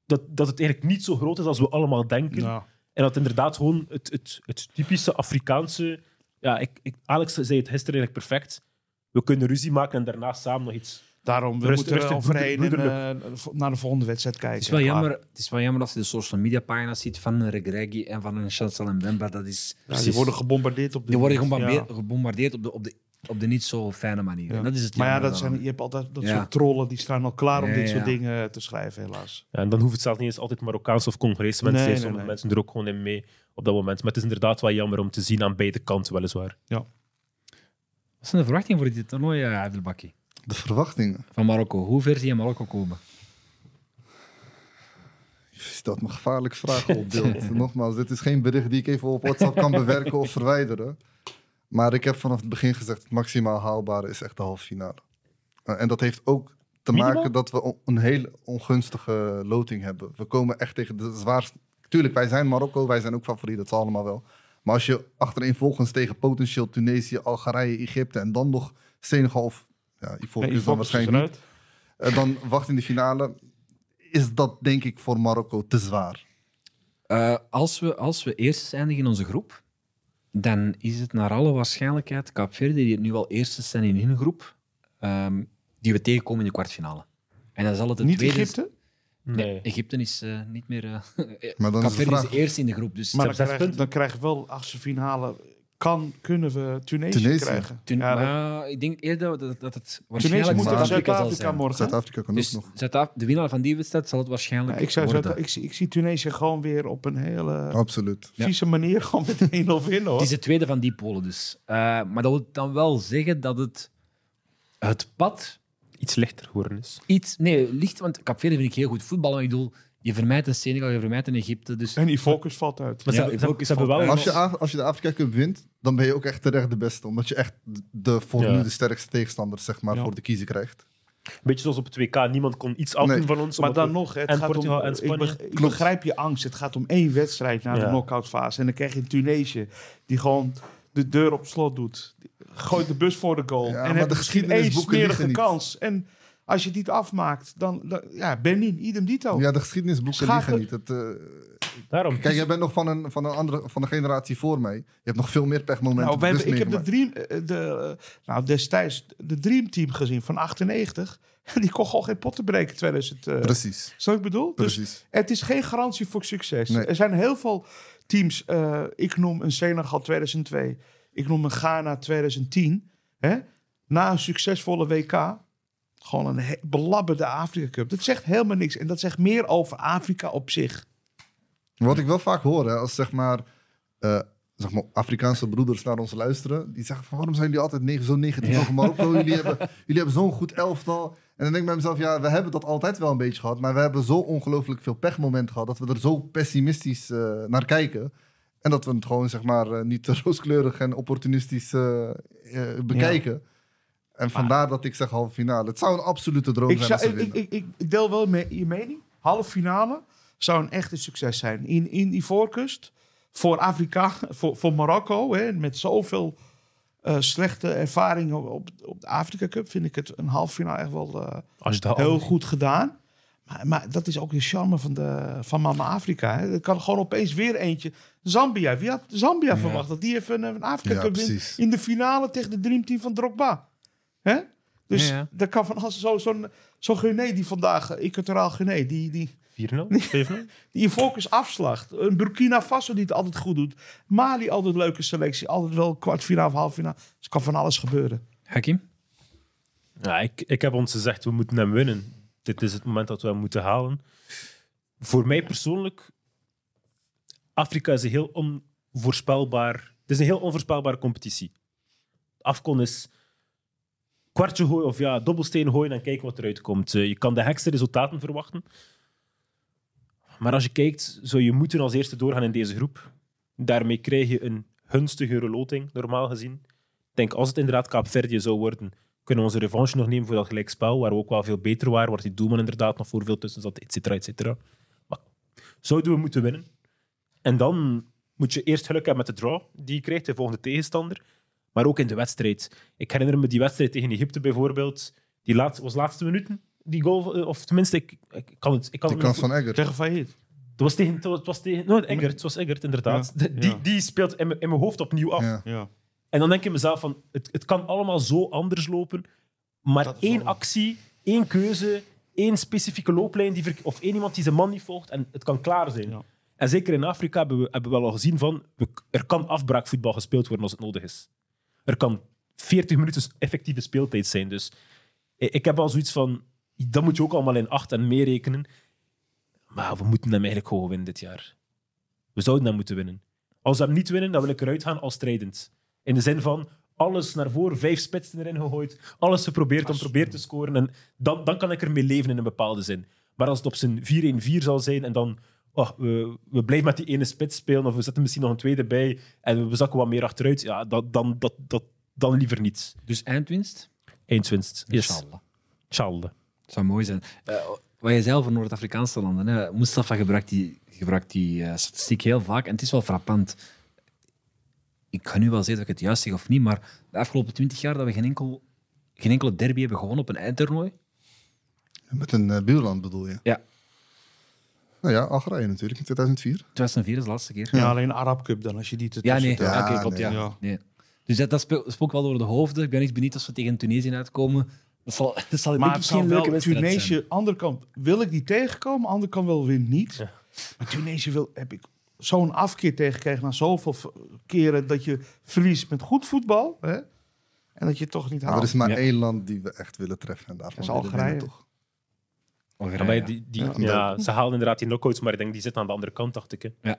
dat, dat het eigenlijk niet zo groot is als we allemaal denken. En dat inderdaad gewoon het, het, het typische Afrikaanse... Ja, ik, ik, Alex zei het gisteren eigenlijk perfect. We kunnen ruzie maken en daarna samen nog iets Daarom, we Rust, moeten overheen en uh, naar de volgende wedstrijd kijken. Het is wel, jammer, het is wel jammer als je de social media pagina's ziet van een Regregi en van een Chancel en Bemba. Dat is, ja, die worden gebombardeerd op de... Die worden gebombardeerd, gebombardeerd op de, op de op de niet zo fijne manier. Ja. Dat is het maar ja, dat zijn, je hebt altijd dat soort trollen die staan al klaar om dit soort dingen te schrijven, helaas. Ja, en dan hoeft het zelfs niet eens altijd Marokkaanse of Congolese mensen nee, Sommige mensen er ook gewoon in mee op dat moment. Maar het is inderdaad wel jammer om te zien aan beide kanten, weliswaar. Ja. Wat zijn de verwachtingen voor dit toernooi, eh, Abdelbaki? De verwachtingen? Van Marokko. Hoe ver zie je Marokko komen? Je stelt me gevaarlijk vragen op beeld. Nogmaals, dit is geen bericht die ik even op WhatsApp kan bewerken of verwijderen. Maar ik heb vanaf het begin gezegd, het maximaal haalbare is echt de halve finale. Uh, en dat heeft ook te maken dat we een hele ongunstige loting hebben. We komen echt tegen de zwaarste... Tuurlijk, wij zijn Marokko, wij zijn ook favoriet, dat is allemaal wel. Maar als je achtereenvolgens tegen potentieel Tunesië, Algerije, Egypte en dan nog Senegal of ja, Ivoorkust nee, dan waarschijnlijk niet, uh, dan wacht in de finale, is dat denk ik voor Marokko te zwaar. Uh, als, we, als we eerst eindigen in onze groep, dan is het naar alle waarschijnlijkheid Kaapverde, die het nu al eerste zijn in hun groep, um, die we tegenkomen in de kwartfinale. En dan zal het het Niet tweede... Egypte? Nee, Egypte is uh, niet meer... Uh, maar dan is, de vraag... is eerste in de groep. Dus maar dan, krijg, dan krijgen we wel achtste finale kan, kunnen we Tunesië, krijgen. Tun ja, maar ik denk eerder dat, dat het waarschijnlijk Tunesië moet Zuid-Afrika morgen. Zuid-Afrika kan dus ook nog. de winnaar van die wedstrijd zal het waarschijnlijk ja, ik, zou worden. ik, zie, ik zie Tunesië gewoon weer op een hele Absoluut. vieze manier gewoon met 1-0 winnen. Hoor. Het is de tweede van die polen dus. Uh, maar dat wil dan wel zeggen dat het, het pad... Iets lichter geworden is. Iets, nee, licht, want Capverde vind ik heel goed voetballen. Maar ik bedoel, je vermijdt een Senegal, je vermijdt een Egypte. Dus... En die focus valt uit. Maar ja, focus valt wel als, je, als je de Afrika Cup wint, dan ben je ook echt terecht de beste. Omdat je echt de, voor nu de sterkste tegenstander zeg maar, voor de kiezer krijgt. Een beetje zoals op het WK. Niemand kon iets afdoen van ons. Maar dan nog, het en gaat Portugal om, en Spanje. Ik, begrijp je angst. Het gaat om één wedstrijd naar de knockout fase. En dan krijg je Tunesië, die gewoon de deur op slot doet. Gooit de bus voor de goal. en heeft misschien één smerige kans. En als je het niet afmaakt, dan, dan ja, Benin, idem dito. Ja, de geschiedenisboeken liggen niet. Het, uh, Daarom. Kijk, jij bent nog van een, van een andere van de generatie voor mij. Je hebt nog veel meer pechmomenten. Nou, we hebben, ik heb de Dream, eh, de, nou, destijds de Dream Team gezien van 98. Die kon gewoon geen potten breken 2000. Uh, Precies. Zo ik bedoel? Dus Precies. Dus het is geen garantie voor succes. Nee. Er zijn heel veel teams. Uh, ik noem een Senegal 2002. Ik noem een Ghana 2010. Hè? Na een succesvolle WK gewoon een belabberde Afrika Cup. Dat zegt helemaal niks. En dat zegt meer over Afrika op zich. Wat ik wel vaak hoor, hè, als zeg maar, uh, zeg maar Afrikaanse broeders naar ons luisteren, die zeggen van waarom zijn jullie altijd zo negatief over Marokko? jullie hebben, jullie hebben zo'n goed elftal. En dan denk ik bij mezelf, ja, we hebben dat altijd wel een beetje gehad, maar we hebben zo ongelooflijk veel pechmomenten gehad dat we er zo pessimistisch uh, naar kijken. En dat we het gewoon, zeg maar, uh, niet rooskleurig en opportunistisch bekijken. Ja. En vandaar dat ik zeg halve finale. Het zou een absolute droom ik zijn zou, ik, ik, ik, deel wel me, je mening. Halve finale zou een echte succes zijn. In, in die voorkust, voor Afrika, voor, voor Marokko, hè, met zoveel uh, slechte ervaringen op, op de Afrika Cup, vind ik het een halve finale echt wel uh, heel goed gedaan. Maar, maar, dat is ook de charme van, de, van Mama Afrika. Hè. Er kan gewoon opeens weer eentje. Zambia. Wie had Zambia verwacht dat die even een Afrika Cup wint in de finale tegen de Dreamteam van Drogba? Hè? Dus ja, dat kan van als zo'n zo, zo Guinea die vandaag, uh, Equatoriaal Guinea, die, die 4-0, die je focus afslacht. Een Burkina Faso die het altijd goed doet. Mali altijd leuke selectie, altijd wel kwartfinale of halffinale. Dus het kan van alles gebeuren. Hakim? Ja, ik, ik heb ons gezegd, we moeten hem winnen. Dit is het moment dat we hem moeten halen. Voor mij persoonlijk, Afrika is een heel onvoorspelbaar... Het is een heel onvoorspelbare competitie. Afcon is kwartje gooien of ja, dobbelsteen gooien en kijken wat eruit komt. Eh, je kan de gekste resultaten verwachten. Maar als je kijkt, zou je moeten als eerste doorgaan in deze groep. Daarmee krijg je een gunstigere loting, normaal gezien. Ik denk, als het inderdaad Kaapverdië zou worden, kunnen we onze revanche nog nemen voor dat gelijkspel, waar we ook wel veel beter waren, waar die doelman inderdaad nog voor veel tussen zat, et cetera, et cetera. Maar zouden we moeten winnen? En dan moet je eerst geluk hebben met de draw die je krijgt, de volgende tegenstander, maar ook in de wedstrijd. Ik herinner me die wedstrijd tegen Egypte bijvoorbeeld, die laatste, was laatste minuten, die goal, eh, of tenminste, ik, ik kan het... Ik kan De kans van Egger. Tegen failliet. Het was tegen... Het was tegen no, Eggert, het was Eggert, inderdaad. Ja, die, ja. die speelt in mijn, in mijn hoofd opnieuw af. Ja. Ja. En dan denk je mezelf van, het, het kan allemaal zo anders lopen, maar één wel- actie, één keuze, één specifieke looplijn, die of één iemand die zijn man niet volgt, en het kan klaar zijn. Ja. En zeker in Afrika hebben we, hebben we wel al gezien van, we, er kan afbraakvoetbal gespeeld worden als het nodig is. Er kan 40 minuten effectieve speeltijd zijn. Dus ik heb al zoiets van, dat moet je ook allemaal in acht en meerekenen. Maar we moeten hem eigenlijk gewoon winnen dit jaar. We zouden hem moeten winnen. Als we hem niet winnen, dan wil ik eruit gaan als strijdend. In de zin van alles naar voren, vijf spitsen erin gegooid, alles geprobeerd om proberen te scoren. En dan, dan kan ik ermee leven in een bepaalde zin. Maar als het op zijn 4-1-4 zal zijn en dan oh, we, we blijven met die ene spits spelen of we zetten misschien nog een tweede bij en we zakken wat meer achteruit, ja, dat, dan, dat, dat, dan liever niet. Dus eindwinst? Eenswinst. Yes. Inshallah. Inshallah. Dat zou mooi zijn. Eh, wat je zei over Noord-Afrikaanse landen. Hè. Mustafa gebruikt die, gebruikt die eh, statistiek heel vaak. En het is wel frappant. Ik ga nu wel zeggen dat ik het juist zeg of niet, maar de afgelopen twintig jaar dat we geen, enkel, geen enkele derby hebben gewonnen op een eindtoernooi. Met een eh, buurland bedoel je? Ja. Nou ja, Algerije natuurlijk in 2004. 2004 is de laatste keer. Ja, alleen Arab Cup dan, als je die Ja, ertussen nee. Ja, Ja, oké, klopt, nee. ja. Ja. Nee. Dus dat, dat wel door de hoofden. Ik ben echt benieuwd als we tegen Tunesië uitkomen. Dat zal, dat zal Maar het zal wel leuke wedstrijd zijn. Tunesië, andere kant wil ik die tegenkomen, andere kant wel weer niet. Ja. Maar Tunesië wil, heb ik zo'n afkeer tegengekregen na zoveel keren dat je verliest met goed voetbal. Hè? En dat je het toch niet Maar haalt. er is maar Ja. één land die we echt willen treffen. En daarvan Dat is Algerije. toch? Algerije, Ja, maar ja. die, die, Ja. ja. ze halen inderdaad die knockouts, maar ik denk die zitten aan de andere kant, dacht ik. Hè. Ja.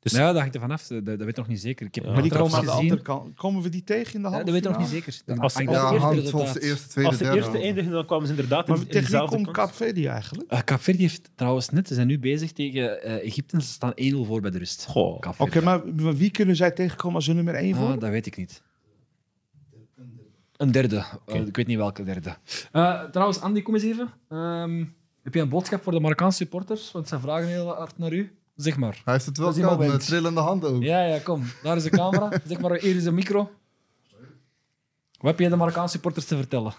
Dus- Nou ja, dat hangt er vanaf. Dat, dat weet ik nog niet zeker. Ik heb Ja. maar die komen aan de andere kant. Komen we die tegen in de Ja, halve dat weet ik nog niet zeker. Als Ja, volgens de eerste, tweede, Als de derde. eerste eindigen, dan kwamen ze inderdaad in, Maar in tegen wie komt kant. Kaapverdi eigenlijk? Uh, heeft trouwens net, ze zijn nu bezig tegen eh, Egypte. Ze staan 1-0 voor bij de rust. Oké, maar, maar wie kunnen zij tegenkomen als hun nummer 1 voor? Ah, dat weet ik niet. Een derde. Eh, ik weet niet welke derde. Eh, trouwens, Andy, kom eens even. Ehm, heb je een boodschap voor de Marokkaanse supporters? Want ze vragen heel hard naar u. Zeg maar. Hij heeft het wel koud met trillende handen ook. Ja, ja, kom. Daar is de camera. zeg maar, hier is de micro. Wat heb je de Marokkaanse supporters te vertellen?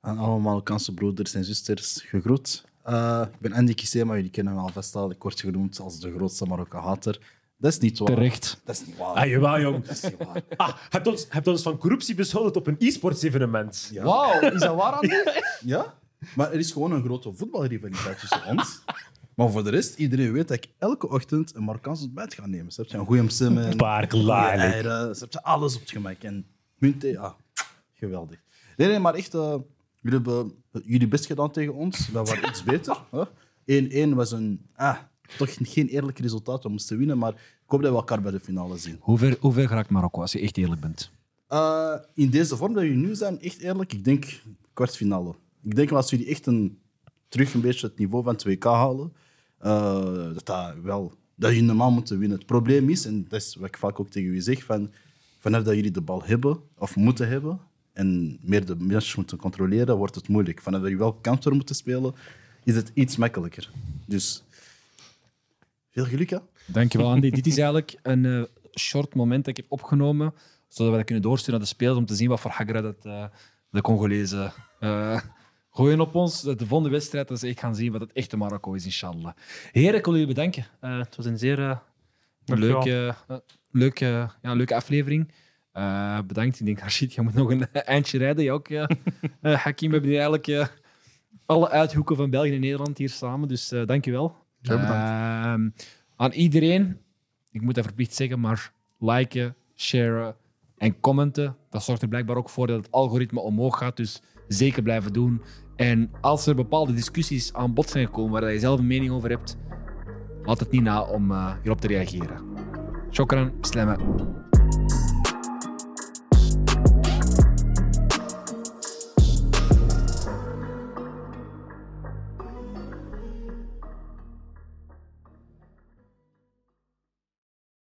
Aan alle Marokkaanse broeders en zusters gegroet. Eh, ik ben Andy Kissé, maar jullie kennen me alvast al. Ik word genoemd als de grootste Marokkaan-hater. Dat is niet waar. Terecht. Dat is niet waar. Ah, jawel, jong. Dat is niet waar. Ah, hebt ons, hebt ons van corruptie beschuldigd op een e-sports evenement. Ja. Wauw, is dat waar, Andy? Ja? Maar er is gewoon een grote voetbalrivaliteit tussen ons. Maar voor de rest, iedereen weet dat ik elke ochtend een Marokkaans ontbijt ga nemen. Ze hebben een goede goede klaarlijk. eieren, ze hebben alles op het gemak. En munten, ja, geweldig. Nee, nee, maar echt, eh, jullie hebben jullie best gedaan tegen ons. Wij waren iets beter. hè. 1-1 was een, ah, toch geen eerlijk resultaat. We moesten winnen, maar hoop dat we elkaar bij de finale zien. Hoe ver, hoe ver geraakt Marokko, als je echt eerlijk bent? Eh, in deze vorm dat jullie nu zijn, echt eerlijk, ik denk kwartfinale. Ik denk als jullie echt een, terug een beetje het niveau van 2K halen, eh, dat, dat, wel, dat jullie normaal moeten winnen. Het probleem is, en dat is wat ik vaak ook tegen jullie zeg, van, vanaf dat jullie de bal hebben, of moeten hebben, en meer de match moeten controleren, wordt het moeilijk. Vanaf dat jullie wel counter moeten spelen, is het iets makkelijker. Dus, veel geluk, hè? Dankjewel, Andy. Dit is eigenlijk een eh, short moment dat ik heb opgenomen, zodat we dat kunnen doorsturen naar de spelers om te zien wat voor hagra dat eh, de Congolezen eh, gooien op ons. De volgende wedstrijd, dat ze echt gaan zien wat het echte Marokko is, inshallah. Heren, ik wil jullie bedanken. Het was een zeer leuke, leuke, ja, leuke aflevering. Bedankt. Ik denk, Rashid, je moet nog een eindje rijden. Je ook, Hakim. We hebben hier eigenlijk alle uithoeken van België en Nederland hier samen. Dus dankjewel. Ja, bedankt. Aan iedereen, ik moet dat verplicht zeggen, maar liken, sharen en commenten. Dat zorgt er blijkbaar ook voor dat het algoritme omhoog gaat. Dus zeker blijven doen. En als er bepaalde discussies aan bod zijn gekomen waar je zelf een mening over hebt, laat het niet na om eh, hierop te reageren. Shukran, slemme.